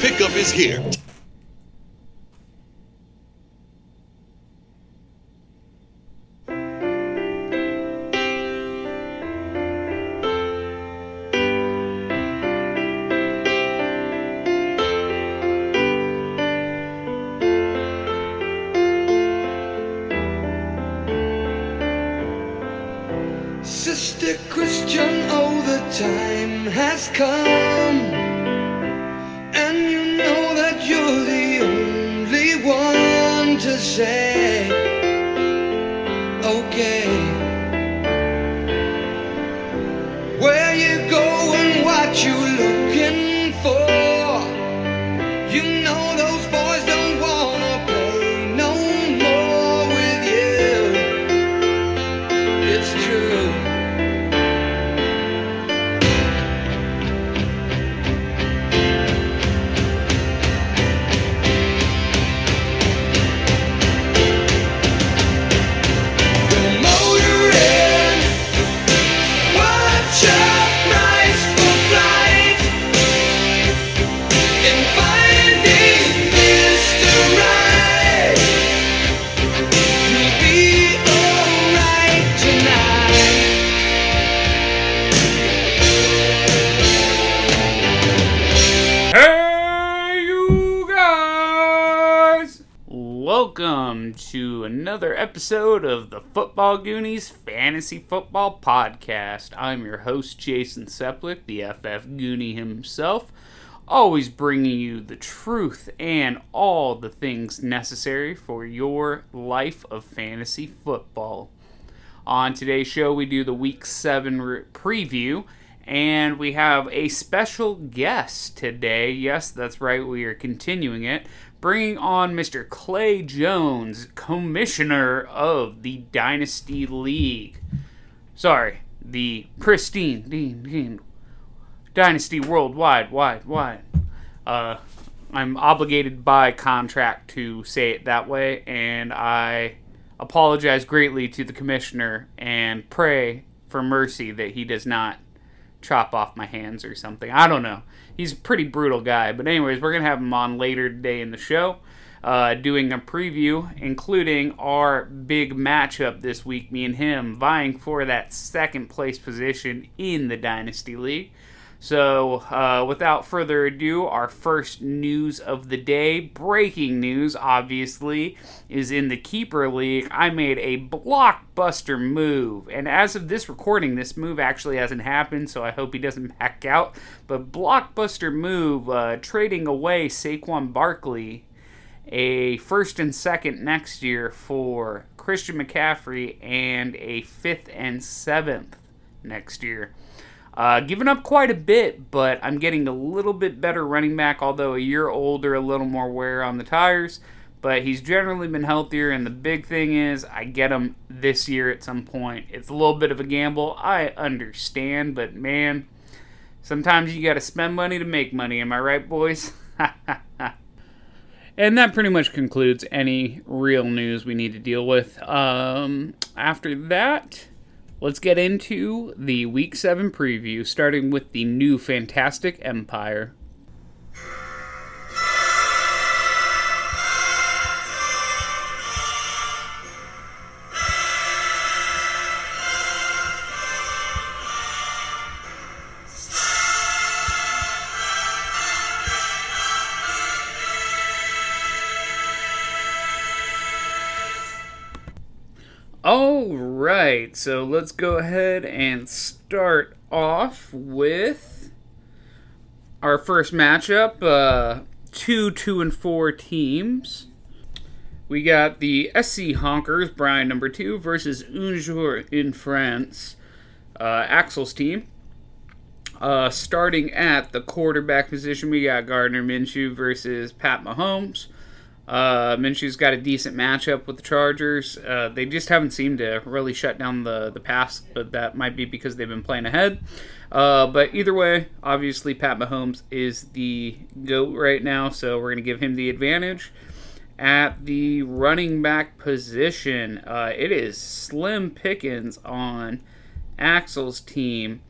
Pickup is here. Podcast. I'm your host, Jason Seplik, the FF Goonie himself, always bringing you the truth and all the things necessary for your life of fantasy football. On today's show, we do the Week 7 re- preview, and we have a special guest today. Yes, that's right, we are continuing it, bringing on Mr. Clay Jones, Commissioner of the Dynasty League. Sorry, the pristine Dean, Dynasty Worldwide, wide, wide. Uh, I'm obligated by contract to say it that way, and I apologize greatly to the commissioner and pray for mercy that he does not chop off my hands or something. I don't know. He's a pretty brutal guy. But, anyways, we're to have him on later today in the show, uh, doing a preview, including our big matchup this week, me and him vying for that second place position in the Dynasty League. So, uh, without further ado, our first news of the day, breaking news, obviously, is in the Keeper League. I made a blockbuster move, and as of this recording, this move actually hasn't happened, so I hope he doesn't back out. But blockbuster move, uh, trading away Saquon Barkley, a first and second next year for Christian McCaffrey, and a fifth and seventh next year. Uh, given up quite a bit, but I'm getting a little bit better running back, although a year older, a little more wear on the tires. But he's generally been healthier, and the big thing is I get him this year at some point. It's a little bit of a gamble. I understand, but man, sometimes you got to spend money to make money. Am I right, boys? And that pretty much concludes any real news we need to deal with. Um, after that, let's get into the Week 7 preview, starting with the new Fantastic Empire. Right, so let's go ahead and start off with our first matchup. Uh, two, two, and four teams. We got the SC Honkers, Brian number two, versus Unjour in France, uh, Axel's team. Uh, starting at the quarterback position, we got Gardner Minshew versus Pat Mahomes. Uh, Minshew's got a decent matchup with the Chargers. Uh, they just haven't seemed to really shut down the, the pass, but that might be because they've been playing ahead. Uh, but either way, obviously, Pat Mahomes is the GOAT right now, so we're going to give him the advantage. At the running back position, uh, it is Slim Pickens on Axel's team.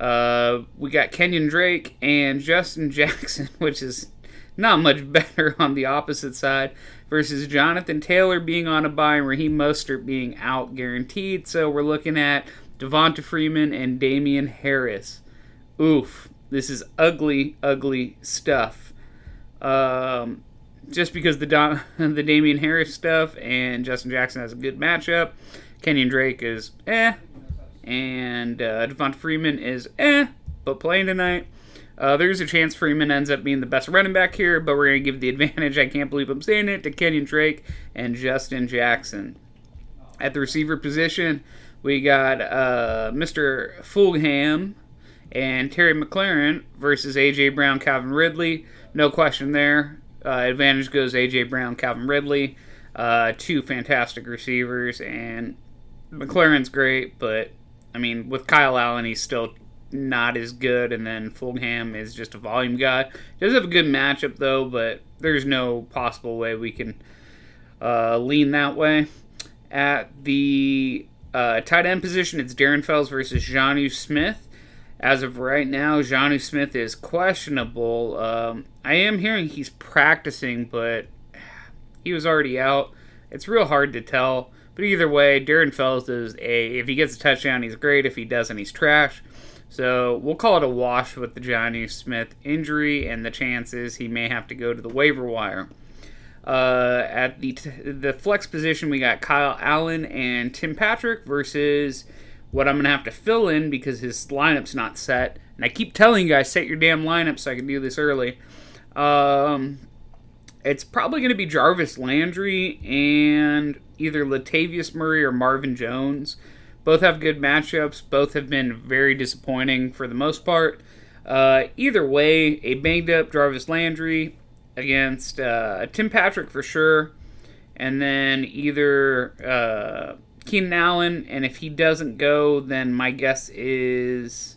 Uh, we got Kenyon Drake and Justin Jackson, which is not much better on the opposite side versus Jonathan Taylor being on a bye and Raheem Mostert being out guaranteed. So we're looking at Devonta Freeman and Damien Harris. Oof, this is ugly, ugly stuff. Um, just because the Don, the Damien Harris stuff and Justin Jackson has a good matchup, Kenyon Drake is eh, and uh, Devonta Freeman is eh, but playing tonight. Uh, there's a chance Freeman ends up being the best running back here, but we're going to give the advantage, I can't believe I'm saying it, to Kenyon Drake and Justin Jackson. At the receiver position, we got uh, Mr. Fulgham and Terry McLaurin versus A.J. Brown, Calvin Ridley. No question there. Uh, advantage goes A.J. Brown, Calvin Ridley. Uh, two fantastic receivers, and McLaurin's great, but I mean, with Kyle Allen, he's still not as good, and then Fulgham is just a volume guy. He does have a good matchup though, but there's no possible way we can uh, lean that way. At the uh, tight end position, it's Darren Fells versus Jonnu Smith. As of right now, Jonnu Smith is questionable. Um, I am hearing he's practicing, but he was already out. It's real hard to tell. But either way, Darren Fells is a. If he gets a touchdown, he's great. If he doesn't, he's trash. So we'll call it a wash with the Jonnu Smith injury and the chances he may have to go to the waiver wire. Uh, at the t- the flex position, we got Kyle Allen and Tim Patrick versus what I'm gonna have to fill in because his lineup's not set. And I keep telling you guys set your damn lineup so I can do this early. Um, it's probably gonna be Jarvis Landry and either Latavius Murray or Marvin Jones. Both have good matchups. Both have been very disappointing for the most part. Uh, either way, a banged up Jarvis Landry against uh, Tim Patrick for sure, and then either uh, Keenan Allen. And if he doesn't go, then my guess is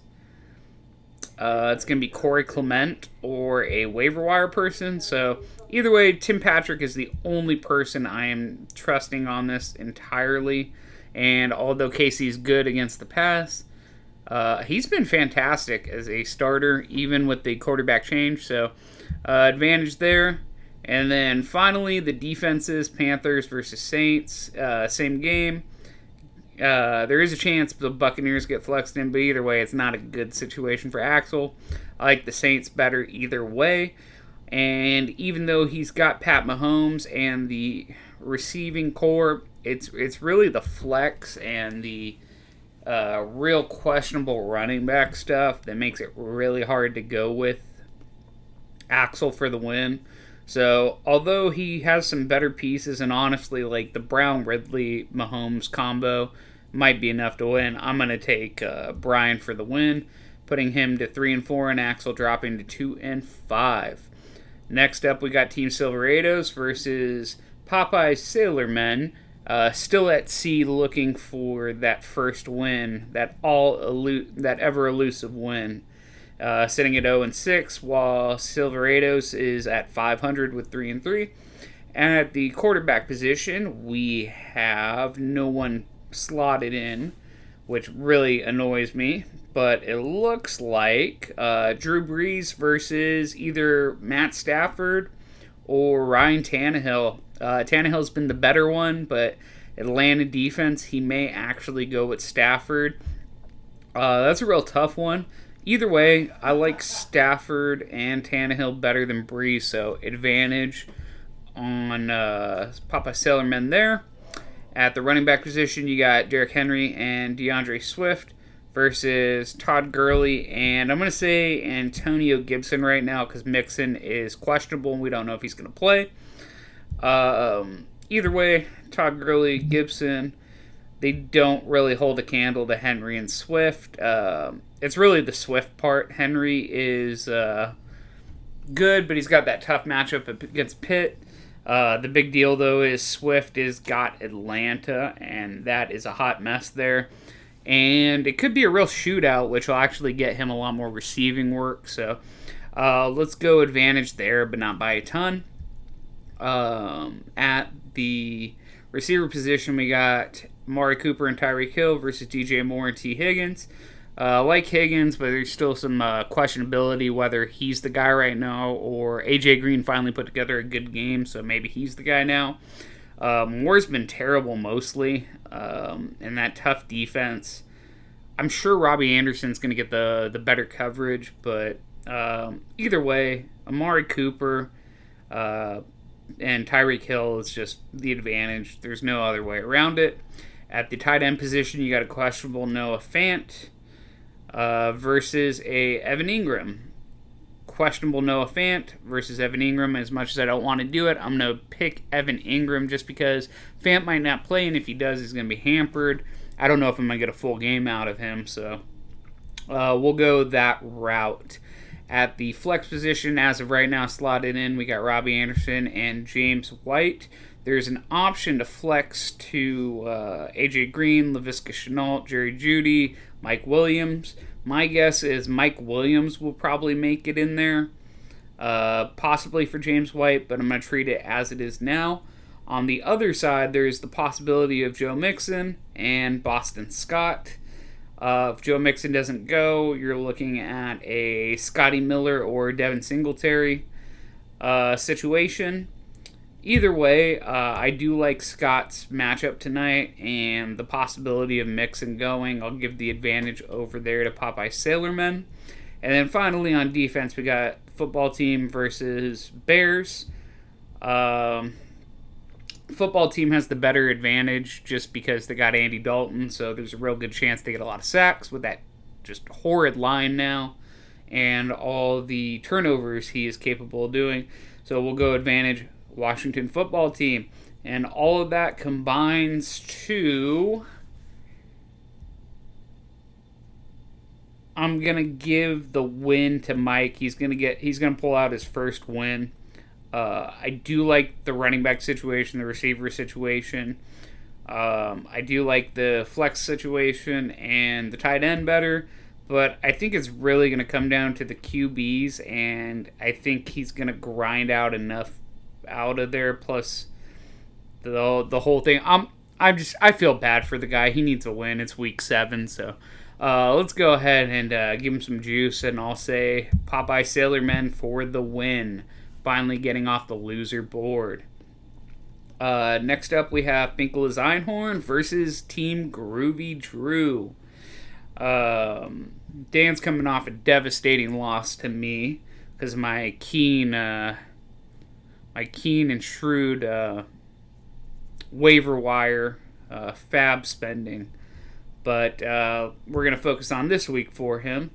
uh, it's going to be Corey Clement or a waiver wire person. So either way, Tim Patrick is the only person I am trusting on this entirely. And although Casey's good against the pass, uh, he's been fantastic as a starter, even with the quarterback change. So, uh, advantage there. And then finally, the defenses Panthers versus Saints. Uh, same game. Uh, there is a chance the Buccaneers get flexed in, but either way, it's not a good situation for Axel. I like the Saints better either way. And even though he's got Pat Mahomes and the receiving core, it's it's really the flex and the uh, real questionable running back stuff that makes it really hard to go with Axel for the win. So, although he has some better pieces, and honestly, like the Brown Ridley Mahomes combo might be enough to win, I'm going to take uh, Brian for the win, putting him to 3 and 4, and Axel dropping to 2 and 5. Next up, we got Team Silverados versus Popeye Sailormen. Uh, still at sea, looking for that first win, that all elu- that ever elusive win. Uh, sitting at 0 and 6, while Silverados is at 500 with 3 and 3. And at the quarterback position, we have no one slotted in, which really annoys me. But it looks like uh, Drew Brees versus either Matt Stafford or Ryan Tannehill. Uh, Tannehill's been the better one, but Atlanta defense, he may actually go with Stafford. Uh, that's a real tough one. Either way, I like Stafford and Tannehill better than Brees, so advantage on uh, Papa Sailorman there. At the running back position, you got Derrick Henry and D'Andre Swift versus Todd Gurley, and I'm going to say Antonio Gibson right now because Mixon is questionable and we don't know if he's going to play. Um, either way, Todd Gurley, Gibson, they don't really hold a candle to Henry and Swift. Um, it's really the Swift part. Henry is uh, good, but he's got that tough matchup against Pitt. Uh, the big deal though is Swift is got Atlanta, and that is a hot mess there. And it could be a real shootout, which will actually get him a lot more receiving work. So uh, let's go advantage there, but not by a ton. Um, at the receiver position, we got Mari Cooper and Tyreek Hill versus DJ Moore and Tee Higgins. Uh, like Higgins, but there's still some uh, questionability whether he's the guy right now or AJ Green finally put together a good game, so maybe he's the guy now. Uh, Moore's been terrible mostly, um, and that tough defense. I'm sure Robbie Anderson's going to get the the better coverage, but um, either way, Amari Cooper uh, and Tyreek Hill is just the advantage. There's no other way around it. At the tight end position, you got a questionable Noah Fant uh, versus a Evan Engram. Questionable Noah Fant versus Evan Engram. As much as I don't want to do it, I'm going to pick Evan Engram just because Fant might not play, and if he does, he's going to be hampered. I don't know if I'm going to get a full game out of him, so uh, we'll go that route. At the flex position, as of right now, slotted in, we got Robbie Anderson and James White. There's an option to flex to uh, AJ Green, Laviska Shenault, Jerry Jeudy, Mike Williams. My guess is Mike Williams will probably make it in there, uh, possibly for James White, but I'm going to treat it as it is now. On the other side, there's the possibility of Joe Mixon and Boston Scott. Uh, if Joe Mixon doesn't go, you're looking at a Scotty Miller or Devin Singletary uh, situation. Either way, uh, I do like Scott's matchup tonight and the possibility of Mixon going. I'll give the advantage over there to Popeye Sailorman. And then finally on defense, we got football team versus Bears. Um, football team has the better advantage just because they got Andy Dalton, so there's a real good chance they get a lot of sacks with that just horrid line now and all the turnovers he is capable of doing. So we'll go advantage Washington football team. And all of that combines to. I'm gonna give the win to Mike. He's gonna get. He's gonna pull out his first win. Uh, I do like the running back situation, the receiver situation. Um, I do like the flex situation and the tight end better, but I think it's really going to come down to the QBs, and I think he's going to grind out enough out of there. Plus, the the whole thing. I'm I'm just I feel bad for the guy. He needs a win. It's week seven, so uh, let's go ahead and uh, give him some juice, and I'll say Popeye Sailorman for the win. Finally getting off the loser board. Uh, next up, we have Finkel Einhorn versus Team Groovy Drew. Um, Dan's coming off a devastating loss to me because my keen, uh, my keen and shrewd uh, waiver wire uh, fab spending. But uh, we're gonna focus on this week for him.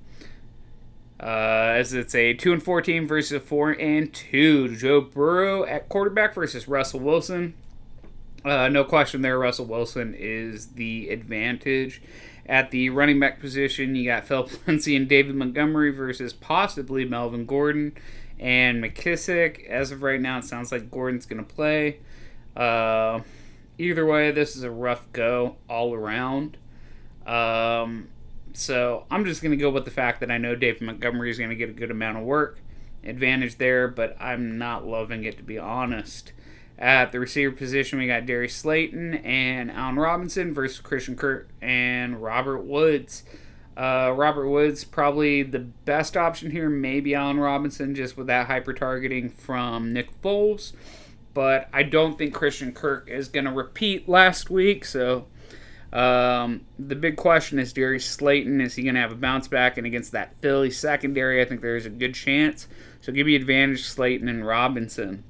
Uh, as it's a two and four team versus a four and two. Joe Burrow at quarterback versus Russell Wilson. Uh, no question there, Russell Wilson is the advantage. At the running back position, you got Phil Lindsay and David Montgomery versus possibly Melvin Gordon and McKissick. As of right now, it sounds like Gordon's going to play. Uh, either way, this is a rough go all around. Um, so I'm just going to go with the fact that I know David Montgomery is going to get a good amount of work. Advantage there, but I'm not loving it to be honest. At the receiver position, we got Darius Slayton and Allen Robinson versus Christian Kirk and Robert Woods. Uh, Robert Woods probably the best option here. Maybe Allen Robinson just with that hyper targeting from Nick Foles, but I don't think Christian Kirk is going to repeat last week. So um, the big question is Darius Slayton. Is he going to have a bounce back? And against that Philly secondary, I think there's a good chance. So give me advantage Slayton and Robinson.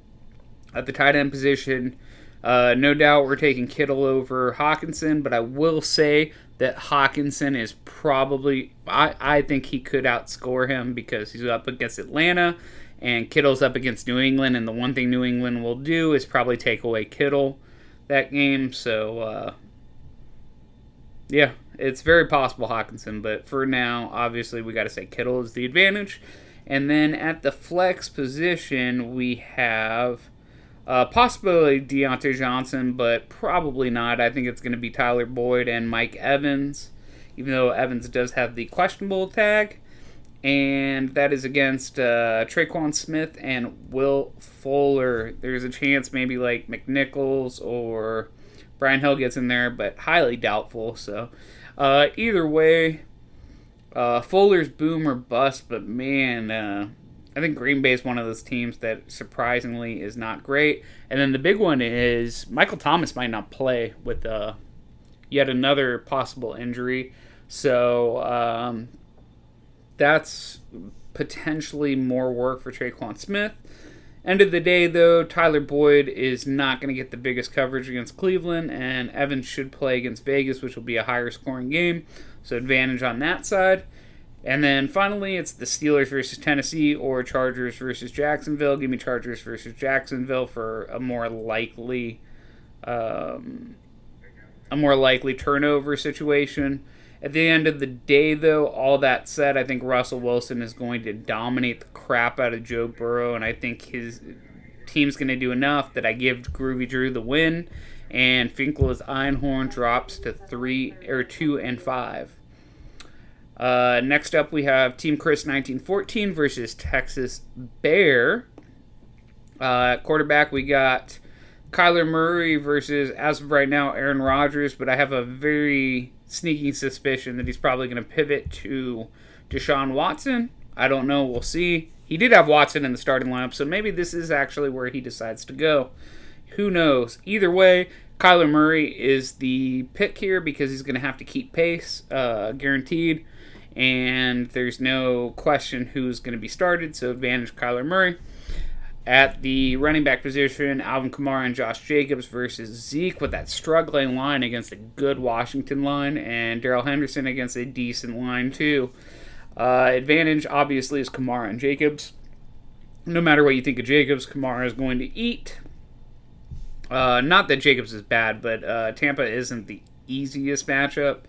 At the tight end position, uh, no doubt we're taking Kittle over Hockenson, but I will say that Hockenson is probably, I, I think he could outscore him because he's up against Atlanta and Kittle's up against New England. And the one thing New England will do is probably take away Kittle that game. So, uh, yeah, it's very possible Hockenson, but for now, obviously, we got to say Kittle is the advantage. And then at the flex position, we have uh, possibly Diontae Johnson, but probably not. I think it's going to be Tyler Boyd and Mike Evans, even though Evans does have the questionable tag. And that is against uh, Tre'Quan Smith and Will Fuller. There's a chance maybe like McNichols or Brian Hill gets in there, but highly doubtful. So, uh, either way, Uh, Fuller's boom or bust, but man, uh, I think Green Bay is one of those teams that surprisingly is not great. And then the big one is Michael Thomas might not play with uh, yet another possible injury. So um, that's potentially more work for Tre'Quan Smith. End of the day, though, Tyler Boyd is not going to get the biggest coverage against Cleveland, and Evans should play against Vegas, which will be a higher scoring game. So, advantage on that side. And then finally, it's the Steelers versus Tennessee or Chargers versus Jacksonville. Give me Chargers versus Jacksonville for a more likely, um, a more likely turnover situation. At the end of the day, though, all that said, I think Russell Wilson is going to dominate the crap out of Joe Burrow, and I think his team's going to do enough that I give Groovy Drew the win, and Finkel's Einhorn drops to three or two and five. Uh, next up, we have Team Chris 1914 versus Texas Bear. Uh, quarterback, we got Kyler Murray versus, as of right now, Aaron Rodgers, but I have a very sneaking suspicion that he's probably going to pivot to Deshaun Watson. I don't know. We'll see. He did have Watson in the starting lineup, so maybe this is actually where he decides to go. Who knows? Either way, Kyler Murray is the pick here because he's going to have to keep pace, uh, guaranteed. And there's no question who's going to be started, so advantage Kyler Murray. At the running back position, Alvin Kamara and Josh Jacobs versus Zeke with that struggling line against a good Washington line, and Darrell Henderson against a decent line, too. Uh, advantage, obviously, is Kamara and Jacobs. No matter what you think of Jacobs, Kamara is going to eat. Uh, not that Jacobs is bad, but uh, Tampa isn't the easiest matchup,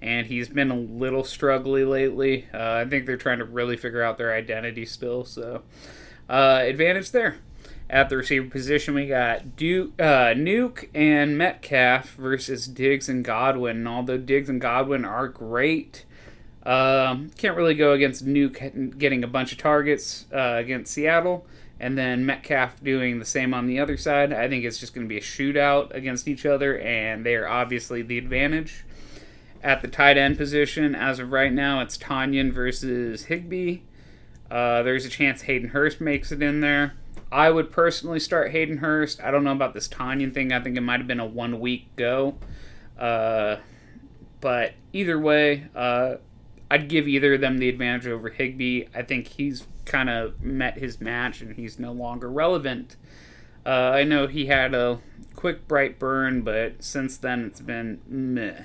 and he's been a little struggly lately. Uh, I think they're trying to really figure out their identity still, so uh, advantage there. At the receiver position, we got Duke, uh, Nuke and Metcalf versus Diggs and Godwin. And although Diggs and Godwin are great, um, can't really go against Nuke getting a bunch of targets uh, against Seattle, and then Metcalf doing the same on the other side. I think it's just going to be a shootout against each other, and they are obviously the advantage. At the tight end position, as of right now, it's Tonyan versus Higbee. Uh, there's a chance Hayden Hurst makes it in there. I would personally start Hayden Hurst. I don't know about this Tonyan thing. I think it might have been a one week go. Uh, but either way, uh, I'd give either of them the advantage over Higbee. I think he's kind of met his match and he's no longer relevant. Uh, I know he had a quick bright burn, but since then it's been meh.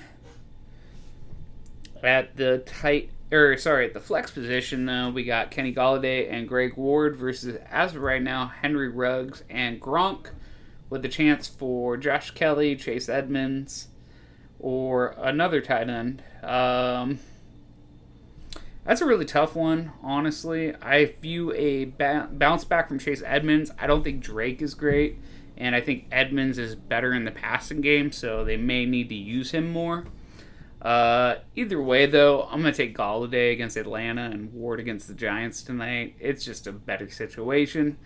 At the tight, or sorry, at the flex position though, we got Kenny Golladay and Greg Ward versus, as of right now, Henry Ruggs and Gronk, with the chance for Josh Kelley, Chase Edmonds, or another tight end. Um, that's a really tough one, honestly. I view a ba- bounce back from Chase Edmonds. I don't think Drake is great, and I think Edmonds is better in the passing game, so they may need to use him more. Uh, either way, though, I'm going to take Golladay against Atlanta and Ward against the Giants tonight. It's just a better situation.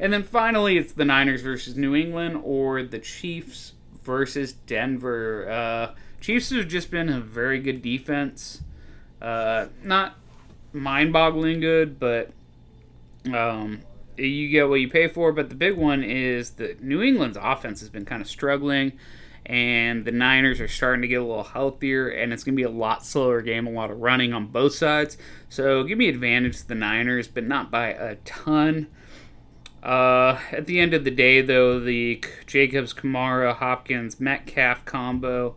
And then finally, it's the Niners versus New England or the Chiefs versus Denver. Uh, Chiefs have just been a very good defense. Uh, not mind-boggling good, but um, you get what you pay for. But the big one is that New England's offense has been kind of struggling, and the Niners are starting to get a little healthier, and it's going to be a lot slower game, a lot of running on both sides. So give me advantage to the Niners, but not by a ton. Uh, at the end of the day, though, the Jacobs, Kamara, Hopkins, Metcalf combo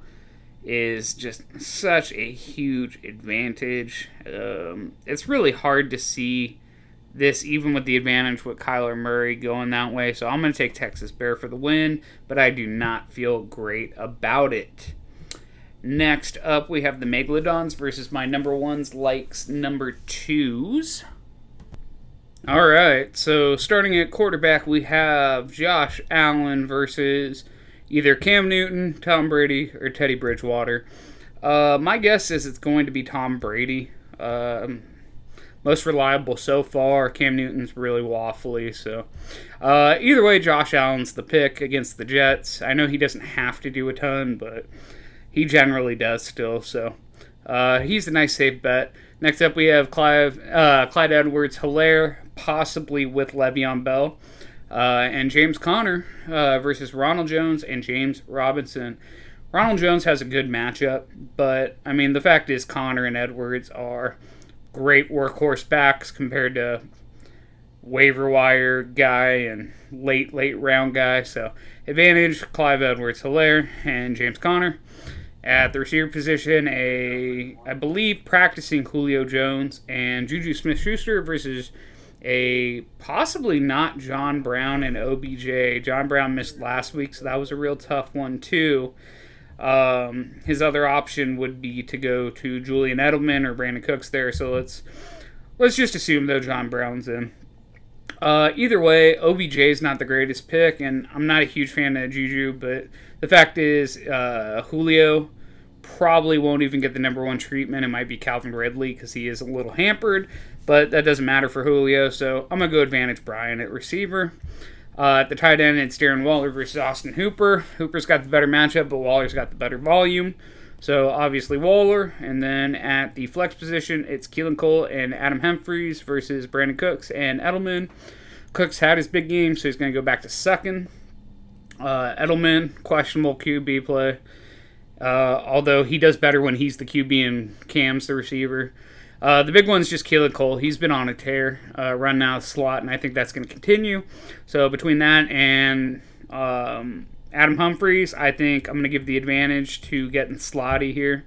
is just such a huge advantage. Um, it's really hard to see this, even with the advantage with Kyler Murray going that way. So I'm going to take Texas Bear for the win, but I do not feel great about it. Next up, we have the Megalodons versus my number ones likes number twos. All right, so starting at quarterback, we have Josh Allen versus either Cam Newton, Tom Brady, or Teddy Bridgewater. Uh, my guess is it's going to be Tom Brady. Um, most reliable so far. Cam Newton's really waffly. So, uh, either way, Josh Allen's the pick against the Jets. I know he doesn't have to do a ton, but he generally does still. So, uh, he's a nice safe bet. Next up, we have Clive, uh, Clyde Edwards Helaire, possibly with Le'Veon Bell. Uh, and James Conner uh, versus Ronald Jones and James Robinson. Ronald Jones has a good matchup, but I mean, the fact is, Conner and Edwards are great workhorse backs compared to waiver wire guy and late, late round guy. So, advantage Clive Edwards Helaire and James Conner. At the receiver position, a I believe practicing Julio Jones and Juju Smith Schuster versus a possibly not John Brown and OBJ. John Brown missed last week, so that was a real tough one too. Um, his other option would be to go to Julian Edelman or Brandin Cooks there. So let's let's just assume though John Brown's in. Uh, either way, OBJ is not the greatest pick, and I'm not a huge fan of Juju, but the fact is, uh, Julio probably won't even get the number one treatment. It might be Calvin Ridley because he is a little hampered, but that doesn't matter for Julio, so I'm to go advantage Brian at receiver. Uh, at the tight end, it's Darren Waller versus Austin Hooper. Hooper's got the better matchup, but Waller's got the better volume. So obviously Waller. And then at the flex position, it's Keelan Cole and Adam Humphries versus Brandin Cooks and Edelman. Cooks had his big game, so he's going to go back to second. Uh, Edelman, questionable QB play. Uh, although he does better when he's the QB and Cam's the receiver. Uh, the big one's just Keelan Cole. He's been on a tear, uh, out of slot, and I think that's going to continue. So between that and um, Adam Humphries, I think I'm going to give the advantage to getting slotty here.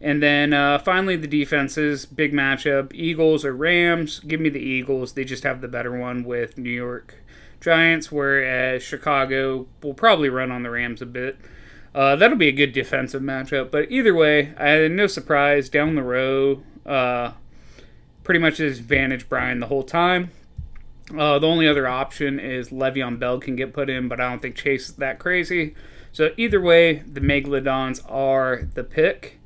And then uh, finally, the defenses, big matchup Eagles or Rams. Give me the Eagles. They just have the better one with New York Giants, whereas Chicago will probably run on the Rams a bit. Uh, that'll be a good defensive matchup. But either way, I no surprise down the row. Uh, pretty much advantage Brian the whole time. Uh, the only other option is Le'Veon Bell can get put in, but I don't think Chase is that crazy. So either way, the Megalodons are the pick.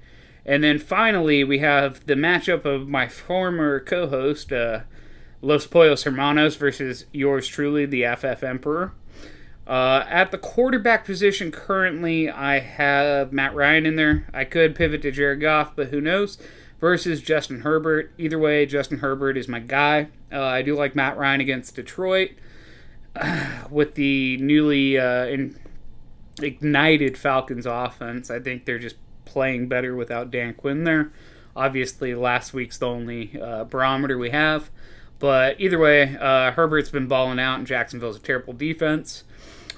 And then finally, we have the matchup of my former co-host, uh, Los Pollos Hermanos, versus yours truly, the FF Emperor. Uh, at the quarterback position currently, I have Matt Ryan in there. I could pivot to Jared Goff, but who knows? Versus Justin Herbert. Either way, Justin Herbert is my guy. Uh, I do like Matt Ryan against Detroit. with the newly uh, in, ignited Falcons offense, I think they're just playing better without Dan Quinn there. Obviously, last week's the only uh, barometer we have. But either way, uh, Herbert's been balling out, and Jacksonville's a terrible defense.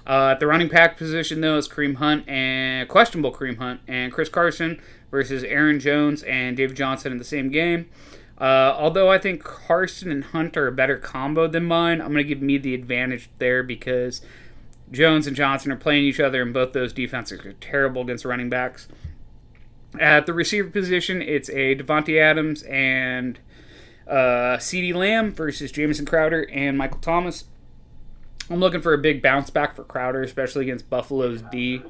Uh, at the running back position, though, is Kareem Hunt and questionable Kareem Hunt and Chris Carson versus Aaron Jones and David Johnson in the same game. Uh, although I think Carson and Hunt are a better combo than mine, I'm going to give me the advantage there because Jones and Johnson are playing each other, and both those defenses are terrible against running backs. At the receiver position, it's a Davante Adams and uh, CeeDee Lamb versus Jamison Crowder and Michael Thomas. I'm looking for a big bounce back for Crowder, especially against Buffalo's D.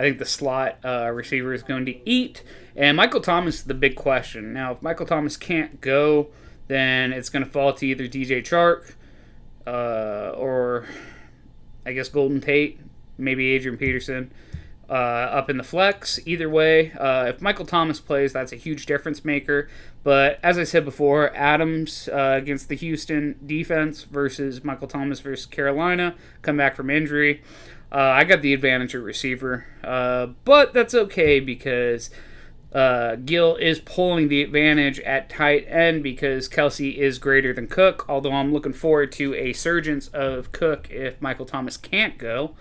I think the slot uh, receiver is going to eat. And Michael Thomas is the big question. Now, if Michael Thomas can't go, then it's going to fall to either DJ Chark uh, or I guess Golden Tate, maybe Adrian Peterson. Uh, up in the flex. Either way, uh, if Michael Thomas plays, that's a huge difference maker. But as I said before, Adams uh, against the Houston defense versus Michael Thomas versus Carolina, come back from injury. Uh, I got the advantage at receiver, uh, but that's okay because uh, Gill is pulling the advantage at tight end because Kelce is greater than Cook. Although I'm looking forward to a surgence of Cook if Michael Thomas can't go.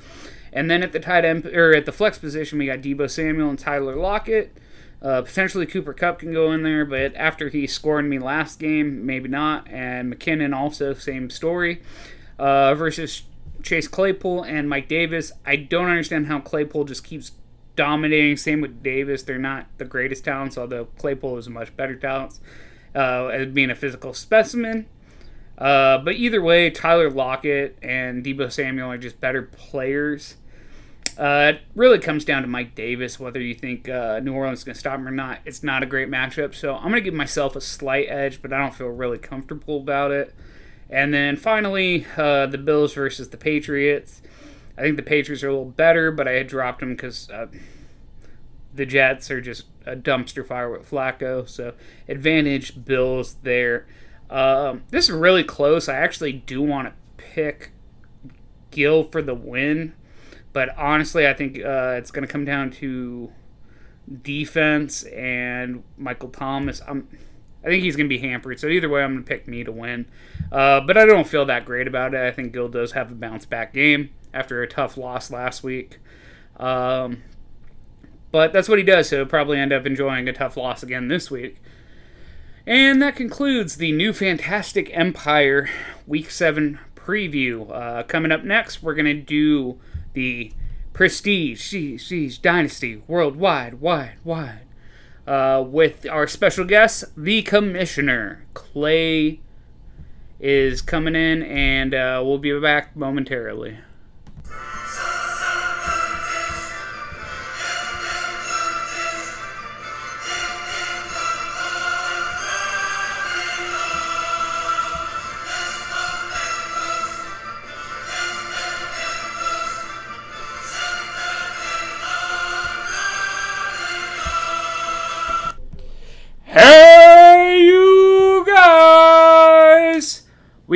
And then at the tight end or at the flex position, we got Deebo Samuel and Tyler Lockett. Uh, potentially Cooper Kupp can go in there, but after he scored me last game, maybe not. And McKinnon also same story. Uh, versus Chase Claypool and Mike Davis. I don't understand how Claypool just keeps dominating. Same with Davis. They're not the greatest talents, although Claypool is a much better talent uh, as being a physical specimen. Uh, but either way, Tyler Lockett and Deebo Samuel are just better players. Uh, it really comes down to Mike Davis, whether you think uh, New Orleans is going to stop him or not. It's not a great matchup, so I'm going to give myself a slight edge, but I don't feel really comfortable about it. And then finally, uh, the Bills versus the Patriots. I think the Patriots are a little better, but I had dropped them because uh, the Jets are just a dumpster fire with Flacco. So advantage Bills there. Um, this is really close. I actually do want to pick Gill for the win, but honestly, I think uh, it's going to come down to defense and Michael Thomas. I'm, I think he's going to be hampered. So either way, I'm going to pick me to win. Uh, but I don't feel that great about it. I think Gill does have a bounce back game after a tough loss last week. Um, but that's what he does, so he'll probably end up enjoying a tough loss again this week. And that concludes the new Fantastic Empire Week 7 preview. Uh, coming up next, we're going to do the Prestige, Siege, Dynasty, Worldwide, Wide, Wide, uh, with our special guest, the Commissioner. Clay is coming in, and uh, we'll be back momentarily.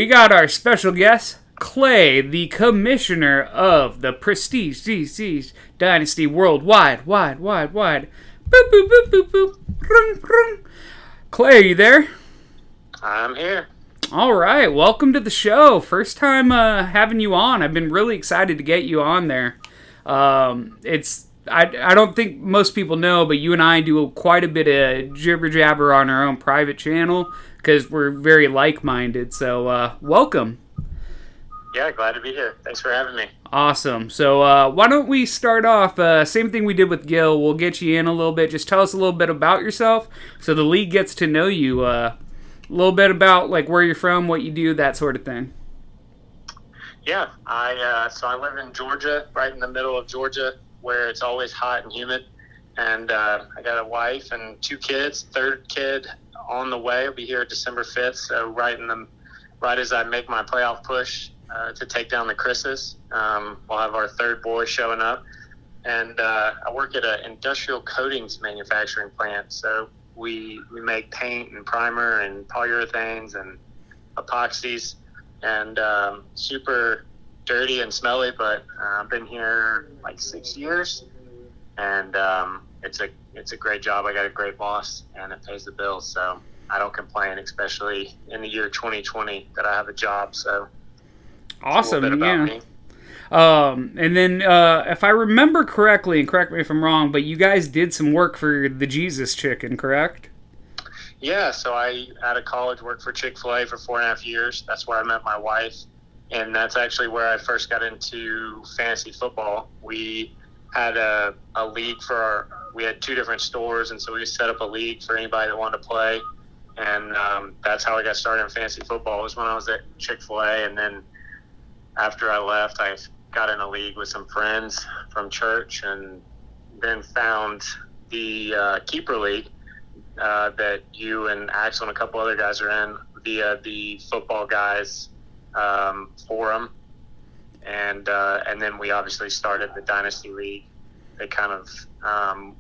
We got our special guest, Clay, the commissioner of the Prestige DC's Dynasty Worldwide. Wide, wide, wide. Boop, boop, boop, boop, boop. Grung, grung. Clay, are you there? I'm here. All right, welcome to the show. First time uh, having you on. I've been really excited to get you on there. Um, it's I, I don't think most people know, but you and I do quite a bit of jibber jabber on our own private channel because we're very like minded. So uh, welcome. Yeah, glad to be here. Thanks for having me. Awesome. So uh, why don't we start off? Uh, same thing we did with Gil. We'll get you in a little bit. Just tell us a little bit about yourself, so the league gets to know you. Uh, a little bit about like where you're from, what you do, that sort of thing. Yeah, I uh, so I live in Georgia, right in the middle of Georgia, where it's always hot and humid. And uh, I got a wife and two kids. Third kid on the way. I'll be here December fifth. So right in the right as I make my playoff push uh, to take down the Chris's, um, we'll have our third boy showing up. And uh, I work at an industrial coatings manufacturing plant. So we we make paint and primer and polyurethanes and epoxies and um, super dirty and smelly. But uh, I've been here like six years, and um, it's a it's a great job. I got a great boss, and it pays the bills. So I don't complain, especially in the year 2020 that I have a job. So Awesome. Yeah. me. Um, and then, uh, if I remember correctly, and correct me if I'm wrong, but you guys did some work for the Jesus Chicken, correct? Yeah, so I out of college worked for Chick Fil A for four and a half years. That's where I met my wife, and that's actually where I first got into fantasy football. We had a, a league for our. We had two different stores, and so we set up a league for anybody that wanted to play, and um, that's how I got started in fantasy football. It was when I was at Chick Fil A, and then after I left, I got in a league with some friends from church, and then found the uh, keeper league uh, that you and Axel and a couple other guys are in via the football guys um, forum, and uh, and then we obviously started the dynasty league. They kind of um,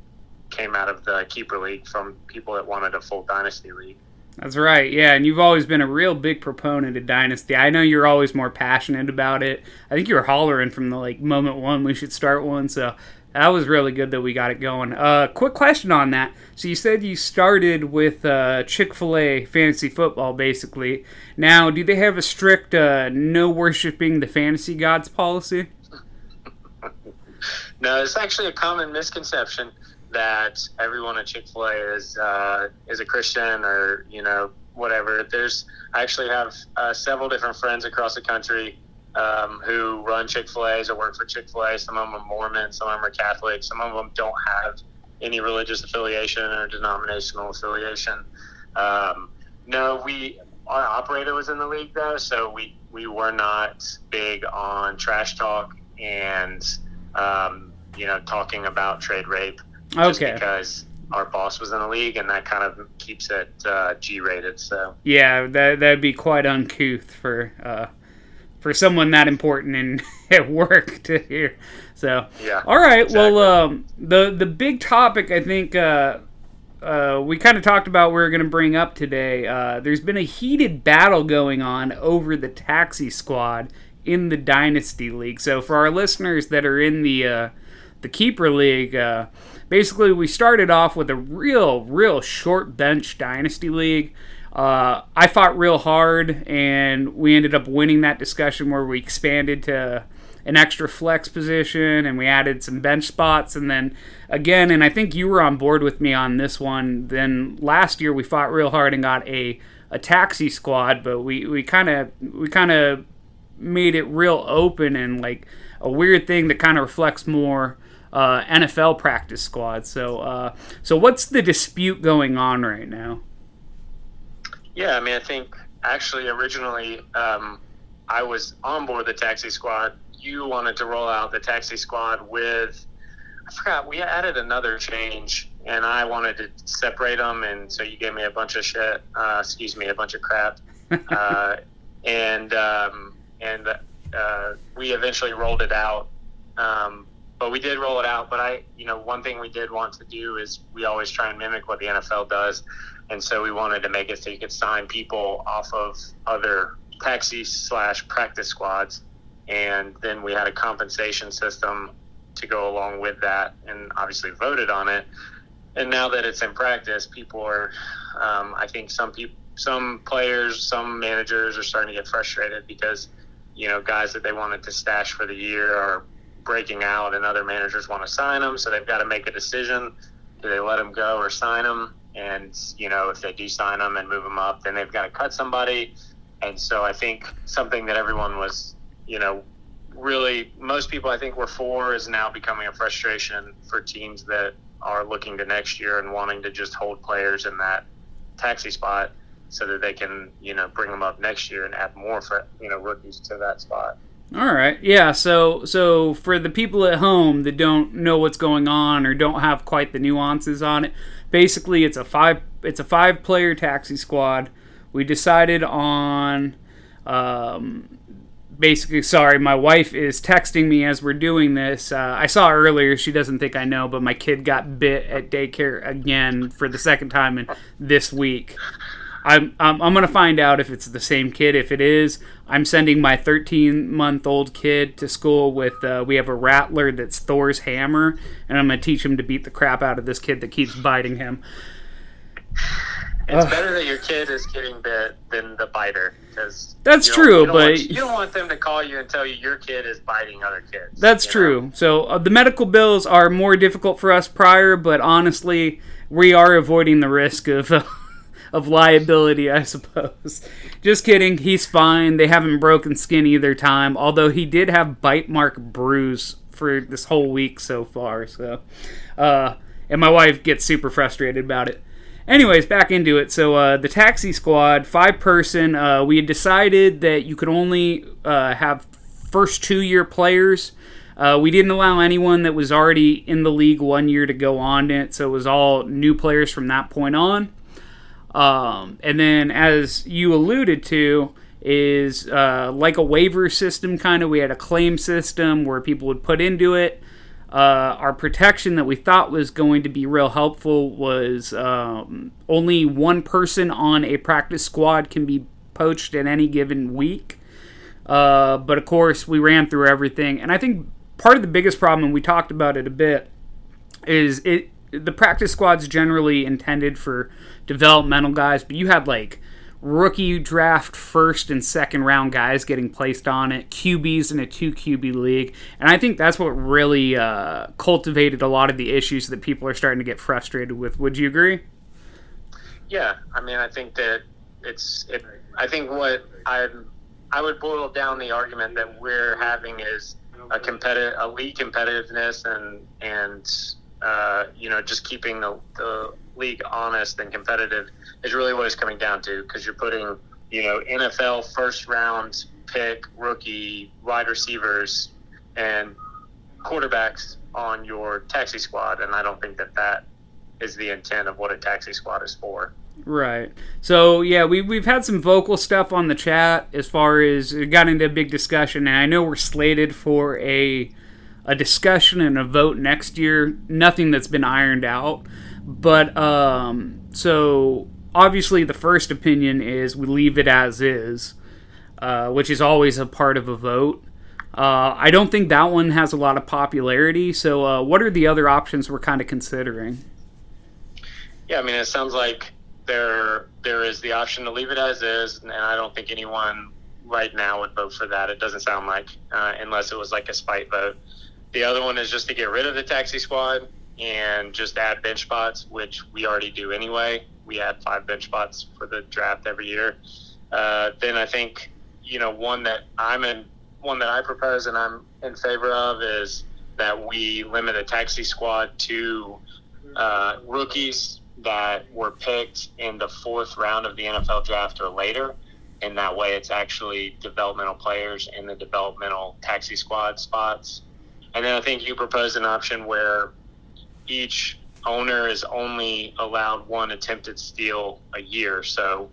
came out of the keeper league from people that wanted a full dynasty league. That's right. Yeah, and you've always been a real big proponent of Dynasty. I know you're always more passionate about it. I think you were hollering from the like moment one we should start one. So that was really good that we got it going. Uh, quick question on that. So you said you started with uh, Chick Fil A fantasy football, basically. Now, do they have a strict uh, no worshiping the fantasy gods policy? No, it's actually a common misconception that everyone at Chick Fil A is uh, is a Christian or you know whatever. There's I actually have uh, several different friends across the country um, who run Chick Fil A's or work for Chick Fil A. Some of them are Mormon, some of them are Catholic, some of them don't have any religious affiliation or denominational affiliation. Um, no, we our operator was in the league though, so we we were not big on trash talk and um, you know talking about trade rape just Okay. because our boss was in the league and that kind of keeps it uh, G rated. So Yeah, that that'd be quite uncouth for uh, for someone that important and at work to hear. So Yeah. all right. Well, um, the the big topic I think uh, uh, we kind of talked about we are going to bring up today. Uh, there's been a heated battle going on over the taxi squad in the dynasty league. So for our listeners that are in the uh, the keeper league, uh, basically we started off with a real real short bench dynasty league. Uh, I fought real hard, and we ended up winning that discussion where we expanded to an extra flex position and we added some bench spots. And then again, and I think you were on board with me on this one. Then last year we fought real hard and got a, a taxi squad, but we we kind of we kind of made it real open and like a weird thing that kind of reflects more. Uh, NFL practice squad. So, uh, so what's the dispute going on right now? Yeah, I mean, I think actually originally um, I was on board the taxi squad. You wanted to roll out the taxi squad with, I forgot, we added another change, and I wanted to separate them, and so you gave me a bunch of shit, uh, excuse me, a bunch of crap. uh, and um, and uh, we eventually rolled it out. Um, but we did roll it out. But I, you know, one thing we did want to do is we always try and mimic what the NFL does, and so we wanted to make it so you could sign people off of other taxi slash practice squads, and then we had a compensation system to go along with that, and obviously voted on it. And now that it's in practice, people are, um, I think some people, some players, some managers are starting to get frustrated because, you know, guys that they wanted to stash for the year are breaking out, and other managers want to sign them, so they've got to make a decision: do they let them go or sign them? And you know, if they do sign them and move them up, then they've got to cut somebody. And so I think something that everyone was, you know, really most people I think were for is now becoming a frustration for teams that are looking to next year and wanting to just hold players in that taxi spot so that they can, you know, bring them up next year and add more for, you know, rookies to that spot. All right. Yeah, so so for the people at home that don't know what's going on or don't have quite the nuances on it, basically it's a five it's a five player taxi squad. We decided on um basically sorry my wife is texting me as we're doing this. Uh, i saw earlier. She doesn't think i know but my kid got bit at daycare again for the second time in this week I'm, I'm, I'm going to find out if it's the same kid. If it is, I'm sending my 13 month old kid to school with, uh, we have a rattler that's Thor's hammer, and I'm going to teach him to beat the crap out of this kid that keeps biting him. It's Ugh. better that your kid is getting bit than the biter because That's true, you but- want, you don't want them to call you and tell you your kid is biting other kids. That's you know? true. So uh, the medical bills are more difficult for us prior, but honestly, we are avoiding the risk of uh, of liability, I suppose. Just kidding. He's fine. They haven't broken skin either time. Although he did have bite mark bruise for this whole week so far. So, uh, and my wife gets super frustrated about it. Anyways, back into it. So uh, the taxi squad, five person. Uh, we had decided that you could only uh, have first two year players. Uh, we didn't allow anyone that was already in the league one year to go on it, so it was all new players from that point on. Um, and then, as you alluded to, is uh, like a waiver system kind of. We had a claim system where people would put into it. Uh, our protection that we thought was going to be real helpful was um, only one person on a practice squad can be poached in any given week. Uh, but of course, we ran through everything, and I think part of the biggest problem, and we talked about it a bit, is it the practice squad's generally intended for developmental guys, but you had like rookie draft first and second round guys getting placed on it, QBs in a two QB league, and I think that's what really uh, cultivated a lot of the issues that people are starting to get frustrated with. Would you agree? Yeah, I mean, I think that it's. It, I think what I I would boil down the argument that we're having is a competitive, a league competitiveness, and and uh, you know just keeping the, the league honest and competitive is really what it's coming down to because you're putting you know NFL first round pick rookie wide receivers and quarterbacks on your taxi squad, and I don't think that that is the intent of what a taxi squad is for. Right. So yeah, we we've had some vocal stuff on the chat as far as it got into a big discussion, and I know we're slated for a a discussion and a vote next year. Nothing that's been ironed out, but um, so obviously the first opinion is we leave it as is, uh, which is always a part of a vote. Uh, I don't think that one has a lot of popularity. So, uh, what are the other options we're kind of considering? Yeah, I mean, it sounds like there there is the option to leave it as is, and I don't think anyone right now would vote for that. It doesn't sound like, uh, unless it was like a spite vote. The other one is just to get rid of the taxi squad and just add bench spots, which we already do anyway. We add five bench spots for the draft every year. Uh, then I think you know one that I'm in, one that I propose and I'm in favor of is that we limit a taxi squad to uh, rookies that were picked in the fourth round of the NFL draft or later. And that way, it's actually developmental players in the developmental taxi squad spots. And then I think you proposed an option where each owner is only allowed one attempted steal a year. So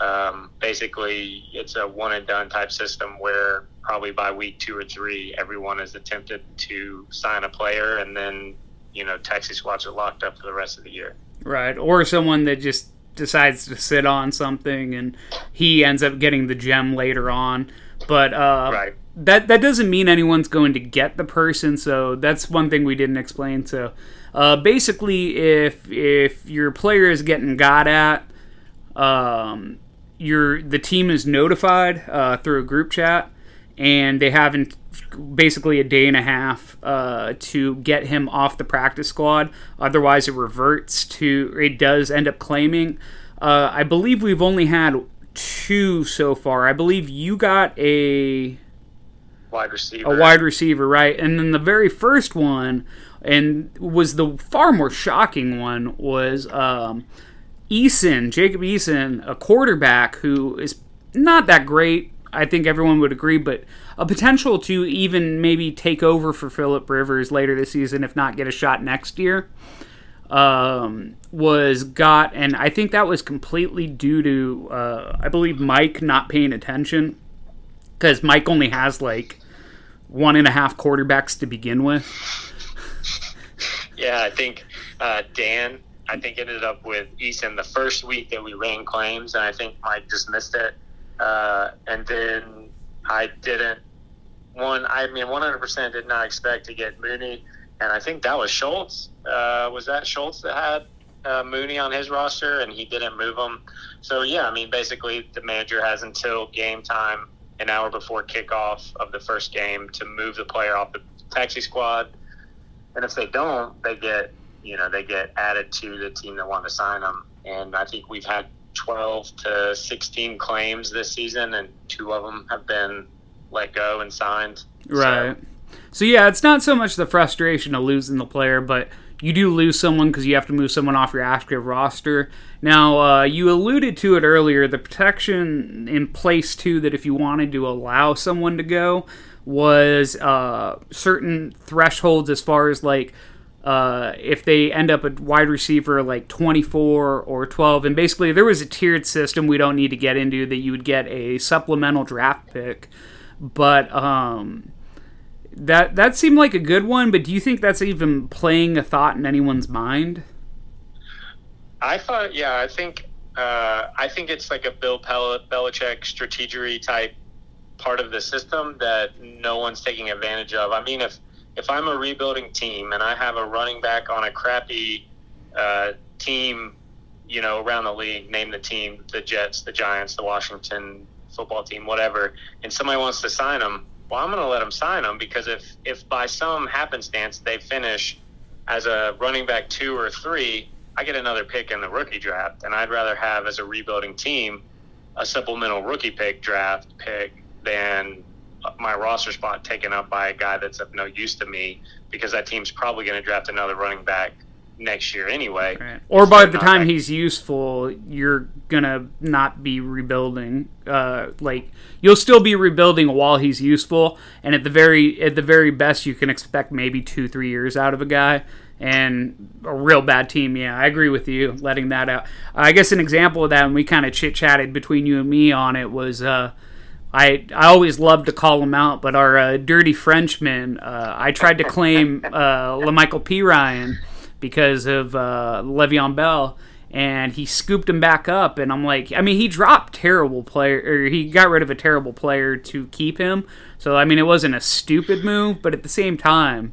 um, basically, it's a one and done type system where probably by week two or three, everyone has attempted to sign a player, and then you know taxi squads are locked up for the rest of the year. Right. Or someone that just decides to sit on something and he ends up getting the gem later on. But uh, Right. That that doesn't mean anyone's going to get the person. So that's one thing we didn't explain. So uh, basically, if if your player is getting got at, um, your the team is notified uh, through a group chat, and they have basically a day and a half uh, to get him off the practice squad. Otherwise, it reverts to it does end up claiming. Uh, I believe we've only had two so far. I believe you got a Wide receiver. a wide receiver, right? And then the very first one, and was the far more shocking one, was um, Eason, Jacob Eason, a quarterback who is not that great. I think everyone would agree, but a potential to even maybe take over for Philip Rivers later this season, if not get a shot next year. Um, was got, and I think that was completely due to, uh, I believe, Mike not paying attention because Mike only has like one and a half quarterbacks to begin with. Yeah, I think uh, Dan, I think ended up with Eason the first week that we ran claims, and I think Mike just missed it. Uh, and then I didn't. One, I mean, 100% did not expect to get Mooney, and I think that was Schultz. Uh, was that Schultz that had uh, Mooney on his roster, and he didn't move him? So yeah, I mean, basically the manager has until game time, an hour before kickoff of the first game, to move the player off the taxi squad and if they don't, they get you know they get added to the team that want to sign them. And I think we've had 12 to 16 claims this season, and two of them have been let go and signed. Right. So yeah, it's not so much the frustration of losing the player, but you do lose someone because you have to move someone off your active roster. Now, uh, you alluded to it earlier. The protection in place too that if you wanted to allow someone to go was uh, certain thresholds as far as like uh, if they end up a wide receiver like 24 or 12 and basically there was a tiered system we don't need to get into that you would get a supplemental draft pick but um, that that seemed like a good one but do you think that's even playing a thought in anyone's mind I thought, yeah, I think uh, I think it's like a Bill Pel- Belichick strategery type part of the system that no one's taking advantage of. I mean, if if I'm a rebuilding team and I have a running back on a crappy uh, team, you know, around the league, name the team, the Jets, the Giants, the Washington football team, whatever, and somebody wants to sign them, well, I'm going to let them sign them because if if by some happenstance they finish as a running back two or three, I get another pick in the rookie draft, and I'd rather have as a rebuilding team a supplemental rookie pick draft pick than my roster spot taken up by a guy that's of no use to me because that team's probably going to draft another running back next year anyway. or by the time that- he's useful you're gonna not be rebuilding uh, like you'll still be rebuilding while he's useful and at the very at the very best you can expect maybe two three years out of a guy and a real bad team. Yeah, I agree with you letting that out. I guess an example of that, and we kind of chit chatted between you and me on it, was uh, I I always love to call him out, but our uh, dirty Frenchman, uh, I tried to claim uh, La'Mical Perine because of uh, Le'Veon Bell. And he scooped him back up, and I'm like, I mean, he dropped terrible player, or he got rid of a terrible player to keep him. So I mean, it wasn't a stupid move, but at the same time,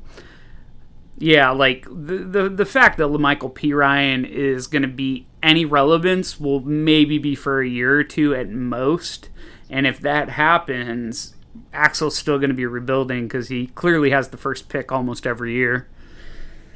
yeah, like the the, the fact that Michael Perine is going to be any relevance will maybe be for a year or two at most, and if that happens, Axel's still going to be rebuilding because he clearly has the first pick almost every year.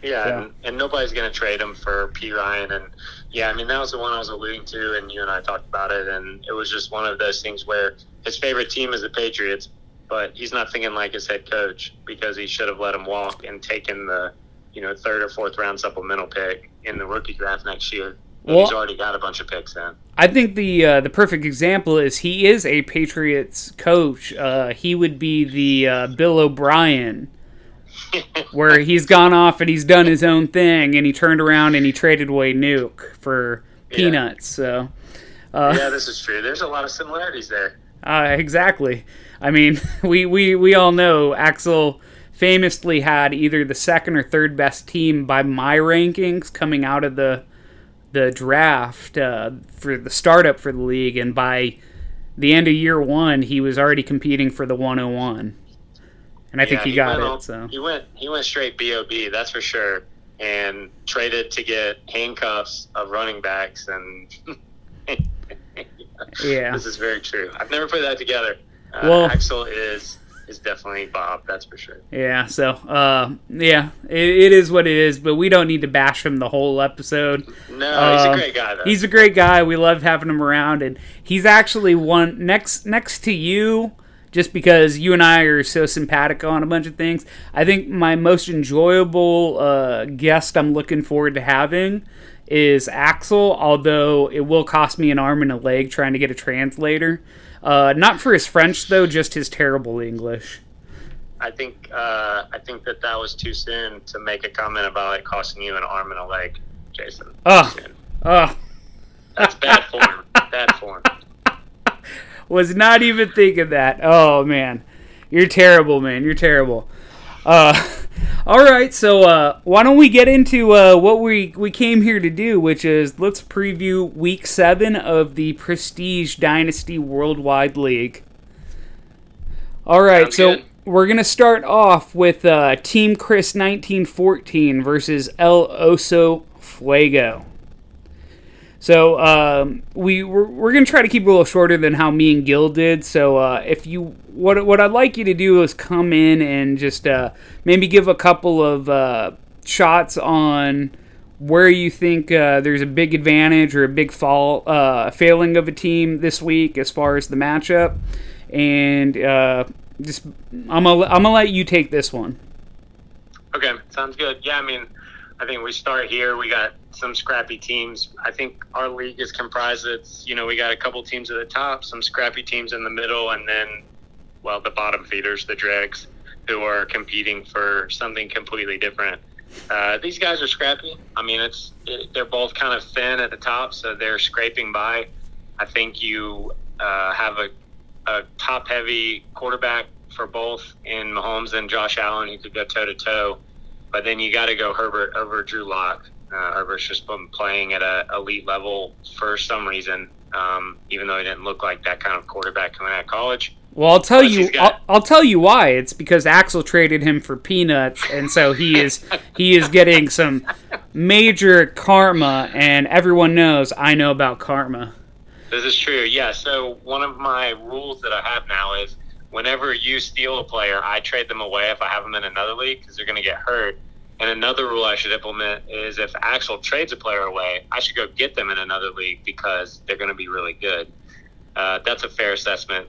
Yeah, Yeah. And, and nobody's going to trade him for Perine. And yeah, I mean, that was the one I was alluding to, and you and I talked about it. And it was just one of those things where his favorite team is the Patriots, but he's not thinking like his head coach because he should have let him walk and taken the, you know, third or fourth round supplemental pick in the rookie draft next year. Well- he's already got a bunch of picks in. I think the uh, the perfect example is he is a Patriots coach. Uh, he would be the uh, Bill O'Brien, where he's gone off and he's done his own thing, and he turned around and he traded away Nuke for peanuts. So, uh, yeah, this is true. There's a lot of similarities there. uh, exactly. I mean, we, we we all know Axel famously had either the second or third best team by my rankings coming out of the the draft uh, for the startup for the league, and by the end of year one, he was already competing for the 101. And I think Yeah, he got it. all- So he went he went straight bob that's for sure and traded to get handcuffs of running backs and yeah, this is very true i've never put that together uh, Well- axel is is definitely bob that's for sure yeah. So uh, yeah, it, it is what it is. But we don't need to bash him the whole episode. no he's a Um, great guy though He's a great guy. We love having him around, and he's actually one next next to you. Just because you and I are so simpatico on a bunch of things, I think my most enjoyable uh, guest I'm looking forward to having is Axel. Although it will cost me an arm and a leg trying to get a translator. Uh, not for his French though, just his terrible English. i think uh, i think that that was too soon to make a comment about it costing you an arm and a leg jason Oh, oh, that's bad form bad form was not even thinking that. Oh man, you're terrible, man. You're terrible. Uh, all right, so uh, why don't we get into uh, what we we came here to do, which is let's preview Week Seven of the Prestige Dynasty Worldwide League. All right, Sounds so good. we're gonna start off with uh, Team Chris 1914 versus El Oso Fuego. So um, we we're, we're gonna try to keep it a little shorter than how me and Gil did. So uh, if you what what I'd like you to do is come in and just uh, maybe give a couple of uh, shots on where you think uh, there's a big advantage or a big fall uh, failing of a team this week as far as the matchup, and uh, just I'm gonna I'm gonna let you take this one. Okay, sounds good. Yeah, I mean, I think we start here. We got some scrappy teams. I think our league is comprised of, you know, we got a couple teams at the top, some scrappy teams in the middle, and then, well, the bottom feeders, the dregs, who are competing for something completely different. Uh, these guys are scrappy. I mean, it's it, they're both kind of thin at the top, so they're scraping by. I think you uh, have a, a top heavy quarterback for both in Mahomes and Josh Allen, who could go toe to toe. But then you got to go Herbert over Drew Lock. Uh, just been playing at a elite level for some reason, um, even though he didn't look like that kind of quarterback coming out of college. Well, I'll tell Plus you. got- I'll, I'll tell you why. It's because Axel traded him for peanuts, and so he is he is getting some major karma. And everyone knows I know about karma. This is true. Yeah. So one of my rules that I have now is whenever you steal a player, I trade them away if I have them in another league because they're going to get hurt. And another rule I should implement is if Axel trades a player away, I should go get them in another league because they're going to be really good. Uh, that's a fair assessment.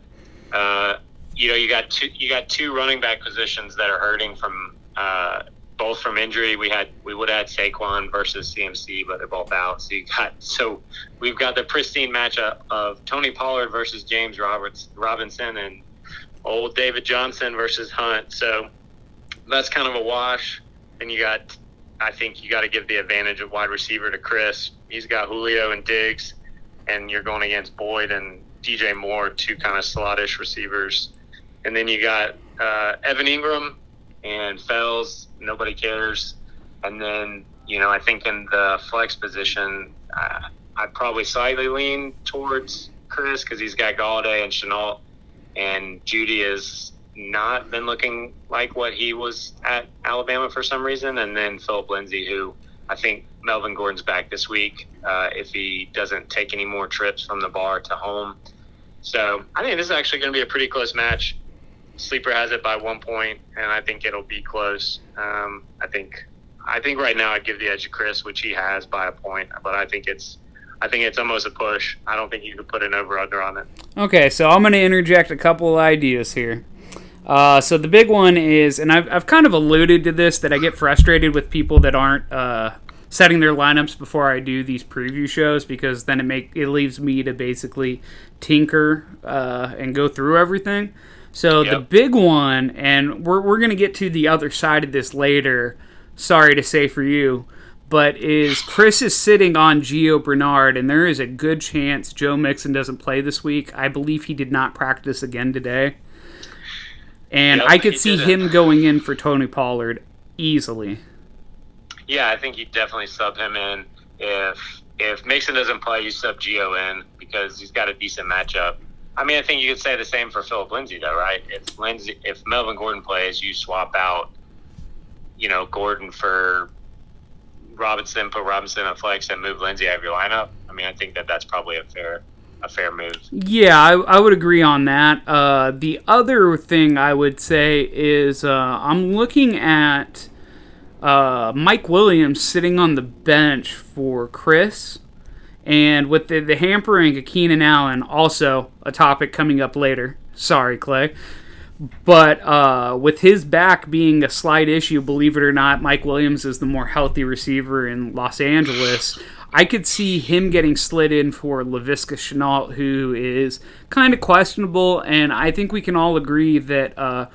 Uh, you know, you got two you got two running back positions that are hurting from uh, both from injury. We had we would had Saquon versus CMC, but they're both out. So you got so we've got the pristine matchup of Tony Pollard versus James Roberts Robinson and old David Johnson versus Hunt. So that's kind of a wash. Then you got I think you got to give the advantage of wide receiver to Chris. He's got Julio and Diggs, and you're going against Boyd and DJ Moore, two kind of slottish receivers. And then you got uh, Evan Engram and Fells. Nobody cares. And then you know I think in the flex position, uh, I'd probably slightly lean towards Chris because he's got Golladay and Shenault, and Jeudy has not been looking like what he was at Alabama for some reason. And then Philip Lindsay, who I think Melvin Gordon's back this week uh, if he doesn't take any more trips from the bar to home. So I think this is actually going to be a pretty close match. Sleeper has it by one point, and I think it'll be close. Um, I think I think right now I'd give the edge to Chris, which he has by a point, but I think it's I think it's almost a push. I don't think you could put an over under on it. Okay, so I'm going to interject a couple of ideas here. Uh, so the big one is, and I've, I've kind of alluded to this, that I get frustrated with people that aren't uh, setting their lineups before I do these preview shows because then it make it leaves me to basically tinker uh, and go through everything. So the big one, and we're, we're going to get to the other side of this later. Sorry to say for you, but is Chris is sitting on Gio Bernard, and there is a good chance Joe Mixon doesn't play this week. I believe he did not practice again today. And Yep, I could see him going in for Tony Pollard easily. Yeah, I think you definitely sub him in. If if Mixon doesn't play, you sub Gio in because he's got a decent matchup. I mean, I think you could say the same for Philip Lindsay, though, right? If Lindsay, if Melvin Gordon plays, you swap out, you know, Gordon for Robinson, put Robinson at flex, and move Lindsay out of your lineup. I mean, I think that that's probably a fair a fair move. Yeah, I, I would agree on that. Uh, the other thing I would say is uh, I'm looking at uh, Mike Williams sitting on the bench for Chris. And with the, the hampering of Keenan Allen, also a topic coming up later. Sorry, Clay. But uh, with his back being a slight issue, believe it or not, Mike Williams is the more healthy receiver in Los Angeles. I could see him getting slid in for Laviska Shenault, who is kind of questionable, and I think we can all agree that uh,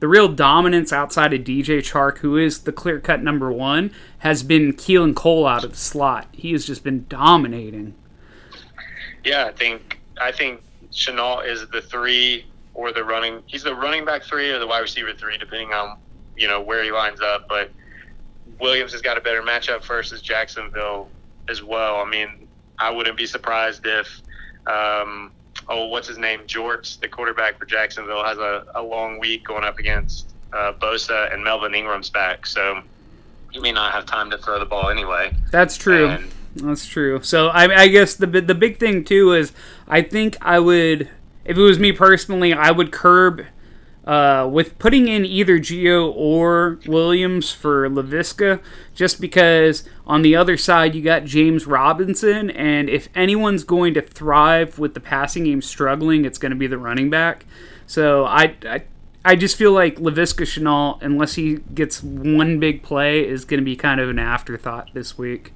the real dominance outside of DJ Chark, who is the clear cut number one, has been Keelan Cole out of the slot. He has just been dominating. Yeah, I think I think Shenault is the three or the running. He's the running back three or the wide receiver three, depending on you know where he lines up. But Williams has got a better matchup versus Jacksonville as well. I mean, I wouldn't be surprised if um, oh, what's his name, Jorts, the quarterback for Jacksonville, has a, a long week going up against uh, Bosa and Melvin Ingram's back. So he may not have time to throw the ball anyway. That's true. And- That's true. So I, I guess the the big thing too is I think I would, if it was me personally, I would curb uh, with putting in either Gio or Williams for Laviska, just because on the other side you got James Robinson, and if anyone's going to thrive with the passing game struggling, it's going to be the running back. So I. I I just feel like Laviska Shenault, unless he gets one big play, is going to be kind of an afterthought this week.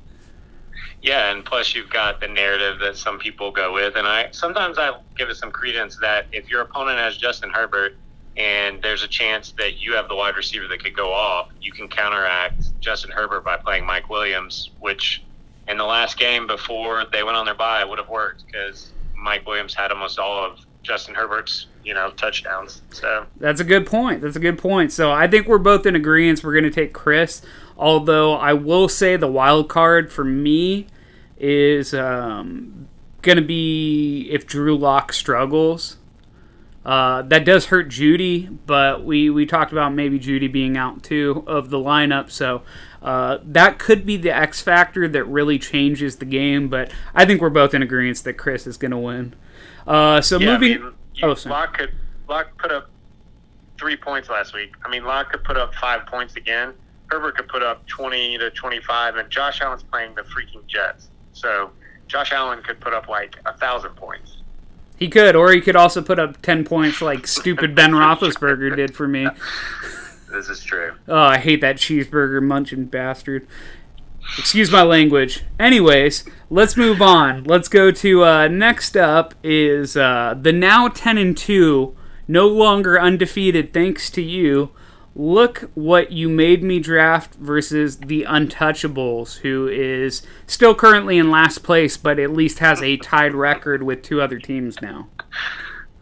Yeah, and plus you've got the narrative that some people go with, and I sometimes I give it some credence that if your opponent has Justin Herbert and there's a chance that you have the wide receiver that could go off, you can counteract Justin Herbert by playing Mike Williams, which in the last game before they went on their bye would have worked because Mike Williams had almost all of Justin Herbert's you know touchdowns. So That's a good point. That's a good point. So I think we're both in agreement. We're going to take Chris. Although I will say the wild card for me is um, going to be if Drew Lock struggles. Uh, that does hurt Jeudy, but we, we talked about maybe Jeudy being out too of the lineup. So uh, that could be the X factor that really changes the game. But I think we're both in agreement that Chris is going to win. Uh, so yeah, moving. I mean, oh, sorry. Lock could Lock put up three points last week. I mean, Lock could put up five points again. Herbert could put up twenty to twenty-five, and Josh Allen's playing the freaking Jets. So Josh Allen could put up like a thousand points. He could, or he could also put up ten points like stupid Ben Roethlisberger did for me. This is true. Oh, I hate that cheeseburger munching bastard. Excuse my language. Anyways, let's move on. Let's go to uh, next up is uh, the now ten and two, no longer undefeated thanks to you, look what you made me draft versus the Untouchables, who is still currently in last place, but at least has a tied record with two other teams now.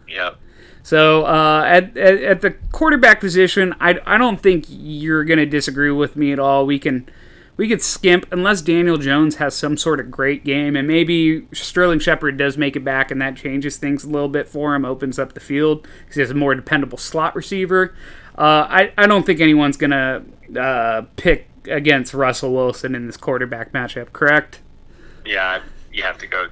Yep. So uh, at, at at the quarterback position, I, I don't think you're going to disagree with me at all. We can we could skimp unless Daniel Jones has some sort of great game, and maybe Sterling Shepard does make it back, and that changes things a little bit for him, opens up the field because he has a more dependable slot receiver. Uh, I I don't think anyone's going to uh, pick against Russell Wilson in this quarterback matchup. Correct? Yeah, you have to go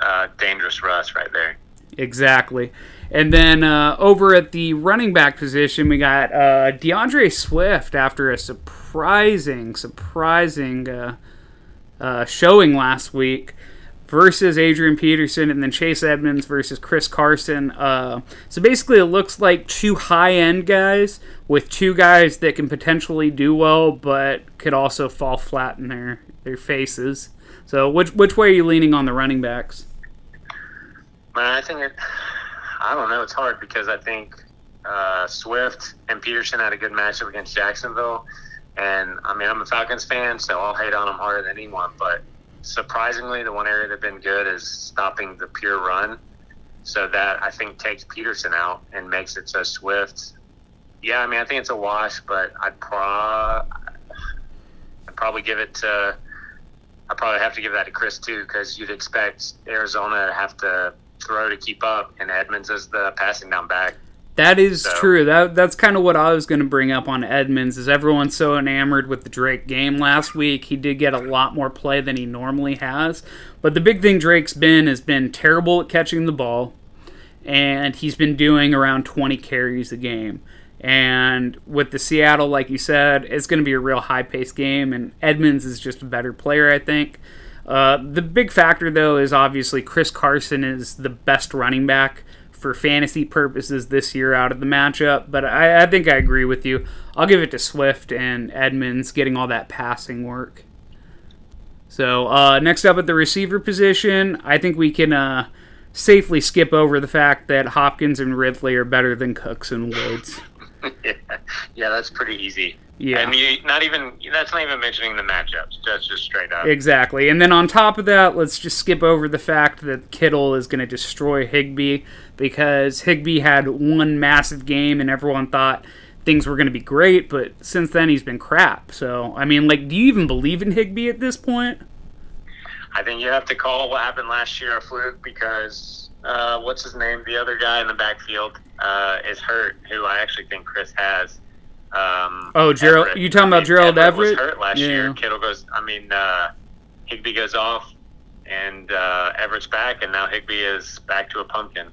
uh, dangerous Russ right there. Exactly. And then uh, over at the running back position, we got uh, D'Andre Swift after a surprising, surprising uh, uh, showing last week versus Adrian Peterson, and then Chase Edmonds versus Chris Carson. Uh, so basically, it looks like two high end guys with two guys that can potentially do well, but could also fall flat in their, their faces. So, which which way are you leaning on the running backs? Man, I think it. I don't know. It's hard because I think uh, Swift and Peterson had a good matchup against Jacksonville, and I mean I'm a Falcons fan, so I'll hate on them harder than anyone. But surprisingly, the one area they've been good is stopping the pure run. So that I think takes Peterson out and makes it so Swift. Yeah, I mean I think it's a wash, but I'd pro I'd probably give it to. I probably have to give that to Chris too, because you'd expect Arizona to have to throw to keep up, and Edmonds is the passing down back. That is So- true. That that's kind of what I was going to bring up on Edmonds. Is everyone so enamored with the Drake game last week? He did get a lot more play than he normally has. But the big thing Drake's been has been terrible at catching the ball, and he's been doing around 20 carries a game. And with the Seattle, like you said, it's going to be a real high paced game, and Edmonds is just a better player, I think. Uh, the big factor, though, is obviously Chris Carson is the best running back for fantasy purposes this year out of the matchup. But I, I think I agree with you. I'll give it to Swift and Edmonds getting all that passing work. So uh, next up at the receiver position, I think we can uh, safely skip over the fact that Hopkins and Ridley are better than Cooks and Woods. yeah, yeah, that's pretty easy. Yeah. and you not even that's not even mentioning the matchups. That's just straight up. Exactly. And then on top of that, let's just skip over the fact that Kittle is going to destroy Higbee because Higbee had one massive game and everyone thought things were going to be great, but since then he's been crap. So, I mean, like, do you even believe in Higbee at this point? I think you have to call what happened last year a fluke because uh, what's his name? The other guy in the backfield uh, is hurt, who I actually think Chris has. Um, Oh, Gerald- Everett. you talking about Gerald Everett? was hurt last Yeah. year. Kittle goes. I mean, uh, Higbee goes off, and uh, Everett's back, and now Higbee is back to a pumpkin.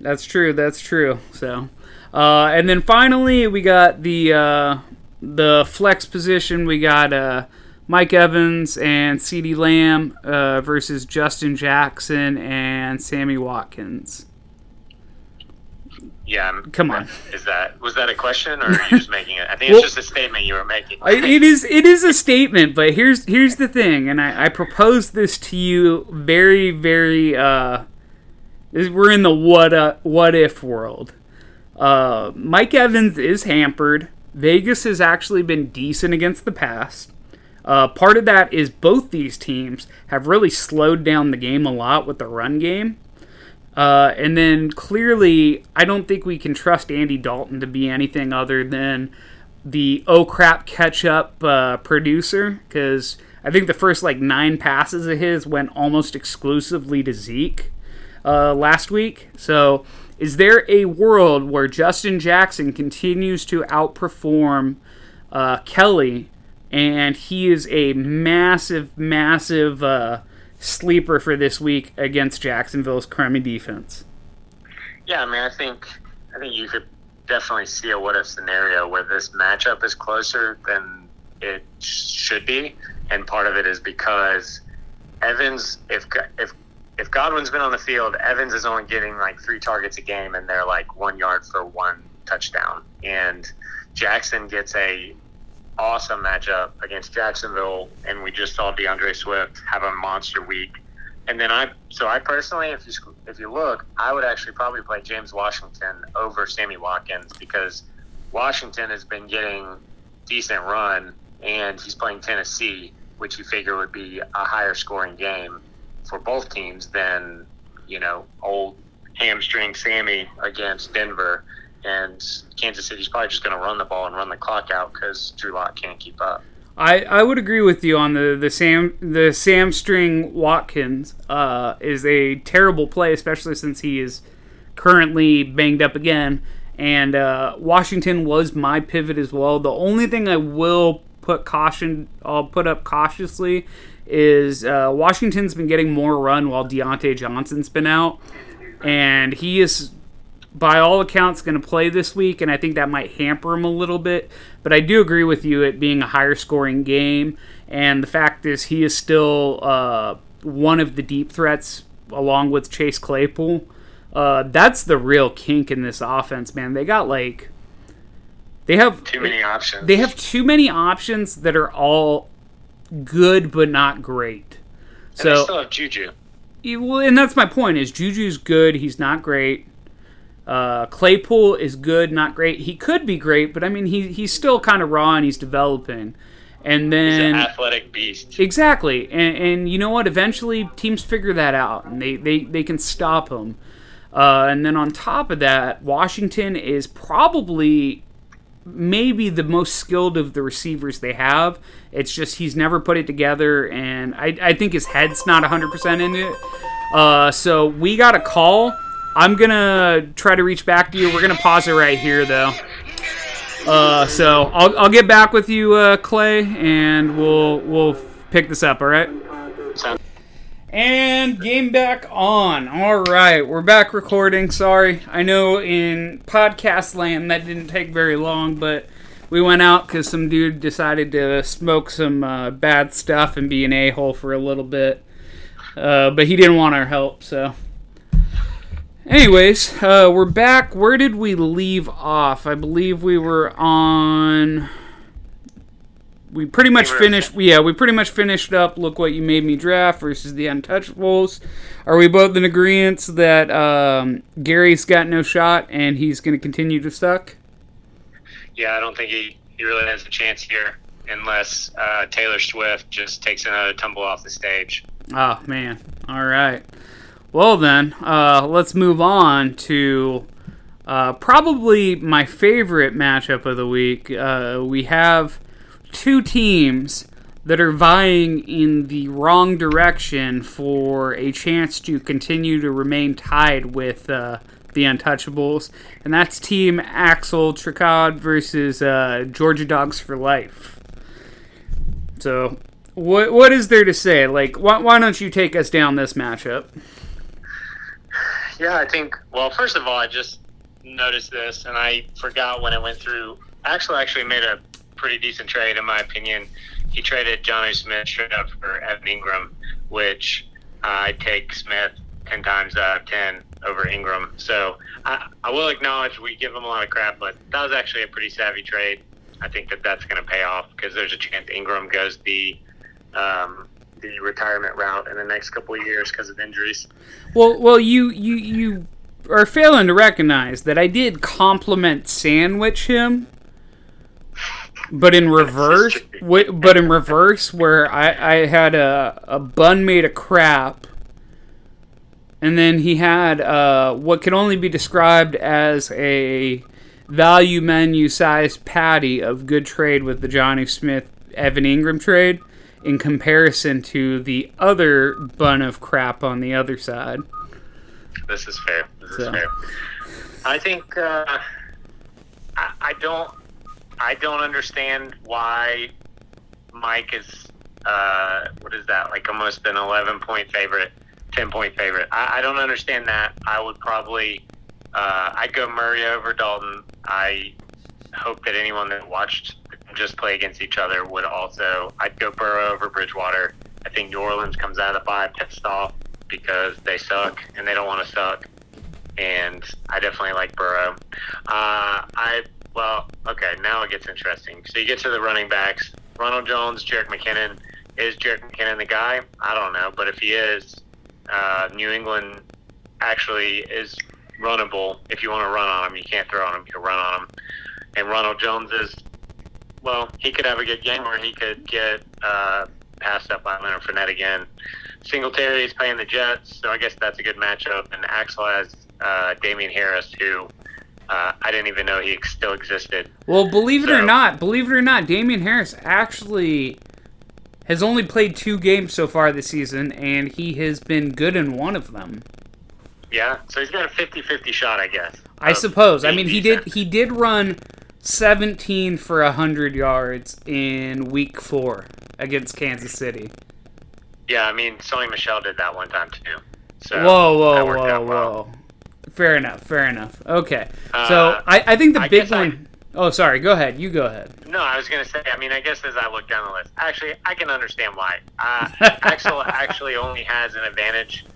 That's true. That's true. So, uh, and then finally we got the uh, the flex position. We got uh, Mike Evans and CeeDee Lamb uh, versus Justin Jackson and Sammy Watkins. Yeah, I'm- Come on. Is that was that a question, or are you just making it? I think Well- it's just a statement you were making. It is it is a statement, but here's here's the thing, and I, I propose this to you very very. We're in the what uh, what if world. Uh, Mike Evans is hampered. Vegas has actually been decent against the pass. Uh, part of that is both these teams have really slowed down the game a lot with the run game. Uh, and then clearly, I don't think we can trust Andy Dalton to be anything other than the oh crap catch up uh, producer because I think the first like nine passes of his went almost exclusively to Zeke uh, last week. So, is there a world where Justin Jackson continues to outperform uh, Kelley and he is a massive, massive uh, sleeper for this week against Jacksonville's crummy defense? Yeah, I mean, I think I think you could definitely see a what if scenario where this matchup is closer than it should be, and part of it is because Evans, if if if Godwin's been on the field, Evans is only getting like three targets a game, and they're like one yard for one touchdown, and Jackson gets a awesome matchup against Jacksonville, and we just saw D'Andre Swift have a monster week. And then I, so I personally, if you if you look, I would actually probably play James Washington over Sammy Watkins because Washington has been getting decent run, and he's playing Tennessee, which you figure would be a higher scoring game for both teams than you know old hamstring Sammy against Denver. And Kansas City's probably just going to run the ball and run the clock out because Drew Lock can't keep up. I, I would agree with you on the the Sam the Sam String Watkins uh, is a terrible play, especially since he is currently banged up again. And uh, Washington was my pivot as well. The only thing I will put caution, I'll put up cautiously, is uh, Washington's been getting more run while Diontae Johnson's been out, and he is by all accounts going to play this week, and I think that might hamper him a little bit. But I do agree with you it being a higher scoring game, and the fact is he is still uh, one of the deep threats along with Chase Claypool. Uh, that's the real kink in this offense, man. They got like they have Too many options. they have too many options that are all good but not great. and they So still have Juju. yeah, well, and that's my point. Is Juju's good? He's not great. Uh, Claypool is good, not great. He could be great, but I mean, he he's still kind of raw and he's developing. And He's then an athletic beast. exactly, and, and you know what? Eventually, teams figure that out, and they they, they can stop him. Uh, and then on top of that, Washington is probably maybe the most skilled of the receivers they have. It's just he's never put it together, and I, I think his head's not 100% in it. Uh, so we got a call. I'm going to try to reach back to you. We're going to pause it right here, though. Uh, so I'll, I'll get back with you, uh, Clay, and we'll we'll pick this up. All right. Sound- And game back on. All right, we're back recording. Sorry, I know in podcast land that didn't take very long, but we went out because some dude decided to smoke some uh, bad stuff and be an a hole for a little bit. Uh, but he didn't want our help, so. Anyways, uh, we're back. Where did we leave off? I believe we were on. We pretty much finished. Yeah, we pretty much finished up. Look what you made me draft versus the Untouchables. Are we both in agreement that um, Gary's got no shot and he's going to continue to suck? Yeah, I don't think he, he really has a chance here unless uh, Taylor Swift just takes another tumble off the stage. Oh man. All right. Well then, uh, let's move on to uh, probably my favorite matchup of the week. Uh, we have two teams that are vying in the wrong direction for a chance to continue to remain tied with uh, the Untouchables, and that's Team Axel Tricod versus uh, Georgia Dogs for Life. So, what what is there to say? Like, why, why don't you take us down this matchup? Yeah, I think. Well, first of all, I just noticed this, and I forgot when it went through. Actually, actually made a pretty decent trade, in my opinion. He traded Jonnu Smith straight up for Evan Engram, which I take Smith ten times out of ten over Engram. So I, I will acknowledge we give him a lot of crap, but that was actually a pretty savvy trade. I think that that's going to pay off because there's a chance Engram goes the um, the retirement route in the next couple of years because of injuries. Well, well, you you you are failing to recognize that I did compliment sandwich him, but in reverse. But in reverse, where I I had a a bun made of crap, and then he had uh, what can only be described as a value menu sized patty of good trade with the Jonnu Smith Evan Engram trade in comparison to the other bun of crap on the other side. This is fair. This So. is fair. I think uh, I, I don't. I don't understand why Mike is. Uh, what is that? Like almost an eleven point favorite, ten point favorite. I, I don't understand that. I would probably. Uh, I'd go Murray over Dalton. I hope that anyone that watched just play against each other would also. I'd go Burrow over Bridgewater. I think New Orleans comes out of the bye pissed off because they suck and they don't want to suck. And I definitely like Burrow. Uh, I well, okay, now it gets interesting. So you get to the running backs: Ronald Jones, Jerick McKinnon. Is Jerick McKinnon the guy? I don't know, but if he is, uh, New England actually is runnable. If you want to run on him, you can't throw on him. You can run on him. and Ronald Jones is well, he could have a good game, or he could get uh, passed up by Leonard Fournette again. Singletary is playing the Jets, so I guess that's a good matchup. And Axel has uh, Damien Harris, who uh, I didn't even know he still existed. Well, believe it or not, believe it or not, Damien Harris actually has only played two games so far this season, and he has been good in one of them. Yeah, so he's got a 50-50 shot, I guess. I suppose. I mean, he did he did run 17 for 100 yards in week 4 against Kansas City. Yeah, I mean, Sony Michel did that one time too. So whoa, whoa, whoa, well. whoa. Fair enough, fair enough. Okay. Uh, so, I, I think the I big guess I- one Oh, sorry. Go ahead. You go ahead. No, I was going to say, I mean, I guess as I look down the list, actually, I can understand why. Uh, Axel actually only has an advantage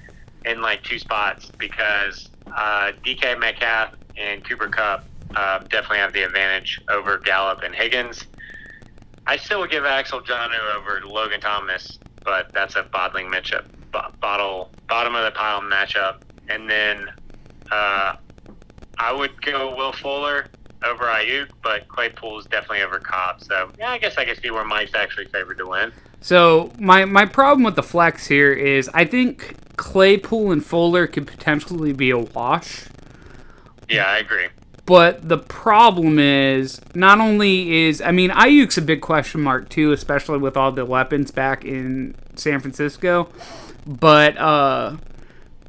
in like two spots because uh, DK Metcalf and Cooper Kupp uh, definitely have the advantage over Gallup and Higgins. I still would give Axel Jonnu over Logan Thomas, but that's a bottling matchup, bo- bottle, bottom of the pile matchup. And then uh, I would go Will Fuller over Aiyuk, but Claypool is definitely over Cobb. So yeah, I guess I can see where Mike's actually favored to win. So my my problem with the flex here is I think Claypool and Fuller could potentially be a wash. Yeah, I agree. But the problem is, not only is I mean Aiyuk's a big question mark too, especially with all the weapons back in San Francisco. But uh,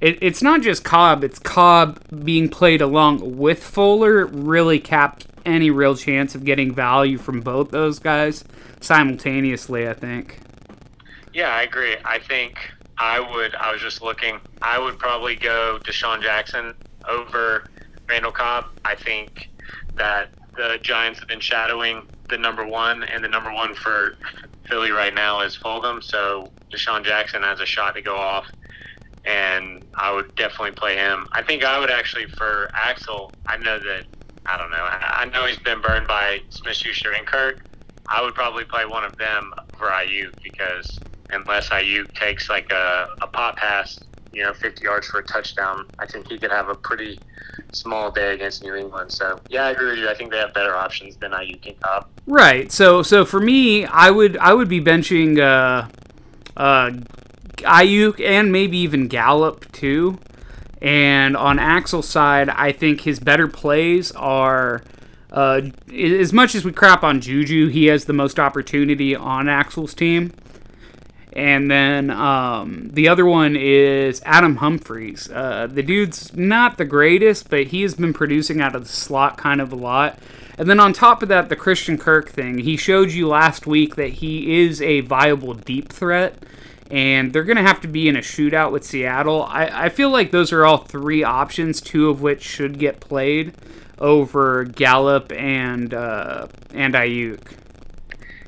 it, it's not just Cobb; it's Cobb being played along with Fuller really capped any real chance of getting value from both those guys simultaneously. I think. Yeah, I agree. I think I would. I was just looking. I would probably go DeSean Jackson over Randall Cobb. I think that the Giants have been shadowing the number one, and the number one for Philly right now is Fulgham. So DeSean Jackson has a shot to go off, and I would definitely play him. I think I would actually for Axel. I know that. I don't know. I know he's been burned by Smith Schuster and Kirk. I would probably play one of them for Aiyuk because unless Aiyuk takes like a, a pop pass, you know, 50 yards for a touchdown, I think he could have a pretty small day against New England. So, yeah, I agree with you. I think they have better options than Aiyuk can Cobb. Right. So so for me, I would I would be benching uh, uh, Aiyuk and maybe even Gallup too. And on Axel's side, I think his better plays are. Uh, as much as we crap on Juju, he has the most opportunity on Axel's team. And then um, the other one is Adam Humphries. Uh, the dude's not the greatest, but he has been producing out of the slot kind of a lot. And then on top of that, the Christian Kirk thing. He showed you last week that he is a viable deep threat, and they're going to have to be in a shootout with Seattle. I, I feel like those are all three options, two of which should get played over Gallup and uh, and Aiyuk.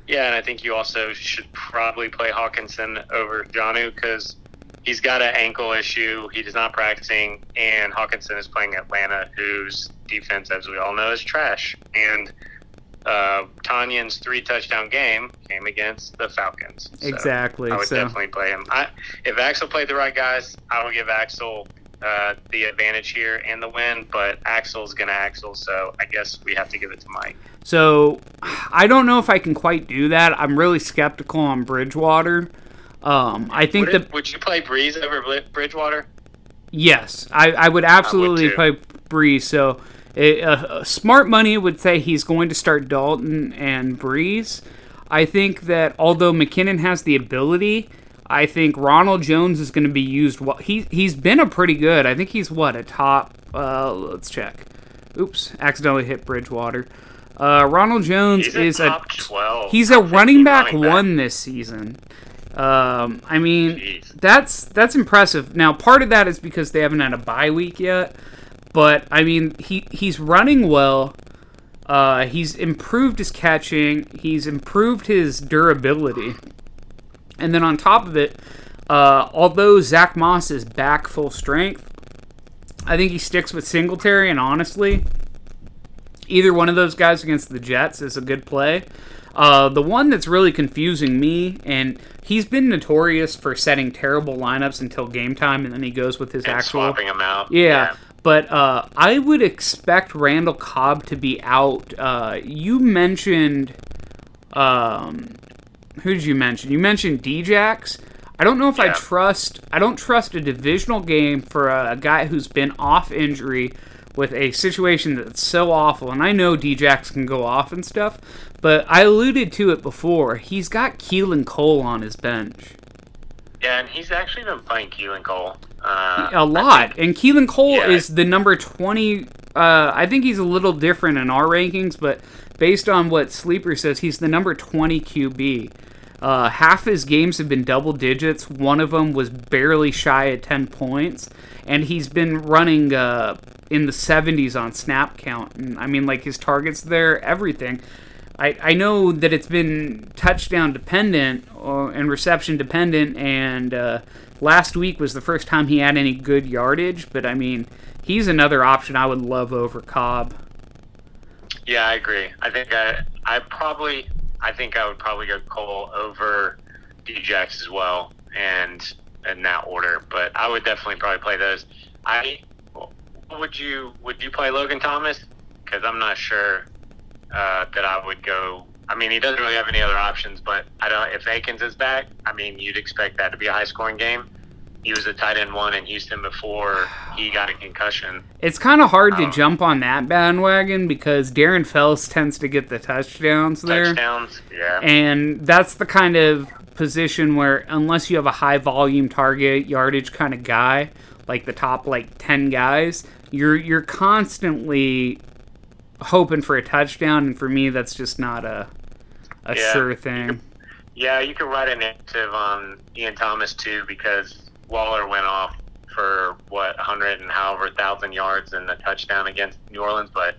Yeah, and I think you also should probably play Hockenson over Jonnu because he's got an ankle issue. He is not practicing, and Hockenson is playing Atlanta, whose defense, as we all know, is trash. And uh, Tonyan's three touchdown game came against the Falcons. So Exactly. I would so. definitely play him. I, if Axel played the right guys, I would give Axel uh, the advantage here and the win, but Axel's going to Axel, so I guess we have to give it to Mike. So I don't know if I can quite do that. I'm really skeptical on Bridgewater. Um, I think Would, that it- would you play Brees over Bridgewater? yes, I, I would absolutely too. play Brees. So a, a smart money would say he's going to start Dalton and Brees. I think that although McKinnon has the ability, I think Ronald Jones is going to be used. Well, he he's been a pretty good. I think he's what a top. Uh, let's check. Oops, accidentally hit Bridgewater. Uh, Ronald Jones He's a is top a 12. He's a running back running back. one this season. Um, I mean, Jeez. that's that's impressive. Now, part of that is because they haven't had a bye week yet, but I mean, he he's running well. Uh, he's improved his catching. He's improved his durability, and then on top of it, uh, although Zack Moss is back full strength, I think he sticks with Singletary. And honestly, either one of those guys against the Jets is a good play. Uh, the one that's really confusing me, and he's been notorious for setting terrible lineups until game time, and then he goes with his And actual. swapping them out. Yeah, But uh, I would expect Randall Cobb to be out. Uh, you mentioned. Um, who did you mention? You mentioned Djax. I don't know if I trust. I don't trust a divisional game for a, guy who's been off injury with a situation that's so awful. And I know Djax can go off and stuff, but I alluded to it before. He's got Keelan Cole on his bench Yeah, and he's actually been playing Keelan Cole. Uh, a lot. And Keelan Cole Yeah. is the number 20. Uh, I think he's a little different in our rankings, but based on what Sleeper says, he's the number 20 QB. Uh, half his games have been double digits. One of them was barely shy at 10 points. And he's been running uh, in the 70s on snap count. And I mean, like his targets there, everything. I, I know that it's been touchdown dependent or, and reception dependent, and uh, last week was the first time he had any good yardage. But I mean, he's another option I would love over Cobb. Yeah, I agree. I think I, I probably, I think I would probably go Cole over Djax as well, and in that order. But I would definitely probably play those. I would you would you play Logan Thomas? Because I'm not sure uh, that I would go. I mean, he doesn't really have any other options, but I don't. If Akins is back, I mean, you'd expect that to be a high scoring game. He was a tight end one in Houston before he got a concussion. It's kind of hard to Um, jump on that bandwagon because Darren Fells tends to get the touchdowns there. Touchdowns, yeah. And that's the kind of position where, unless you have a high volume target yardage kind of guy, like the top like ten guys, you're you're constantly hoping for a touchdown. And for me, that's just not a a Yeah. sure thing. Yeah, you could write a narrative on Ian Thomas too because Waller went off for what 100 and however thousand yards and a touchdown against New Orleans, but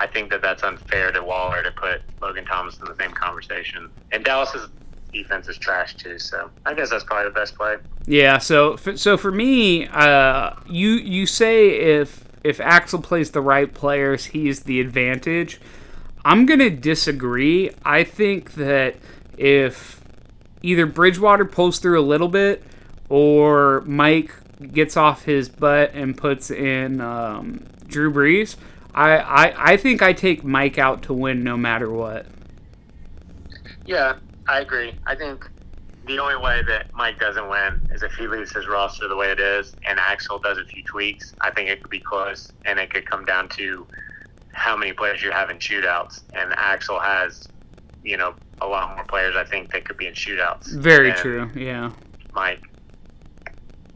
I think that that's unfair to Waller to put Logan Thomas in the same conversation. And Dallas's defense is trash too, so I guess that's probably the best play. Yeah. So so for me, uh, you you say if if Axel plays the right players, he's the advantage. I'm gonna disagree. I think that if either Bridgewater pulls through a little bit, or Mike gets off his butt and puts in um, Drew Brees, I, I I think I take Mike out to win no matter what. Yeah, I agree. I think the only way that Mike doesn't win is if he leaves his roster the way it is and Axel does a few tweaks. I think it could be close and it could come down to how many players you have in shootouts. And Axel has, you know, a lot more players I think that could be in shootouts. Very true. Yeah. Mike.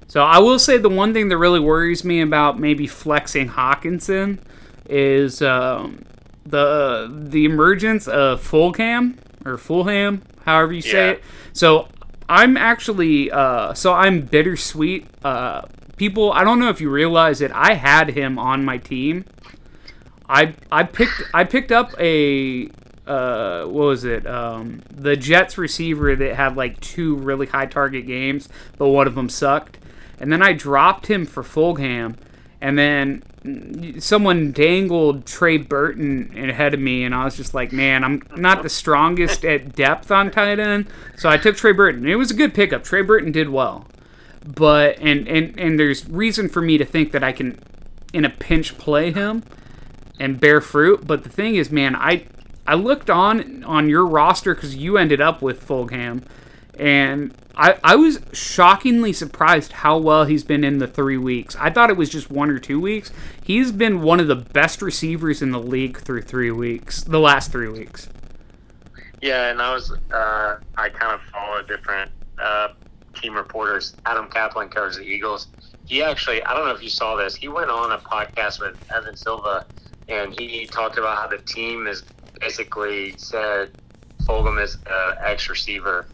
So I will say the one thing that really worries me about maybe flexing Hockenson is um, the the emergence of Fulham or Fulham, however you say Yeah. it. So I'm actually uh, so I'm bittersweet. Uh, people, I don't know if you realize it. I had him on my team. I I picked I picked up a uh, what was it? Um, the Jets receiver that had like two really high target games, but one of them sucked. And then I dropped him for Fulgham, and then someone dangled Trey Burton ahead of me, and I was just like, man, I'm not the strongest at depth on tight end, so I took Trey Burton. It was a good pickup. Trey Burton did well, but and and and there's reason for me to think that I can, in a pinch, play him and bear fruit. But the thing is, man, I I looked on on your roster because you ended up with Fulgham, and I I was shockingly surprised how well he's been in the three weeks. I thought it was just one or two weeks. He's been one of the best receivers in the league through three weeks, the last three weeks. Yeah, and I was uh, I kind of follow different uh, team reporters. Adam Kaplan covers the Eagles. He actually, I don't know if you saw this. He went on a podcast with Evan Silva, and he talked about how the team is basically said Fulgham is the X receiver,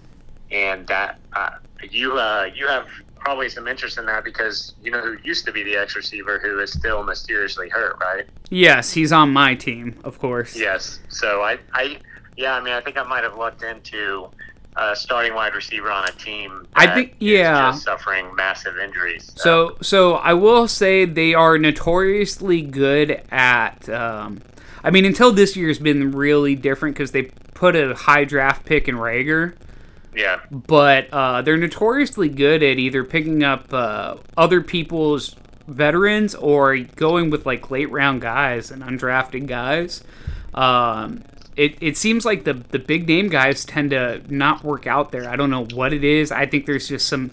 and that uh, you uh, you have probably some interest in that because you know who used to be the X receiver who is still mysteriously hurt, right? Yes, he's on my team, of course. Yes. So I, I, yeah, I mean, I think I might have looked into uh, starting wide receiver on a team. I think- is yeah. just suffering massive injuries. So, so I will say they are notoriously good at. Um, I mean, until this year's been really different because they put a high draft pick in Reagor, yeah, but uh, they're notoriously good at either picking up uh, other people's veterans or going with like late round guys and undrafted guys. Um, it, it seems like the the big name guys tend to not work out there. I don't know what it is. I think there's just some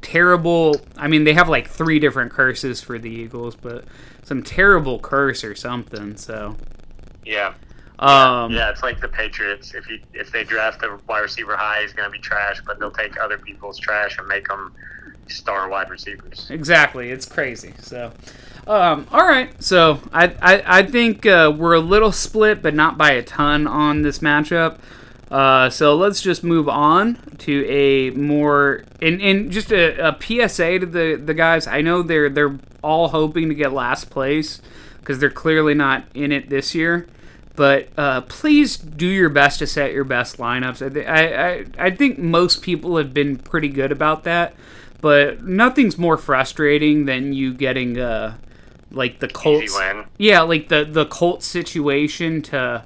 terrible. I mean, they have like three different curses for the Eagles, but some terrible curse or something. So, Yeah. Um, yeah, it's like the Patriots. If you if they draft a wide receiver high, he's going to be trash, but they'll take other people's trash and make them star wide receivers. Exactly, it's crazy. So, um, all right. So I I, I think uh, we're a little split, but not by a ton on this matchup. Uh, so let's just move on to a more and, and just a, a PSA to the, the guys. I know they're they're all hoping to get last place because they're clearly not in it this year. But uh, please do your best to set your best lineups. I, th- I, I, I think most people have been pretty good about that, but nothing's more frustrating than you getting uh, like the Colts. Yeah, like the the Colts situation to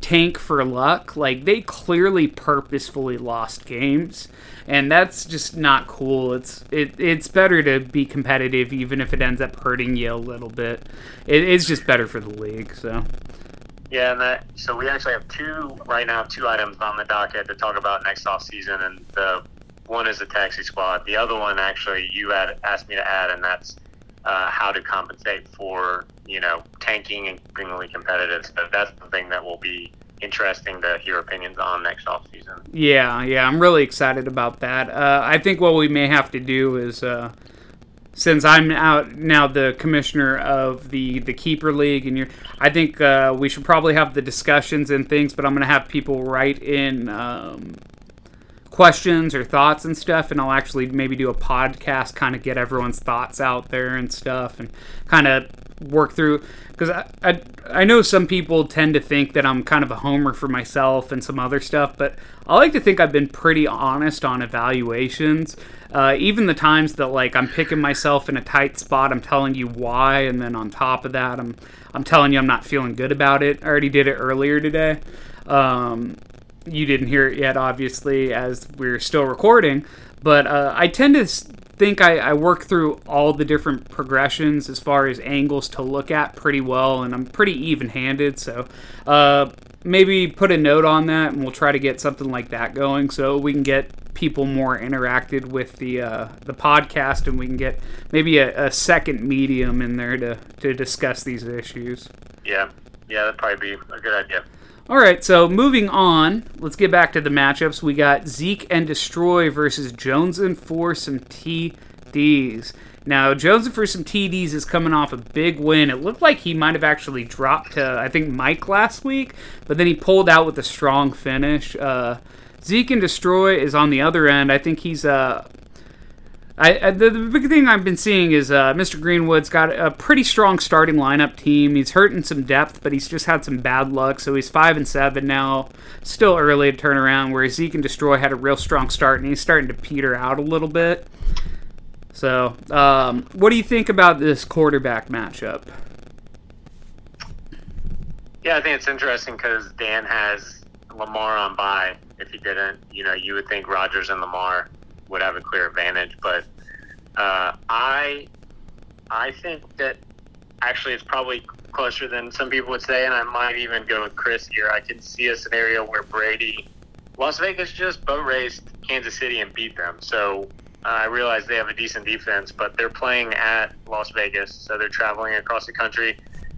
tank for luck. Like they clearly purposefully lost games, and that's just not cool. It's it, it's better to be competitive, even if it ends up hurting you a little bit. It, it's just better for the league. So Yeah, and that so we actually have two right now, two items on the docket to talk about next off season, and the one is the taxi squad. The other one actually you had asked me to add, and that's uh, how to compensate for you know tanking and being really competitive. So that's the thing that will be interesting to hear opinions on next off season. yeah, yeah, I'm really excited about that. Uh, I think what we may have to do is. Uh, since I'm out now the commissioner of the the keeper league and you're I think uh, we should probably have the discussions and things but I'm gonna have people write in um, questions or thoughts and stuff and I'll actually maybe do a podcast kind of get everyone's thoughts out there and stuff and kind of work through because I, I I know some people tend to think that I'm kind of a homer for myself and some other stuff but I like to think I've been pretty honest on evaluations uh, even the times that like I'm picking myself in a tight spot I'm telling you why and then on top of that I'm I'm telling you I'm not feeling good about it I already did it earlier today um, you didn't hear it yet, obviously, as we're still recording. But uh, I tend to think I, I work through all the different progressions as far as angles to look at pretty well, and I'm pretty even handed. So uh, maybe put a note on that, and we'll try to get something like that going so we can get people more interacted with the uh, the podcast, and we can get maybe a, a second medium in there to, to discuss these issues. Yeah, yeah, that'd probably be a good idea. All right, so moving on, let's get back to the matchups. We got Zeke and Destroy versus Jones and for some TDs. Now, Jones and for some TDs is coming off a big win. It looked like he might have actually dropped to, I think, Mike last week, but then he pulled out with a strong finish. Uh, Zeke and Destroy is on the other end. I think he's uh, I, I the, the big thing I've been seeing is uh, Mr. Greenwood's got a pretty strong starting lineup team. He's hurting some depth, but he's just had some bad luck. So he's five and seven now. Still early to turn around. Whereas Zeke and Destroy had a real strong start, and he's starting to peter out a little bit. So, um, what do you think about this quarterback matchup? Yeah, I think it's interesting because Dan has Lamar on bye. If he didn't, you know, you would think Rodgers and Lamar would have a clear advantage. But uh, I, I think that actually it's probably closer than some people would say, and I might even go with Chris here. I can see a scenario where Brady, Las Vegas just boat raced Kansas City and beat them. So uh, I realize they have a decent defense, but they're playing at Las Vegas, so they're traveling across the country.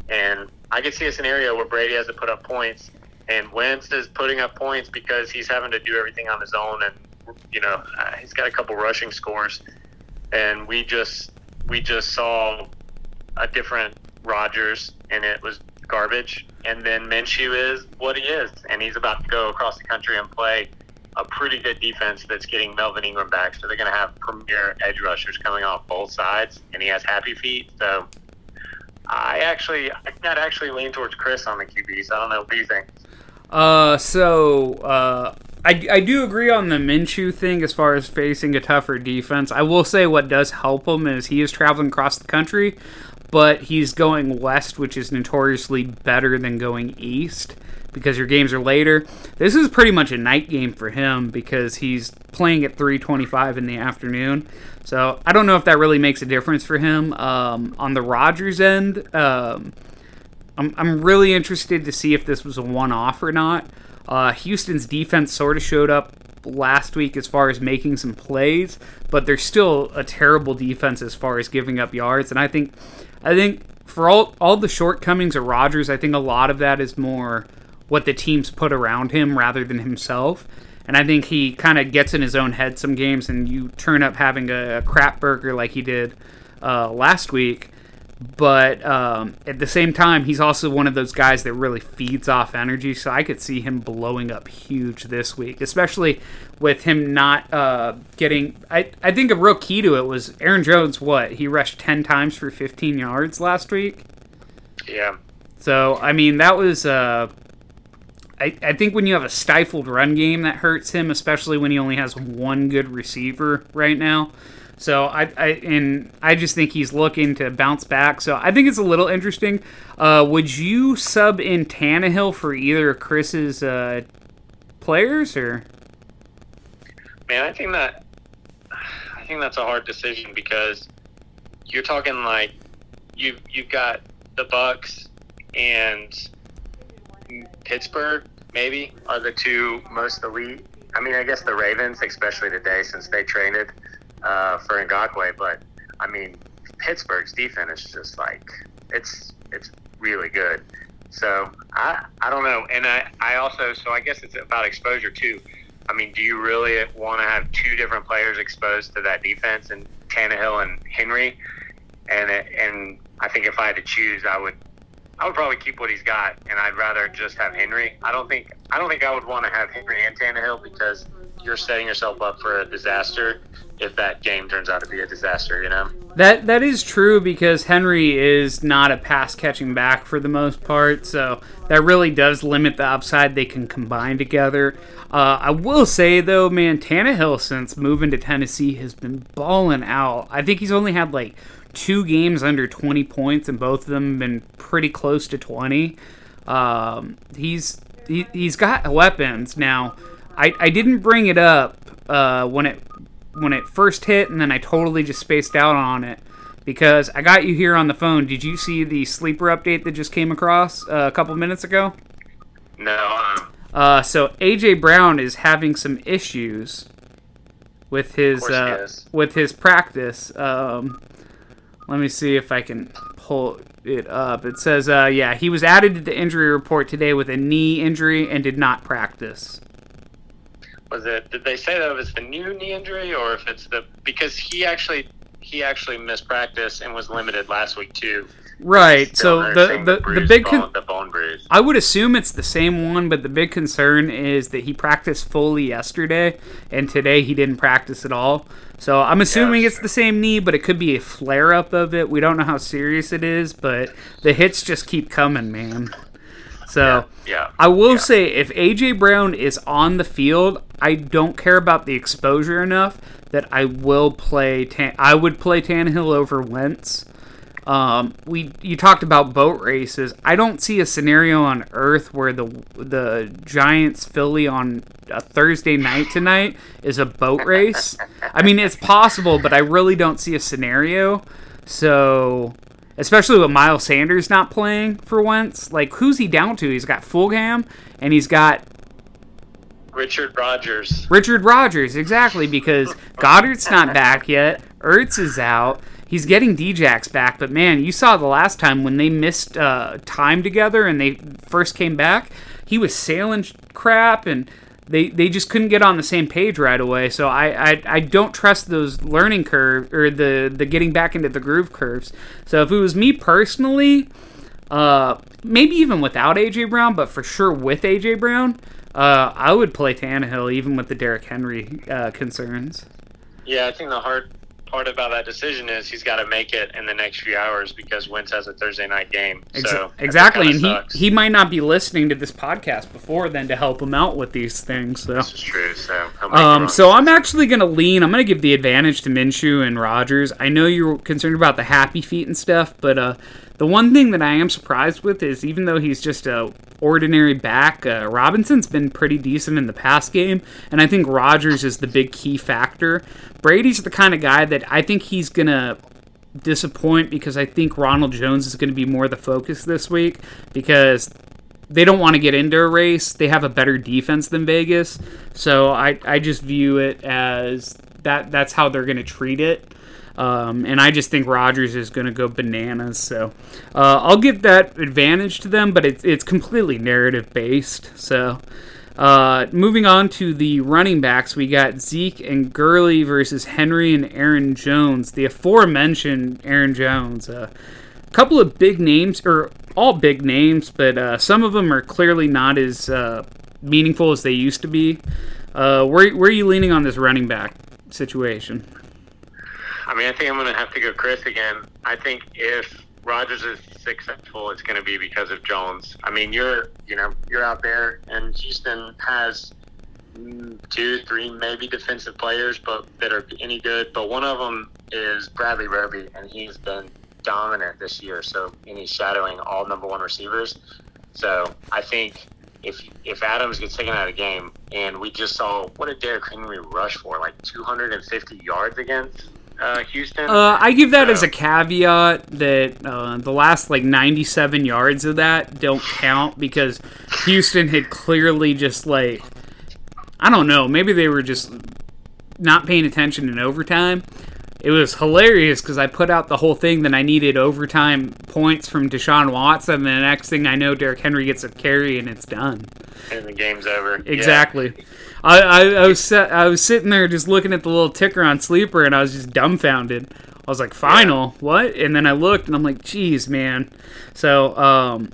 And I could see a scenario where Brady has to put up points, and Wentz is putting up points because he's having to do everything on his own, and you know uh, he's got a couple rushing scores, and we just we just saw a different Rodgers, and it was garbage. And then Minshew is what he is, and he's about to go across the country and play a pretty good defense that's getting Melvin Ingram back. So they're going to have premier edge rushers coming off both sides, and he has happy feet. So I actually, I I'd actually lean towards Chris on the QBs. I don't know. What do you think? Uh, so uh, I, I do agree on the Minshew thing as far as facing a tougher defense. I will say what does help him is he is traveling across the country, but he's going west, which is notoriously better than going east because your games are later. This is pretty much a night game for him because he's playing at 3:25 in the afternoon. So I don't know if that really makes a difference for him. Um, on the Rodgers end, um, I'm, I'm really interested to see if this was a one off or not. Uh, Houston's defense sort of showed up last week as far as making some plays, but they're still a terrible defense as far as giving up yards. And I think, I think for all all the shortcomings of Rodgers, I think a lot of that is more what the teams put around him rather than himself. And I think he kind of gets in his own head some games, and you turn up having a, crap burger like he did uh, last week but um, at the same time, he's also one of those guys that really feeds off energy. So I could see him blowing up huge this week, especially with him not uh, getting. I, I think a real key to it was Aaron Jones. What he rushed ten times for 15 yards last week. Yeah. So I mean that was. Uh, I, I think when you have a stifled run game, that hurts him, especially when he only has one good receiver right now. So I, I and I just think he's looking to bounce back. So I think it's a little interesting. Uh, would you sub in Tannehill for either of Chris's uh, players or? Man, I think that I think that's a hard decision because you're talking like you you've got the Bucks and Pittsburgh maybe are the two most elite. I mean, I guess the Ravens, especially today since they traded uh, for Ngakoue, but I mean, Pittsburgh's defense is just like it's it's really good. So I I don't know, and I I also so I guess it's about exposure too. I mean, do you really want to have two different players exposed to that defense and Tannehill and Henry? And and I think if I had to choose, I would I would probably keep what he's got, and I'd rather just have Henry. I don't think I don't think I would want to have Henry and Tannehill because you're setting yourself up for a disaster if that game turns out to be a disaster. You know. That that is true because Henry is not a pass catching back for the most part, so that really does limit the upside they can combine together. Uh, I will say though, man, Tannehill since moving to Tennessee has been balling out. I think he's only had like two games under 20 points, and both of them have been pretty close to 20. Um, he's he, he's got weapons now. I, I didn't bring it up uh, when it when it first hit, and then I totally just spaced out on it because I got you here on the phone. Did you see the sleeper update that just came across uh, a couple minutes ago? No. Um, Uh, so AJ Brown is having some issues with his Of course he uh, with his practice. Um, let me see if I can pull it up. It says, uh, yeah, he was added to the injury report today with a knee injury and did not practice. Was it? Did they say that it was the new knee injury, or if it's the because he actually he actually missed practice and was limited last week too. Right. So the nursing the, the big bone, con- the bone bruise. I would assume it's the same one, but the big concern is that he practiced fully yesterday, and today he didn't practice at all. So I'm assuming Yeah, it's the same knee, but it could be a flare up of it. We don't know how serious it is, but the hits just keep coming, man. So Yeah. I will Yeah. say, if AJ Brown is on the field, I don't care about the exposure enough that I will play. Tan- I would play Tannehill over Wentz. Um, we you talked about boat races. I don't see a scenario on Earth where the the Giants Philly on a Thursday night tonight is a boat race. I mean, it's possible, but I really don't see a scenario. So, especially with Miles Sanders not playing for once. like who's he down to? He's got Fulgham and he's got Richard Rodgers. Richard Rodgers, exactly, because Goedert's not back yet. Ertz is out. He's getting Djax back, but man, you saw the last time when they missed uh, time together and they first came back, he was sailing crap and they, they just couldn't get on the same page right away. So I, I, I don't trust those learning curve or the, the getting back into the groove curves. So if it was me personally, uh, maybe even without AJ Brown, but for sure with AJ Brown, uh, I would play Tannehill even with the Derrick Henry uh, concerns. Yeah, I think the hard part about that decision is he's got to make it in the next few hours because Wentz has a Thursday night game. So exactly, and that he he might not be listening to this podcast before then to help him out with these things. So. This is true. So he'll make the Um, so I'm actually going to lean. I'm going to give the advantage to Minshew and Rodgers. I know you're concerned about the happy feet and stuff, but uh, The one thing that I am surprised with is even though he's just a ordinary back, uh, Robinson's been pretty decent in the pass game, and I think Rodgers is the big key factor. Brady's the kind of guy that I think he's gonna disappoint because I think Ronald Jones is going to be more the focus this week because they don't want to get into a race. They have a better defense than Vegas, so I I just view it as that that's how they're going to treat it. Um, and I just think Rodgers is going to go bananas. So uh, I'll give that advantage to them, but it's it's completely narrative based. So uh, moving on to the running backs, we got Zeke and Gurley versus Henry and Aaron Jones. The aforementioned Aaron Jones. A couple of big names, or all big names, but uh, some of them are clearly not as uh, meaningful as they used to be. Uh, where, where are you leaning on this running back situation? I mean, I think I'm going to have to go Chris again. I think if Rodgers is successful, it's going to be because of Jones. I mean, you're you know you're out there, and Houston has two, three, maybe defensive players, but that are any good. But one of them is Bradley Roby, and he's been dominant this year. So and he's shadowing all number one receivers. So I think if if Adams gets taken out of the game, and we just saw what did Derrick Henry rush for, like 250 yards against uh, Houston. Uh, I give that So- as a caveat that uh, the last like 97 yards of that don't count because Houston had clearly just like I don't know, maybe they were just not paying attention in overtime. It was hilarious because I put out the whole thing that I needed overtime points from Deshaun Watson, and the next thing I know, Derrick Henry gets a carry and it's done. and the game's over. Yeah. Exactly. I, I, I was I was sitting there just looking at the little ticker on sleeper, and I was just dumbfounded. I was like, "Final, what?" And then I looked, and I'm like, "Geez, man." So, um,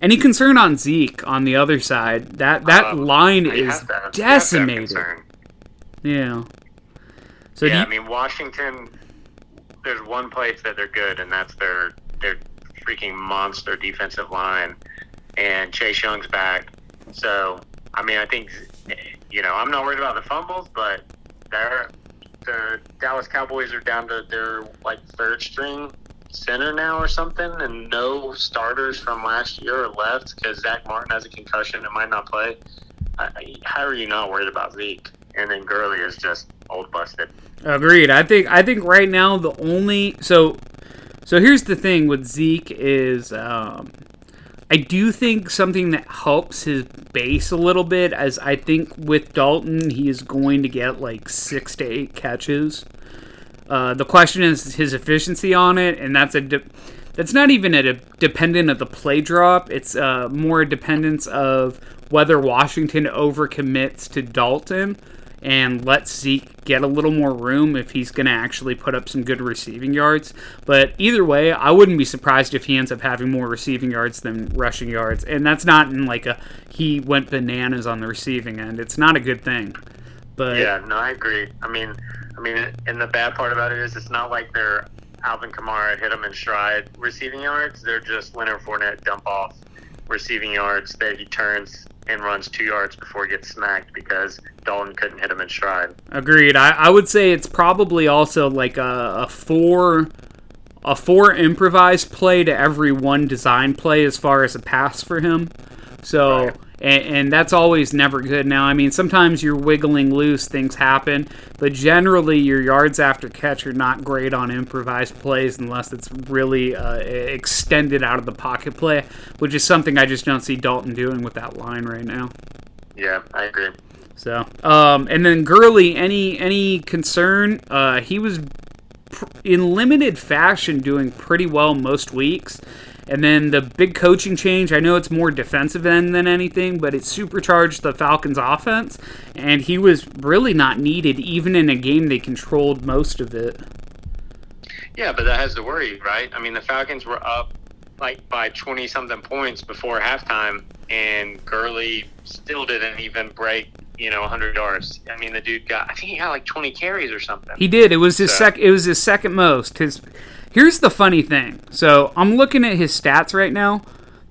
any concern on Zeke on the other side? That that Um, line is have to have- you have to have decimated. Yeah. So yeah, you- I mean Washington. There's one place that they're good, and that's their their freaking monster defensive line. And Chase Young's back, so I mean I think you know I'm not worried about the fumbles, but they're the Dallas Cowboys are down to their like third string center now or something, and no starters from last year are left because Zack Martin has a concussion and might not play. I, how are you not worried about Zeke? And then Gurley is just old busted. Agreed. I think I think right now the only so so here's the thing with Zeke is um, I do think something that helps his base a little bit as I think with Dalton he is going to get like six to eight catches. Uh, the question is his efficiency on it, and that's a de- that's not even a de- dependent of the play drop. It's uh, more a dependence of whether Washington overcommits to Dalton and lets Zeke get a little more room if he's going to actually put up some good receiving yards. But either way, I wouldn't be surprised if he ends up having more receiving yards than rushing yards, and that's not in like a he went bananas on the receiving end. It's not a good thing. But Yeah, no, I agree. I mean, I mean, and the bad part about it is it's not like they're Alvin Kamara hit him in stride receiving yards. They're just Leonard Fournette dump off receiving yards that he turns and runs two yards before he gets smacked because Dalton couldn't hit him in stride. Agreed. I, I would say it's probably also like a, a four a four improvised play to every one design play as far as a pass for him. So Right. and, and that's always never good. Now, I mean, sometimes you're wiggling loose, things happen, but generally your yards after catch are not great on improvised plays unless it's really uh, extended out of the pocket play, which is something I just don't see Dalton doing with that line right now. Yeah, I agree. So, um, and then Gurley, any any concern? Uh, he was pr- in limited fashion doing pretty well most weeks. And then the big coaching change, I know it's more defensive end than anything, but it supercharged the Falcons' offense, and he was really not needed, even in a game they controlled most of it. Yeah, but that has to worry, right? I mean, the Falcons were up like by 20 something points before halftime, and Gurley still didn't even break, you know, 100 yards. I mean, the dude got, I think he got like 20 carries or something. He did. It was his So- sec. It was his second most. His. Here's the funny thing. So I'm looking at his stats right now.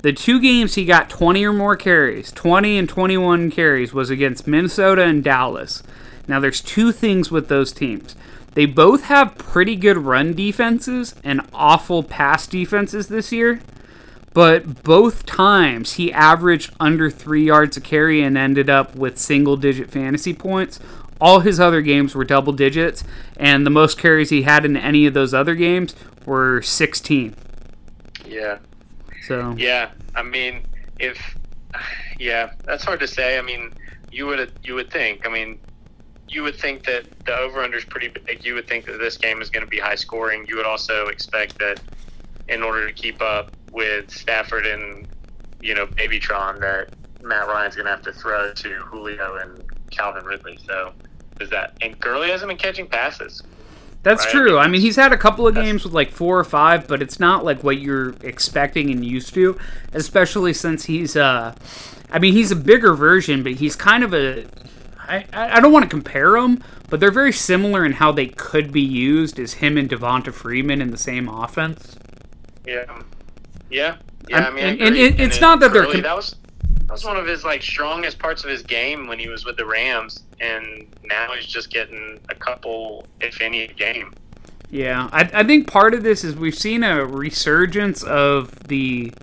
The two games he got 20 or more carries, 20 and 21 carries, was against Minnesota and Dallas. Now there's two things with those teams. They both have pretty good run defenses and awful pass defenses this year. But both times he averaged under three yards a carry and ended up with single digit fantasy points. All his other games were double digits, and the most carries he had in any of those other games were 16. Yeah. So, Yeah, I mean, if yeah, that's hard to say. I mean, you would you would think. I mean, you would think that the over under is pretty big. You would think that this game is going to be high scoring. You would also expect that in order to keep up with Stafford and you know Babytron, that Matt Ryan's going to have to throw to Julio and Calvin Ridley. So does that? And Gurley hasn't been catching passes. That's Right. true. I mean, he's had a couple of games with like four or five, but it's not like what you're expecting and used to, especially since he's uh I mean, he's a bigger version, but he's kind of a I, I I don't want to compare them, but they're very similar in how they could be used as him and Devonta Freeman in the same offense. Yeah, yeah, yeah. I mean, I and- and agree. it's then not that they're com- that was that was one of his like strongest parts of his game when he was with the Rams, and now he's just getting a couple, if any, a game. Yeah, I, I think part of this is we've seen a resurgence of the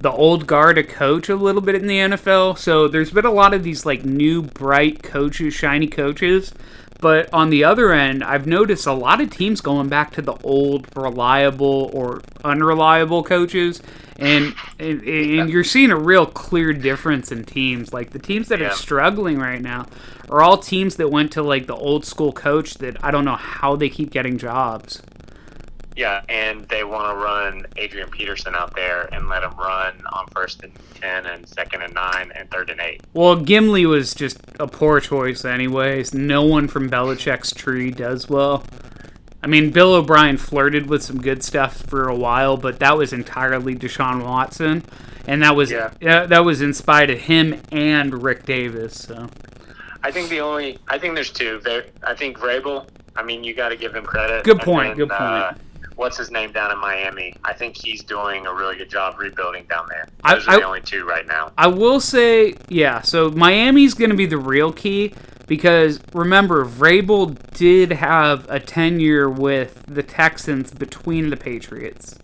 the old guard of coach a little bit in the NFL. So there's been a lot of these like new bright coaches, shiny coaches. But on the other end, I've noticed a lot of teams going back to the old reliable or unreliable coaches. And, and, and you're seeing a real clear difference in teams. Like the teams that Yeah. are struggling right now are all teams that went to like the old school coach that I don't know how they keep getting jobs. Yeah, and they want to run Adrian Peterson out there and let him run on first and ten and second and nine and third and eight. Well, Gimli was just a poor choice, anyways. No one from Belichick's tree does well. I mean, Bill O'Brien flirted with some good stuff for a while, but that was entirely Deshaun Watson, and that was Yeah. yeah, that was in spite of him and Rick Davis. So I think the only I think there's two. There, I think Vrabel. I mean, you got to give him credit. Good point, then, good point. Uh, what's his name down in Miami? I think he's doing a really good job rebuilding down there. I, are the I- only two right now. I will say, yeah. So Miami's going to be the real key because remember, Vrabel did have a tenure with the Texans between the Patriots.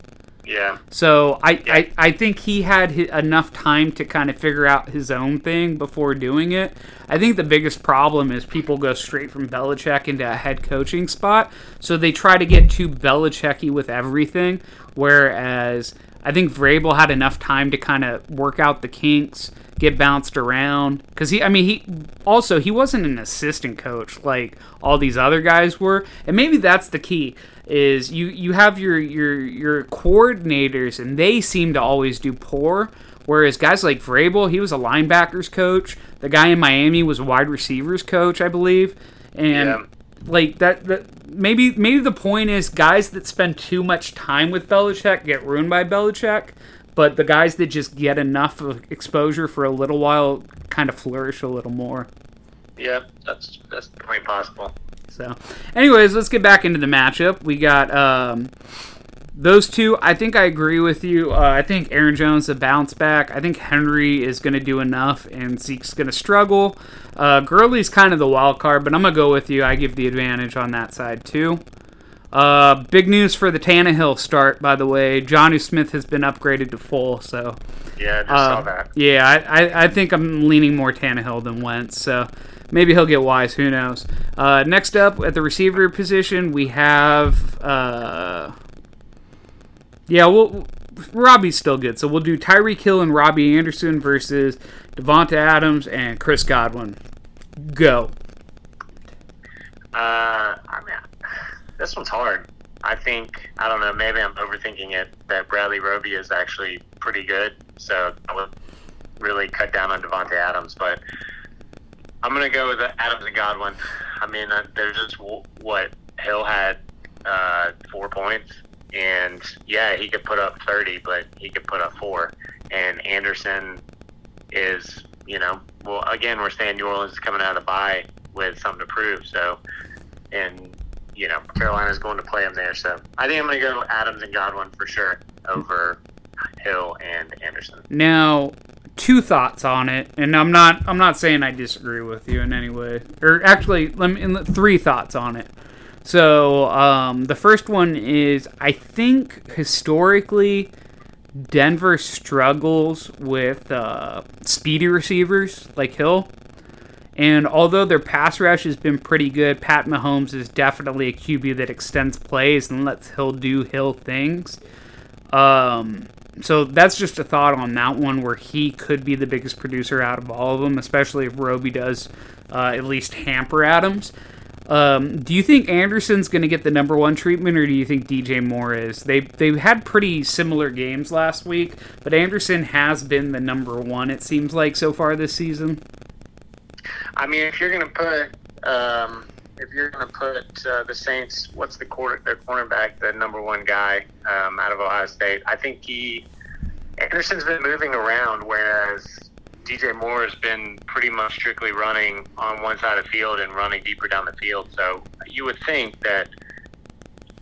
Yeah, So I, I, I think he had enough time to kind of figure out his own thing before doing it. I think the biggest problem is people go straight from Belichick into a head coaching spot, so they try to get too Belichicky with everything. Whereas I think Vrabel had enough time to kind of work out the kinks, get bounced around. Because he, I mean, he also he wasn't an assistant coach like all these other guys were, and maybe that's the key is you you have your your your coordinators and they seem to always do poor whereas guys like Vrabel he was a linebackers coach the guy in Miami was a wide receivers coach I believe and Yeah. like that, that maybe maybe the point is guys that spend too much time with Belichick get ruined by Belichick but the guys that just get enough of exposure for a little while kind of flourish a little more yeah, that's that's definitely possible. So, anyways, let's get back into the matchup. We got um, those two. I think I agree with you. Uh, I think Aaron Jones a bounce back. I think Henry is going to do enough, and Zeke's going to struggle. Uh, Gurley's kind of the wild card, but I'm going to go with you. I give the advantage on that side too. Uh, big news for the Tannehill start, by the way. Jonnu Smith has been upgraded to full, so Yeah, I just uh, saw that. Yeah, I, I, I think I'm leaning more Tannehill than Wentz, so maybe he'll get wise. Who knows? Uh, next up at the receiver position, we have. Uh, yeah, well, Robby's still good, so we'll do Tyreek Hill and Robby Anderson versus Davante Adams and Chris Godwin. Go. Uh, this one's hard. I think I don't know. Maybe I'm overthinking it. That Bradley Roby is actually pretty good, so I would really cut down on Davante Adams. But I'm gonna go with Adams and Godwin. I mean, uh, they're just what Hill had uh, four points, and yeah, he could put up 30, but he could put up four. And Anderson is, you know, well, again, we're saying New Orleans is coming out of the bye with something to prove. So, and you know, Carolina's going to play him there. So, I think I'm going to go Adams and Godwin for sure over Hill and Anderson. Now, two thoughts on it, and I'm not I'm not saying I disagree with you in any way. Or actually, let me three thoughts on it. So um, the first one is I think historically Denver struggles with uh, speedy receivers like Hill. And although their pass rush has been pretty good, Pat Mahomes is definitely a QB that extends plays and lets Hill do Hill things. Um, so that's just a thought on that one where he could be the biggest producer out of all of them, especially if Roby does uh, at least hamper Adams. Um, do you think Anderson's going to get the number one treatment, or do you think DJ Moore is? They they had pretty similar games last week, but Anderson has been the number one. It seems like so far this season. I mean, if you're going to put, um, if you're going to put uh, the Saints, what's the quarter, their cornerback, the number one guy um, out of Ohio State? I think he Anderson's been moving around, whereas DJ Moore has been pretty much strictly running on one side of the field and running deeper down the field. So you would think that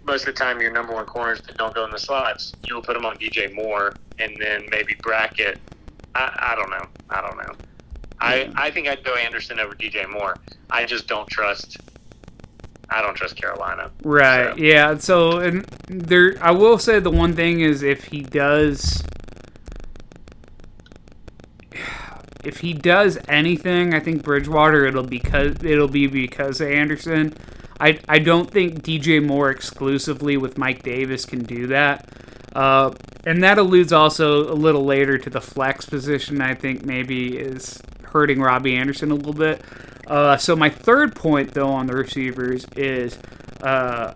most of the time your number one corners that don't go in the slots, you will put them on DJ Moore and then maybe bracket. I, I don't know. I don't know. I, I think I'd go Anderson over DJ Moore. I just don't trust. I don't trust Carolina. Right. So- Yeah. So, and there, I will say the one thing is if he does, if he does anything, I think Bridgewater it'll because it'll be because of Anderson. I I don't think DJ Moore exclusively with Mike Davis can do that. Uh, and that alludes also a little later to the flex position. I think maybe is hurting Robby Anderson a little bit. Uh, so my third point though on the receivers is uh,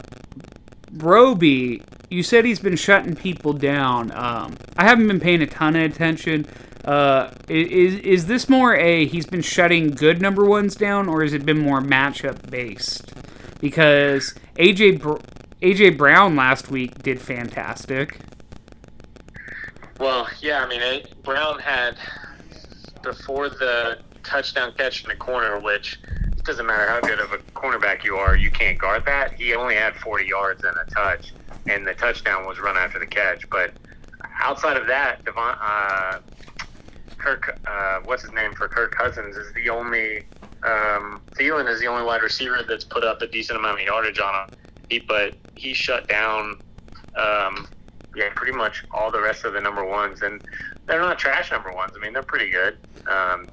Roby, you said he's been shutting people down. Um, I haven't been paying a ton of attention. Uh, is is this more a he's been shutting good number ones down, or has it been more matchup based? Because AJ AJ Brown last week did fantastic. Well, yeah, I mean, Brown had before the touchdown catch in the corner, which it doesn't matter how good of a cornerback you are, you can't guard that. He only had 40 yards and a touch, and the touchdown was run after the catch. But outside of that, Devon, uh, Kirk, uh, what's his name for Kirk Cousins is the only. Um, Thielen is the only wide receiver that's put up a decent amount of yardage on him. He, but he shut down um, yeah, pretty much all the rest of the number ones, and they're not trash number ones. I mean, they're pretty good. Um,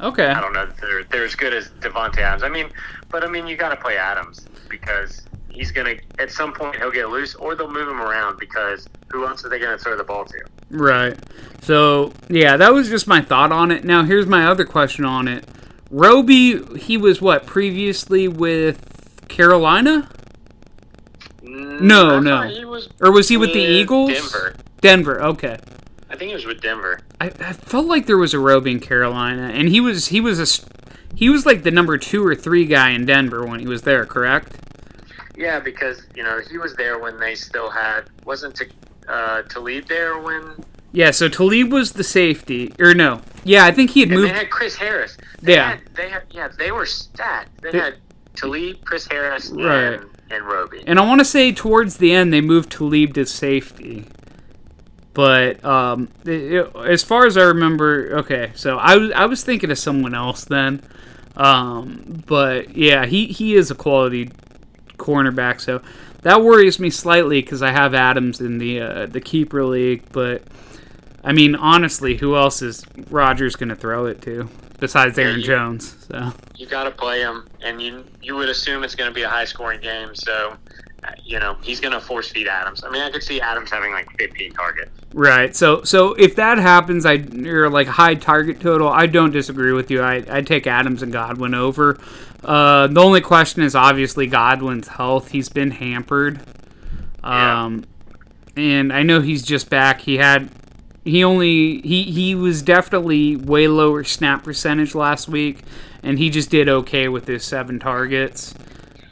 Okay. I don't know that they're they're as good as Davante Adams. I mean, but I mean, you got to play Adams because he's gonna at some point he'll get loose, or they'll move him around because who else are they gonna throw the ball to? Right. So, yeah, that was just my thought on it. Now, here's my other question on it. Roby, he was what, previously with Carolina? No, no. He was Or was he with the Eagles? Denver. Denver, okay. I think he was with Denver. I, I felt like there was a Roby in Carolina, and he was he was a he was like the number two or three guy in Denver when he was there, correct? Yeah, because you know he was there when they still had wasn't to uh, Talib there when Yeah. So Talib was the safety, or no? Yeah, I think he had and moved. they had Chris Harris. They Yeah. had, they had yeah they were stacked. They, They- had Talib, Chris Harris, Right. and and Roby. And I want to say towards the end they moved Talib to safety. But um, it- it- as far as I remember, okay, so I was I was thinking of someone else then. Um, but yeah, he he is a quality cornerback, so that worries me slightly because I have Adams in the uh, the keeper league. But I mean, honestly, who else is Rodgers going to throw it to besides Aaron you- Jones? So you got to play him, and you you would assume it's going to be a high scoring game. So, you know, he's going to force feed Adams. I mean, I could see Adams having like 15 targets. Right. So so if that happens, I or like high target total, I don't disagree with you. I I take Adams and Godwin over. Uh, the only question is obviously Godwin's health. He's been hampered. Yeah. Um, and I know he's just back. He had he only he he was definitely way lower snap percentage last week, and he just did okay with his seven targets.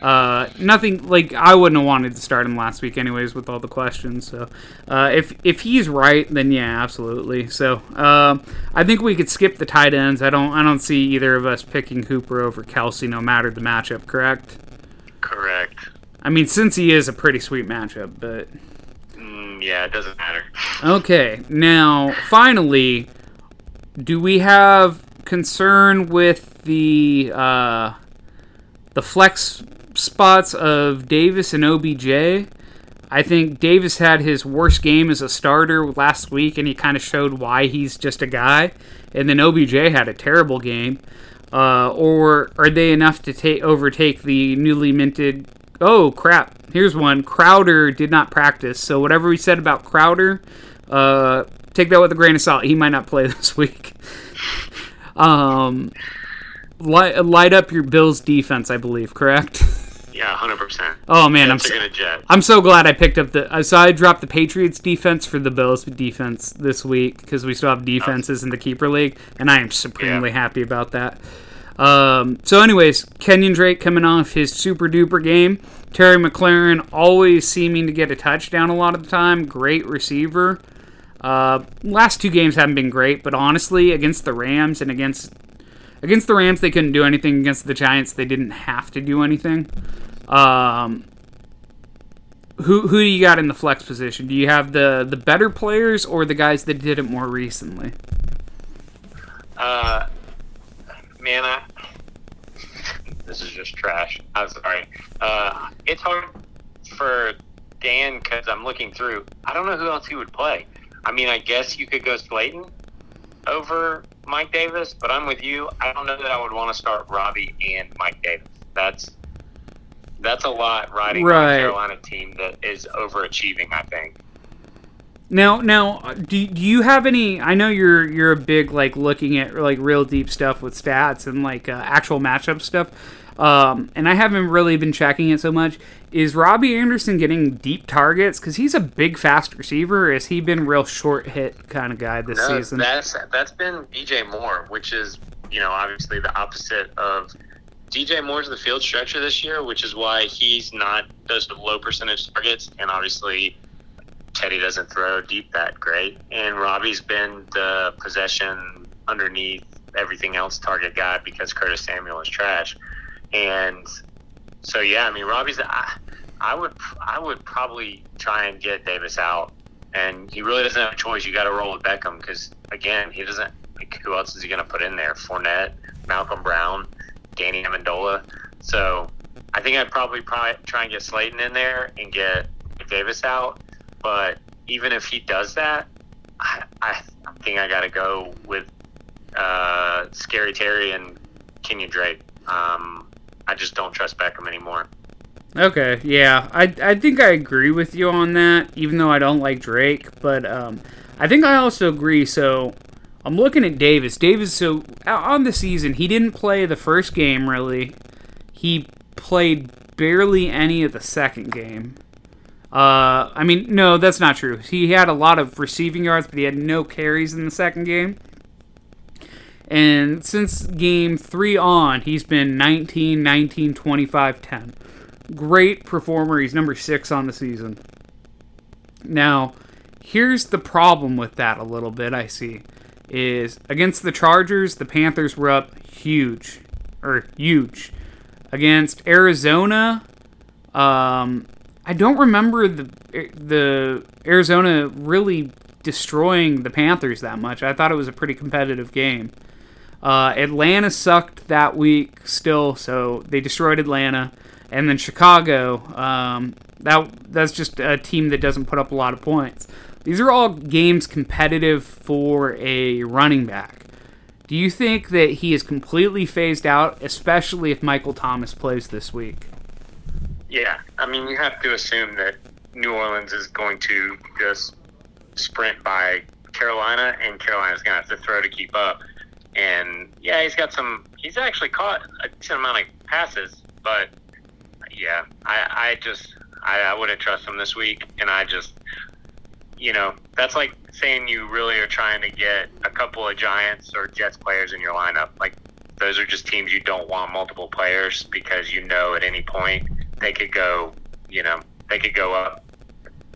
Uh, nothing like I wouldn't have wanted to start him last week, anyways, with all the questions. So, uh, if if he's right, then yeah, absolutely. So, um, I think we could skip the tight ends. I don't I don't see either of us picking Hooper over Kelce, no matter the matchup. Correct? Correct. I mean, since he is a pretty sweet matchup, but Mm, yeah, it doesn't matter. Okay, now finally, do we have concern with the uh, the flex spots of Davis and OBJ. I think Davis had his worst game as a starter last week, and he kind of showed why he's just a guy. And then OBJ had a terrible game. Uh, or are they enough to take overtake the newly minted? Oh crap! Here's one. Crowder did not practice, so whatever we said about Crowder, uh, take that with a grain of salt. He might not play this week. um, light, light up your Bills defense, I believe. Correct. Yeah, hundred percent. Oh man, I'm so. I'm so glad I picked up the. uh, So I dropped the Patriots defense for the Bills defense this week because we still have defenses in the keeper league, and I am supremely Yeah. happy about that. Um, so, anyways, Kenyon Drake coming off his super duper game. Terry McLaurin always seeming to get a touchdown a lot of the time. Great receiver. Uh, last two games haven't been great, but honestly, against the Rams and against against the Rams, they couldn't do anything. Against the Giants, they didn't have to do anything. Um, who who do you got in the flex position? Do you have the the better players or the guys that did it more recently? Uh, man, I, this is just trash. I'm sorry. Uh, it's hard for Dan because I'm looking through. I don't know who else he would play. I mean, I guess you could go Slayton over Mike Davis, but I'm with you. I don't know that I would want to start Robby and Mike Davis. That's that's a lot riding on Right. a Carolina team that is overachieving. I think. Now, now, do, do you have any? I know you're you're a big like looking at like real deep stuff with stats and like uh, actual matchup stuff. Um, and I haven't really been checking it so much. Is Robby Anderson getting deep targets? Because he's a big, fast receiver. Or has he been real short hit kind of guy this No, season? that's that's been DJ Moore, which is you know obviously the opposite of DJ Moore's the field stretcher this year, which is why he's not those low percentage targets, and obviously Teddy doesn't throw deep that great, and Robby's been the possession underneath everything else target guy because Curtis Samuel is trash, and so yeah, I mean Robby's I, I would I would probably try and get Davis out and he really doesn't have a choice. You got to roll with Beckham because again, he doesn't. Like, who else is he going to put in there? Fournette, Malcolm Brown, Danny Amendola. So I think I'd probably try and get Slayton in there and get Davis out. But even if he does that, I, I think I got to go with uh, Scary Terry and Kenyon Drake. Um, I just don't trust Beckham anymore. Okay, yeah, I I think I agree with you on that, even though I don't like Drake. But um, I think I also agree. So I'm looking at Davis. Davis, so on the season, he didn't play the first game really. He played barely any of the second game. Uh, I mean, no, that's not true. He had a lot of receiving yards, but he had no carries in the second game. And since game three on, he's been 19, 19, 25, 10 great performer. He's number six on the season. Now, here's the problem with that a little bit. I see is against the Chargers, the Panthers were up huge, or huge. Against Arizona, um, I don't remember the the Arizona really destroying the Panthers that much. I thought it was a pretty competitive game. Uh, Atlanta sucked that week still, so they destroyed Atlanta. And then Chicago, um, that that's just a team that doesn't put up a lot of points. These are all games competitive for a running back. Do you think that he is completely phased out, especially if Michael Thomas plays this week? Yeah, I mean, you have to assume that New Orleans is going to just sprint by Carolina, and Carolina's going to have to throw to keep up. And yeah, he's got some. He's actually caught a decent amount of passes, but yeah, I, I just I, I wouldn't trust him this week, and I just you know that's like saying you really are trying to get a couple of Giants or Jets players in your lineup. Like those are just teams you don't want multiple players because you know at any point they could go, you know, they could go up,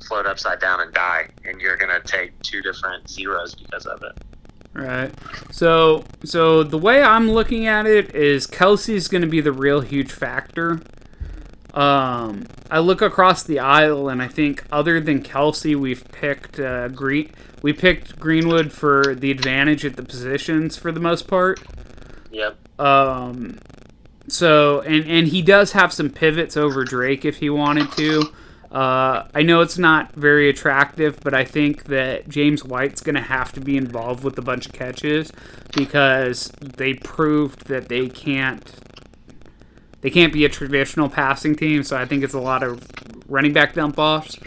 float upside down and die, and you're gonna take two different zeros because of it. Right. So, so the way I'm looking at it is Kelce's going to be the real huge factor. Um, I look across the aisle, and I think other than Kelce, we've picked uh, Green. We picked Greenwood for the advantage at the positions for the most part. Yep. Um, so and and he does have some pivots over Drake if he wanted to. Uh, I know it's not very attractive, but I think that James White's going to have to be involved with a bunch of catches because they proved that they can't they can't be a traditional passing team. So I think it's a lot of running back dump offs.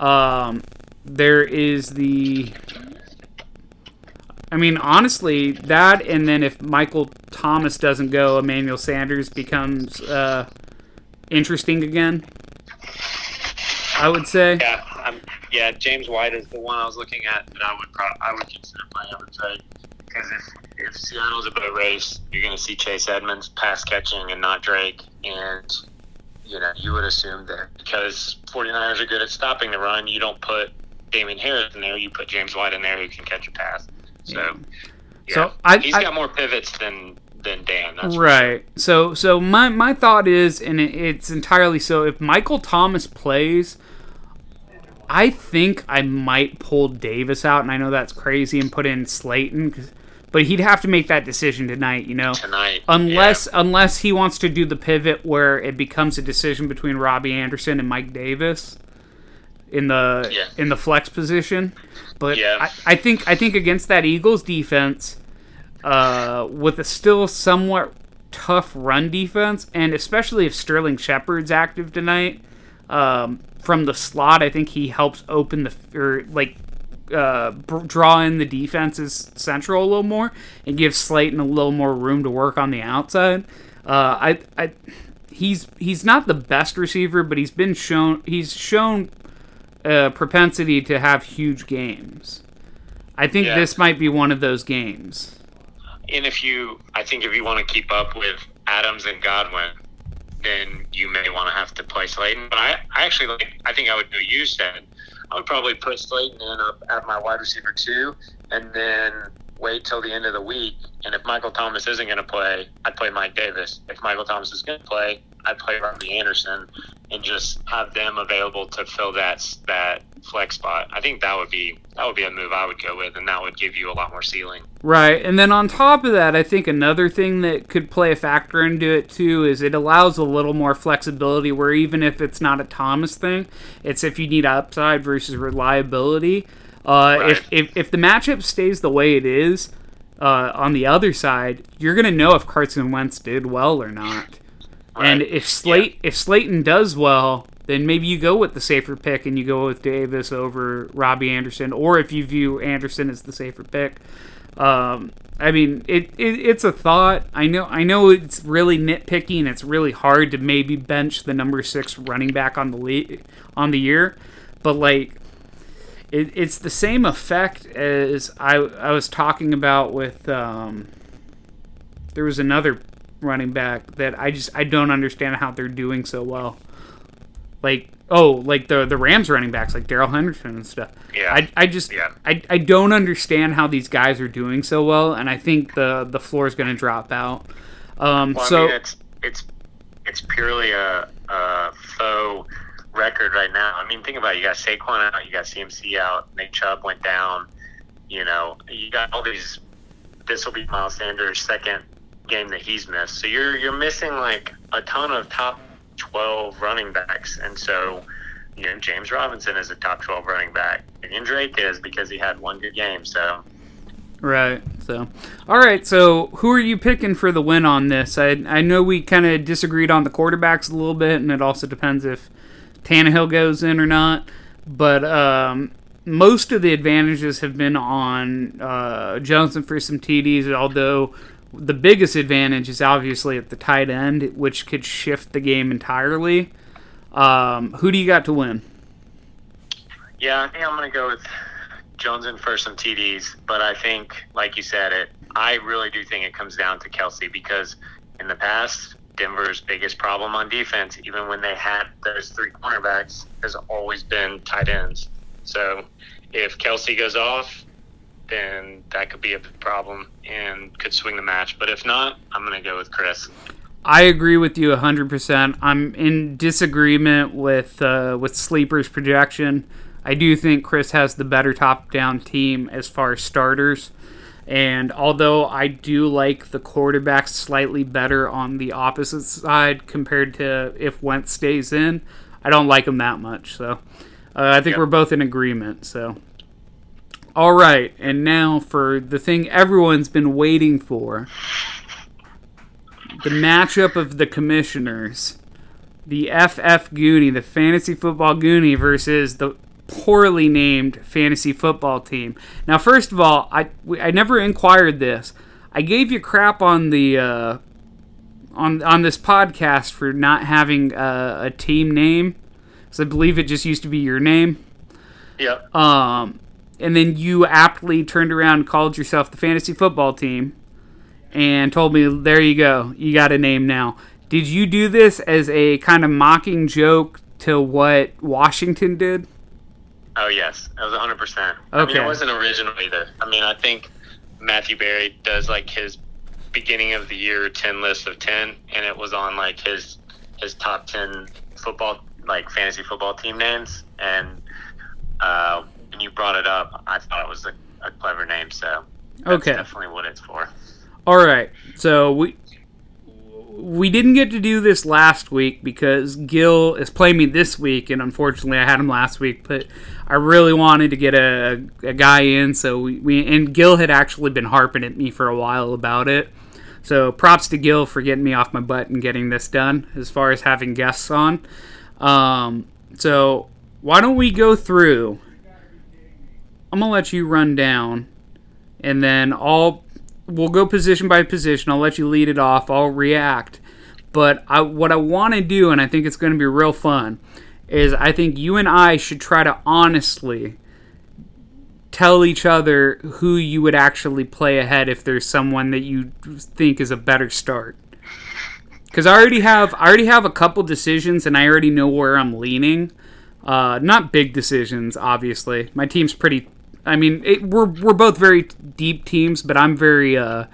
Um, there is the I mean, honestly, that and then if Michael Thomas doesn't go, Emmanuel Sanders becomes uh, interesting again. I would say. Yeah, um, yeah. James White is the one I was looking at that I would pro- I would consider my ever trade because if if Seattle's a boat race, you're going to see Chase Edmonds pass catching and not Drake, and you know you would assume that because 49ers are good at stopping the run, you don't put Damien Harris in there, you put James White in there who can catch a pass. So, Yeah. yeah, So, I- he's I- got more pivots than than Dan. Right. So so my my thought is, and it, it's entirely so. If Michael Thomas plays, I think I might pull Davis out, and I know that's crazy, and put in Slayton, but he'd have to make that decision tonight. You know, tonight. unless unless he wants to do the pivot where it becomes a decision between Robby Anderson and Mike Davis in the Yeah. in the flex position. But Yeah. I, I think I think against that Eagles defense, uh, with a still somewhat tough run defense, and especially if Sterling Shepard's active tonight, um, from the slot, I think he helps open the or like uh, draw in the defense's central a little more and give Slayton a little more room to work on the outside. Uh, I, I, he's he's not the best receiver, but he's been shown he's shown a propensity to have huge games. I think Yeah. this might be one of those games. And if you, I think if you want to keep up with Adams and Godwin, then you may want to have to play Slayton. But I, I actually like, I think I would do what you said. I would probably put Slayton in up at my wide receiver two, and then wait till the end of the week. And if Michael Thomas isn't going to play, I'd play Mike Davis. If Michael Thomas is going to play, I'd play Robby Anderson, and just have them available to fill that that flex spot. I think that would be that would be a move I would go with, and that would give you a lot more ceiling. Right, and then on top of that, I think another thing that could play a factor into it too is it allows a little more flexibility. Where even if it's not a Thomas thing, it's if you need upside versus reliability. Uh, Right. if, if if the matchup stays the way it is uh, on the other side, you're gonna know if Carson Wentz did well or not. And if Slate if Slayton does well, then maybe you go with the safer pick and you go with Davis over Robby Anderson, or if you view Anderson as the safer pick. Um, I mean, it, it it's a thought. I know I know it's really nitpicky and it's really hard to maybe bench the number six running back on the le- on the year, but like it, it's the same effect as I I was talking about with um, there was another running back that I just I don't understand how they're doing so well. Like oh, like the the Rams running backs like Darrell Henderson and stuff. Yeah. I, I just Yeah. I, I don't understand how these guys are doing so well, and I think the the floor is going to drop out. Um, Well, so I mean, it's it's it's purely a, a faux record right now. I mean, think about it. You got Saquon out, you got CMC out, Nick Chubb went down. You know, you got all these. This will be Miles Sanders' second game that he's missed. So you're you're missing like a ton of top twelve running backs, and so. You know, James Robinson is a top 12 running back. And Drake is because he had one good game. So, Right. So, all right. So, who are you picking for the win on this? I I know we kind of disagreed on the quarterbacks a little bit, and it also depends if Tannehill goes in or not. But um, most of the advantages have been on uh, Johnson for some TDs, although the biggest advantage is obviously at the tight end, which could shift the game entirely. Um, who do you got to win? Yeah, I think I'm going to go with Jones in for some TDs, but I think, like you said, it. I really do think it comes down to Kelce because in the past, Denver's biggest problem on defense, even when they had those three cornerbacks, has always been tight ends. So if Kelce goes off, then that could be a big problem and could swing the match. But if not, I'm going to go with Chris. I agree with you 100%. I'm in disagreement with uh, with Sleeper's projection. I do think Chris has the better top down team as far as starters. And although I do like the quarterbacks slightly better on the opposite side compared to if Wentz stays in, I don't like him that much. So uh, I think Yep. we're both in agreement. So. All right, and now for the thing everyone's been waiting for the matchup of the commissioners. The FF Goonie, the fantasy football Goonie, versus the poorly named fantasy football team. Now, first of all, I, I never inquired this. I gave you crap on the uh, on on this podcast for not having a, a team name, because I believe it just used to be your name. Yep. Um, and then you aptly turned around and called yourself the fantasy football team and told me, there you go, you got a name now. Did you do this as a kind of mocking joke to what Washington did? Oh yes, that was 100. percent I mean, Okay. it wasn't original either. I mean, I think Matthew Berry does like his beginning of the year 10 list of 10, and it was on like his his top 10 football like fantasy football team names. And uh, when you brought it up, I thought it was a, a clever name. So that's Okay. definitely what it's for. All right. So we we didn't get to do this last week because Gil is playing me this week, and unfortunately, I had him last week. But I really wanted to get a, a guy in, so we, we and Gil had actually been harping at me for a while about it. So props to Gil for getting me off my butt and getting this done as far as having guests on. Um, so why don't we go through? I'm gonna let you run down, and then I'll we'll go position by position. I'll let you lead it off. I'll react. But I, what I want to do, and I think it's going to be real fun, is I think you and I should try to honestly tell each other who you would actually play ahead if there's someone that you think is a better start. Because I already have I already have a couple decisions, and I already know where I'm leaning. Uh, not big decisions, obviously. My team's pretty. I mean, it, we're we're both very deep teams, but I'm very uh,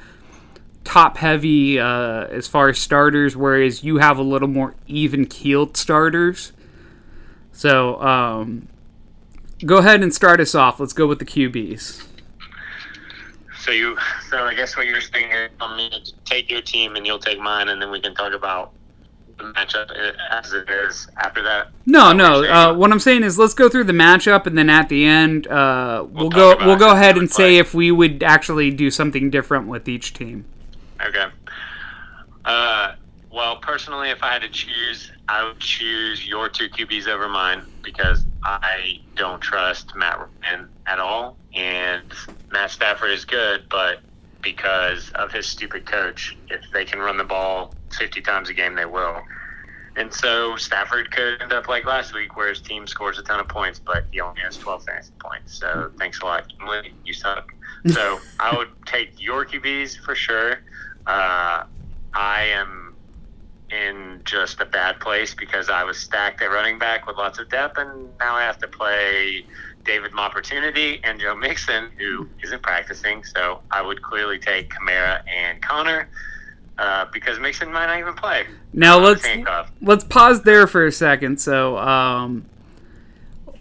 top heavy uh, as far as starters, whereas you have a little more even keeled starters. So, um, go ahead and start us off. Let's go with the QBs. So you, so I guess what you're saying is, to take your team and you'll take mine, and then we can talk about matchup as it is after that. No, no. Uh, what I'm saying is, let's go through the matchup, and then at the end, uh, we'll, We'll go. We'll go ahead and say if we would actually do something different with each team. Okay. Uh, well, personally, if I had to choose, I would choose your two QBs over mine because I don't trust Matt Ryan at all, and Matt Stafford is good, but because of his stupid coach, if they can run the ball 50 times a game, they will. And so Stafford could end up like last week, where his team scores a ton of points, but he only has 12 fantasy points. So thanks a lot, You suck. So I would take your QBs for sure. Uh, I am in just a bad place because I was stacked at running back with lots of depth, and now I have to play David Opportunity and Joe Mixon, who isn't practicing. So I would clearly take Kamara and Connor uh, because Mixon might not even play. Now Uh, let's let's pause there for a second. So, um,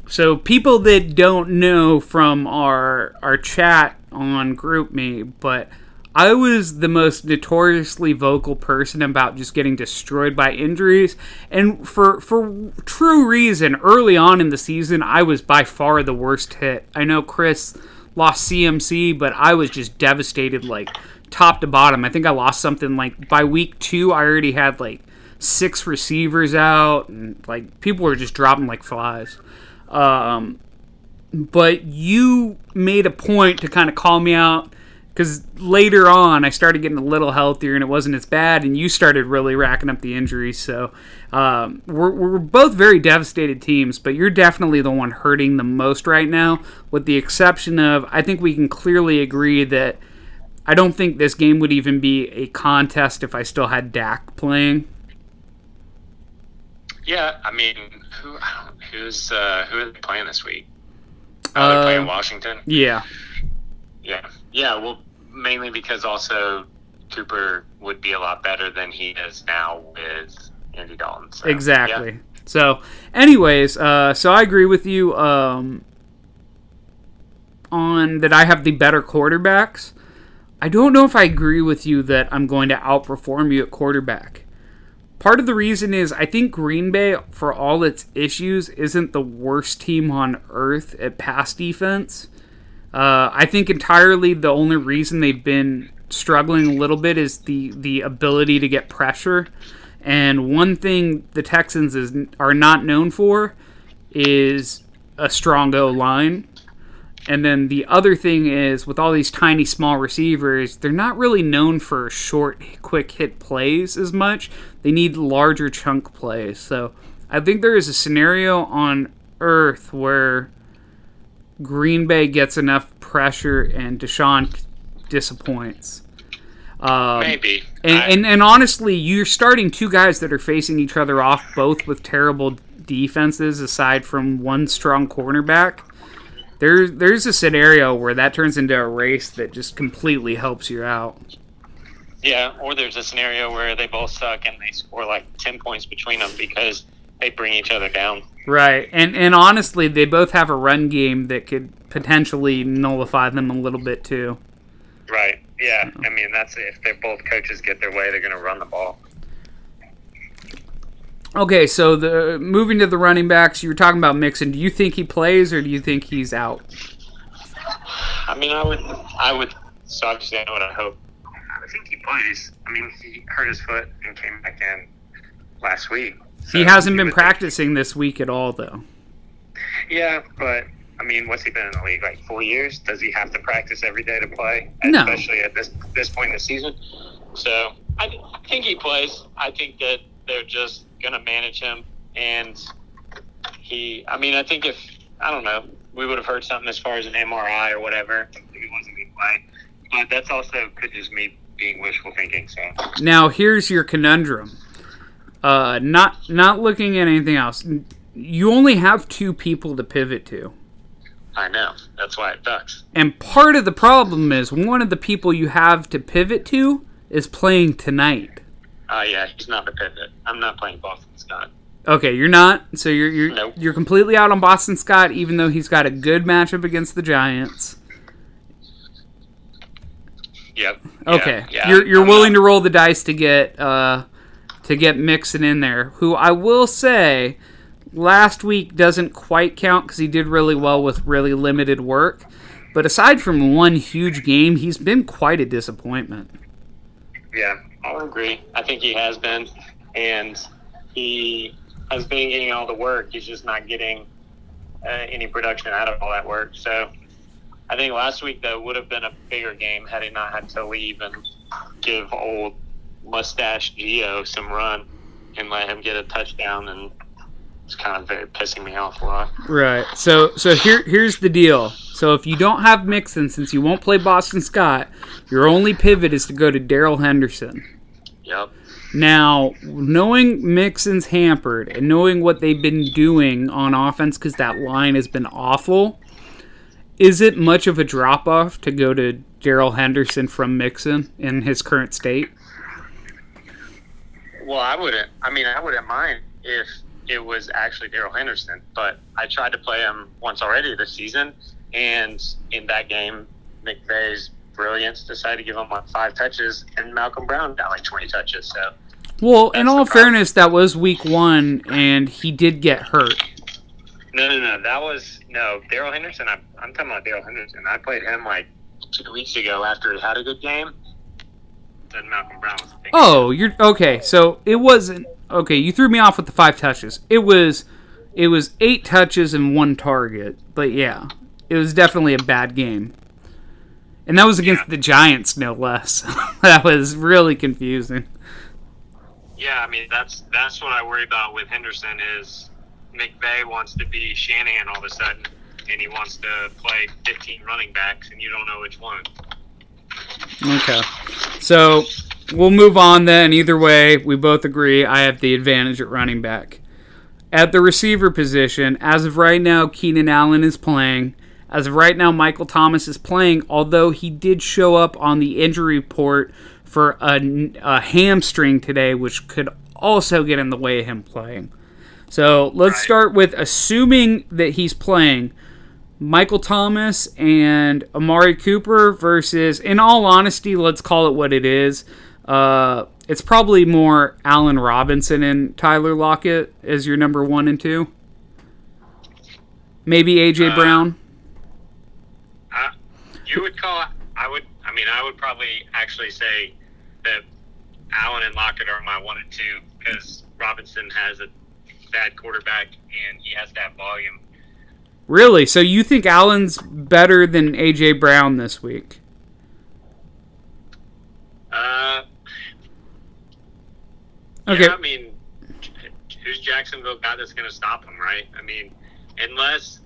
so people that don't know from our our chat on GroupMe, but I was the most notoriously vocal person about just getting destroyed by injuries, and for for true reason. Early on in the season, I was by far the worst hit. I know Chris lost CMC, but I was just devastated, like top to bottom. I think I lost something like by week two. I already had like six receivers out, and like people were just dropping like flies. Um, but you made a point to kind of call me out because later on I started getting a little healthier and it wasn't as bad, and you started really racking up the injuries. So um, we're, we're both very devastated teams, but you're definitely the one hurting the most right now, with the exception of I think we can clearly agree that. I don't think this game would even be a contest if I still had Dak playing. Yeah, I mean, who who's uh, who are they playing this week? Oh, they're Uh, playing Washington. Yeah. Yeah, yeah. Well, mainly because also Cooper would be a lot better than he is now with Andy Dalton. So, Exactly. So, anyways, uh, so I agree with you um, on that. I have the better quarterbacks. I don't know if I agree with you that I'm going to outperform you at quarterback. Part of the reason is I think Green Bay, for all its issues, isn't the worst team on earth at pass defense. Uh, I think entirely the only reason they've been struggling a little bit is the the ability to get pressure. And one thing the Texans is are not known for is a strong O line. And then the other thing is with all these tiny small receivers, they're not really known for short quick hit plays as much. They need larger chunk plays. So I think there is a scenario on earth where Green Bay gets enough pressure and Deshaun disappoints. Um, Maybe. and, I- and and honestly, you're starting two guys that are facing each other off, both with terrible defenses. Aside from one strong cornerback, there there's a scenario where that turns into a race that just completely helps you out. Yeah, or there's a scenario where they both suck and they score like 10 points between them because they bring each other down. Right, and and honestly, they both have a run game that could potentially nullify them a little bit too. Right. Yeah. I mean, that's if they're both coaches get their way, they're going to run the ball. Okay, so the moving to the running backs, you were talking about Mixon. Do you think he plays or do you think he's out? I mean, I would, I would. So obviously, I know what I hope. I think he plays. I mean, he hurt his foot and came back in last week. So He hasn't been think- practicing this week at all, though. Yeah, but I mean, what's he been in the league like four years? Does he have to practice every day to play? No. especially at this this point in the season. So I, th- I think he plays. I think that they're just gonna manage him, and he. I mean, I think if I don't know, we would have heard something as far as an MRI or whatever if he wasn't gonna. But that's also could just me being wishful thinking. So Now, here's your conundrum. Uh, not not looking at anything else. You only have two people to pivot to. I know that's why it sucks. And part of the problem is one of the people you have to pivot to is playing tonight. Uh, yeah, he's not the pivot. I'm not playing Boston Scott. Okay, you're not. So you're you're Nope. you're completely out on Boston Scott, even though he's got a good matchup against the Giants. Yep. Okay, Yeah, yeah. you're you're I'm willing not- to roll the dice to get uh to get Mixon in there. Who I will say, last week doesn't quite count because he did really well with really limited work. But aside from one huge game, he's been quite a disappointment. Yeah, I'll agree. I think he has been, and he has been getting all the work. He's just not getting uh, any production out of all that work. So I think last week though would have been a bigger game had he not had to leave and give old mustache Gio some run and let him get a touchdown. And it's kind of very pissing me off a lot. Right. So so here here's the deal. So if you don't have Mixon, since you won't play Boston Scott, your only pivot is to go to Darrell Henderson. Yep. Now, knowing Mixon's hampered and knowing what they've been doing on offense because that line has been awful, is it much of a drop off to go to Darrell Henderson from Mixon in his current state? Well, I wouldn't. I mean, I wouldn't mind if it was actually Darrell Henderson, but I tried to play him once already this season, and in that game, McVay's brilliance decided to give him like five touches, and Malcolm Brown got like twenty touches. So Well, in all fairness, that was week one, and he did get hurt. no, no, no, that was no Darrell Henderson. I, I'm talking about Darrell Henderson. I played him like two weeks ago after he had a good game. Then Malcolm Brown was big Oh, you're okay. So it wasn't okay. You threw me off with the five touches. It was, it was eight touches and one target. But yeah, it was definitely a bad game, and that was against Yeah. the Giants, no less. that was really confusing. Yeah, I mean that's that's what I worry about with Henderson is McVay wants to be Shanahan all of a sudden, and he wants to play 15 running backs, and you don't know which one. Okay, so we'll move on then. Either way, we both agree I have the advantage at running back. At the receiver position, as of right now, Keenan Allen is playing. As of right now, Michael Thomas is playing, although he did show up on the injury report for a, a hamstring today, which could also get in the way of him playing. So let's Right. start with assuming that he's playing. Michael Thomas and Amari Cooper versus, in all honesty, let's call it what it is. Uh, it's probably more Allen Robinson and Tyler Lockett as your number one and two. Maybe AJ Uh, Brown. Uh, you would call. I would. I mean, I would probably actually say that Allen and Lockett are my one and two because Robinson has a bad quarterback and he has that volume. Really? So you think Allen's better than AJ Brown this week? Uh, Okay. Yeah, I mean, who's Jacksonville got that's going to stop him, right? I mean, unless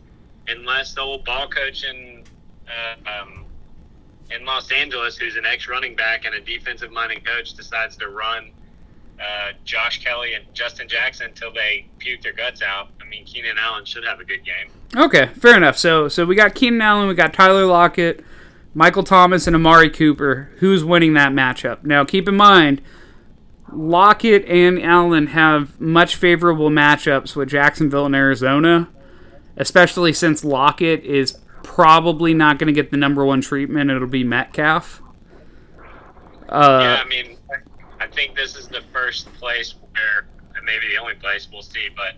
unless the old ball coach in uh, um, in Los Angeles, who's an ex running back and a defensive minded coach, decides to run uh, Josh Kelley and Justin Jackson until they puke their guts out. I mean, Keenan Allen should have a good game. Okay, fair enough. So so we got Keenan Allen, we got Tyler Lockett, Michael Thomas, and Amari Cooper. Who's winning that matchup? Now keep in mind, Lockett and Allen have much favorable matchups with Jacksonville and Arizona, especially since Lockett is probably not going to get the number one treatment. It'll be Metcalf. Uh, yeah, I mean, I think this is the first place where, and maybe the only place we'll see, but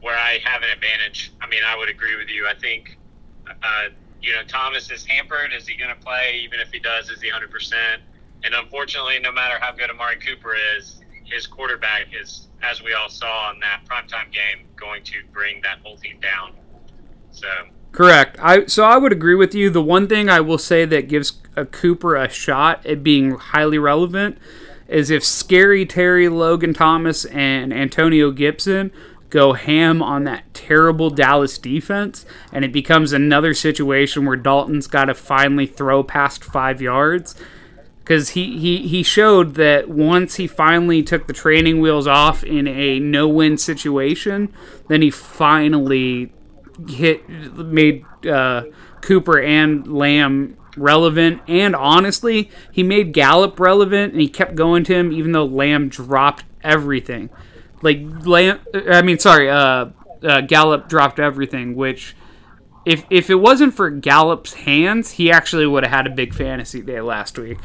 where I have an advantage. I mean, I would agree with you. I think, uh, you know, Thomas is hampered. Is he going to play? Even if he does, is he 100%? And unfortunately, no matter how good Amari Cooper is, his quarterback is, as we all saw in that primetime game, going to bring that whole team down. So, Correct. I so I would agree with you. The one thing I will say that gives a Cooper a shot at being highly relevant is if Scary Terry, Logan Thomas, and Antonio Gibson go ham on that terrible Dallas defense, and it becomes another situation where Dalton's got to finally throw past five yards. Because he, he, he showed that once he finally took the training wheels off in a no win situation, then he finally hit made uh, Cooper and Lamb relevant, and honestly, he made Gallup relevant, and he kept going to him even though Lamb dropped everything. Like Lamb, I mean, sorry, uh, uh, Gallup dropped everything. Which, if if it wasn't for Gallup's hands, he actually would have had a big fantasy day last week.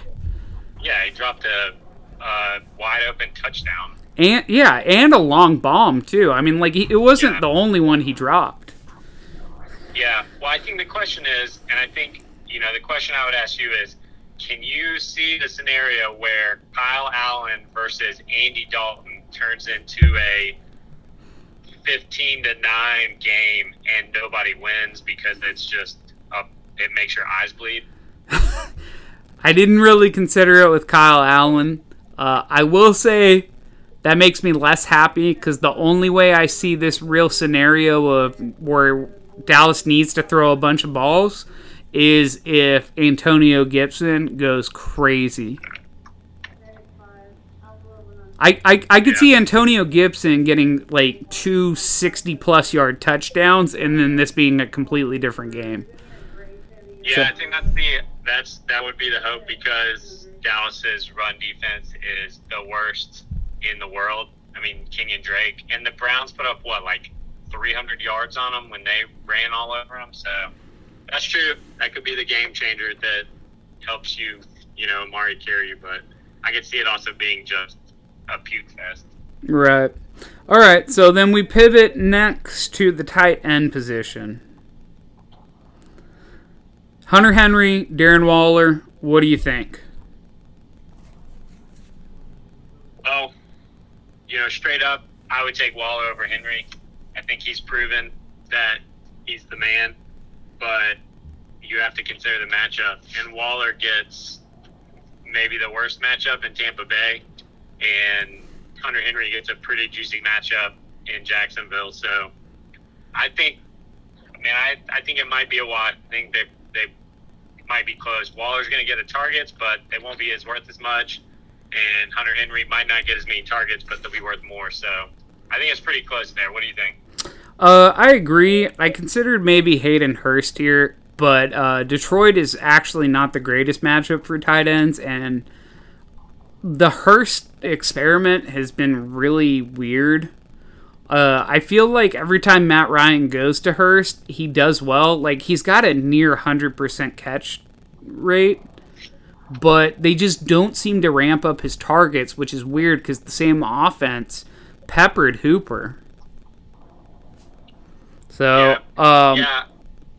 yeah, he dropped a uh, wide open touchdown. And yeah, and a long bomb too. I mean, like he, it wasn't Yeah. the only one he dropped. Yeah. Well, I think the question is, and I think, you know, the question I would ask you is can you see the scenario where Kyle Allen versus Andy Dalton turns into a 15 to 9 game and nobody wins because it's just, a, it makes your eyes bleed? I didn't really consider it with Kyle Allen. Uh, I will say that makes me less happy because the only way I see this real scenario of where Dallas needs to throw a bunch of balls is if Antonio Gibson goes crazy. I, I, I could Yeah. see Antonio Gibson getting like two 60 plus yard touchdowns and then this being a completely different game. Yeah, So- I think that's the that's that would be the hope because Dallas's run defense is the worst in the world. I mean, Kenyon Drake and the Browns put up what like 300 yards on them when they ran all over them. So that's true. That could be the game changer that helps you, you know, Amari carry you. But I could see it also being just a puke fest. Right. All right. So then we pivot next to the tight end position. Hunter Henry, Darren Waller. What do you think? Well, you know, straight up, I would take Waller over Henry. I think he's proven that he's the man, but you have to consider the matchup. And Waller gets maybe the worst matchup in Tampa Bay, and Hunter Henry gets a pretty juicy matchup in Jacksonville. So I think, I mean, I, I think it might be a wash. I think they, they might be close. Waller's going to get the targets, but they won't be as worth as much and Hunter Henry might not get as many targets, but they'll be worth more. So I think it's pretty close there. What do you think? Uh, I agree. I considered maybe Hayden Hurst here, but uh, Detroit is actually not the greatest matchup for tight ends, and the Hurst experiment has been really weird. Uh, I feel like every time Matt Ryan goes to Hurst, he does well. Like he's got a near 100% catch rate, but they just don't seem to ramp up his targets, which is weird because the same offense peppered Hooper. So, um, yeah,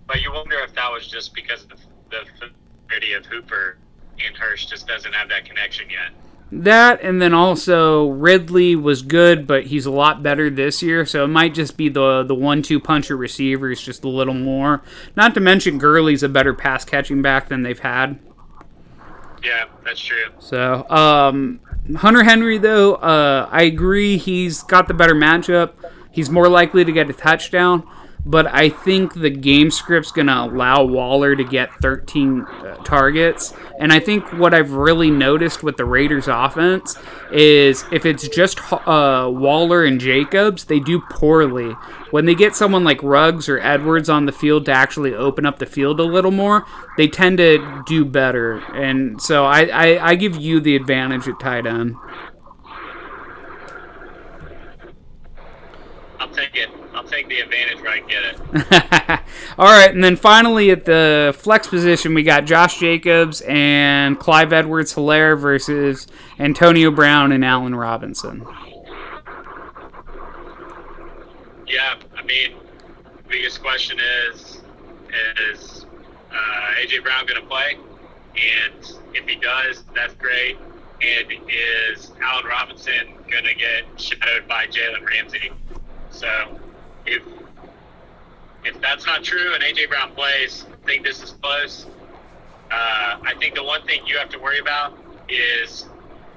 but you wonder if that was just because the, the familiarity of Hooper and Hurst just doesn't have that connection yet. That and then also Ridley was good, but he's a lot better this year. So it might just be the the one two puncher receivers just a little more. Not to mention Gurley's a better pass catching back than they've had. Yeah, that's true. So um, Hunter Henry though, uh, I agree he's got the better matchup. He's more likely to get a touchdown. But I think the game script's going to allow Waller to get 13 uh, targets. And I think what I've really noticed with the Raiders offense is if it's just uh, Waller and Jacobs, they do poorly. When they get someone like Ruggs or Edwards on the field to actually open up the field a little more, they tend to do better. And so I, I, I give you the advantage at tight end. I'll take it. I'll take the advantage where I get it. All right, and then finally at the flex position, we got Josh Jacobs and Clyde Edwards Helaire versus Antonio Brown and Allen Robinson. Yeah, I mean, biggest question is is uh, AJ Brown going to play? And if he does, that's great. And is Allen Robinson going to get shadowed by Jalen Ramsey? So if if that's not true and AJ Brown plays, I think this is close. Uh, I think the one thing you have to worry about is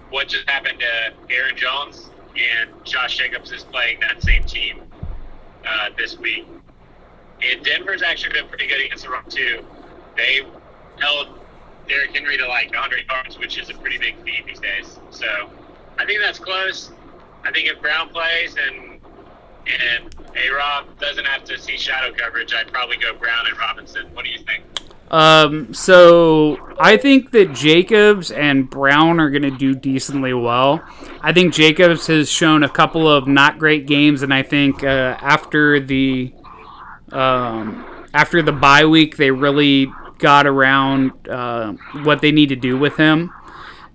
what just happened to Aaron Jones and Josh Jacobs is playing that same team uh, this week. And Denver's actually been pretty good against the run too. They held Derrick Henry to like 100 yards, which is a pretty big feat these days. So I think that's close. I think if Brown plays and and A Rob doesn't have to see shadow coverage, I'd probably go Brown and Robinson. What do you think? Um, so I think that Jacobs and Brown are going to do decently well. I think Jacobs has shown a couple of not great games, and I think uh, after the um, after the bye week, they really got around uh, what they need to do with him.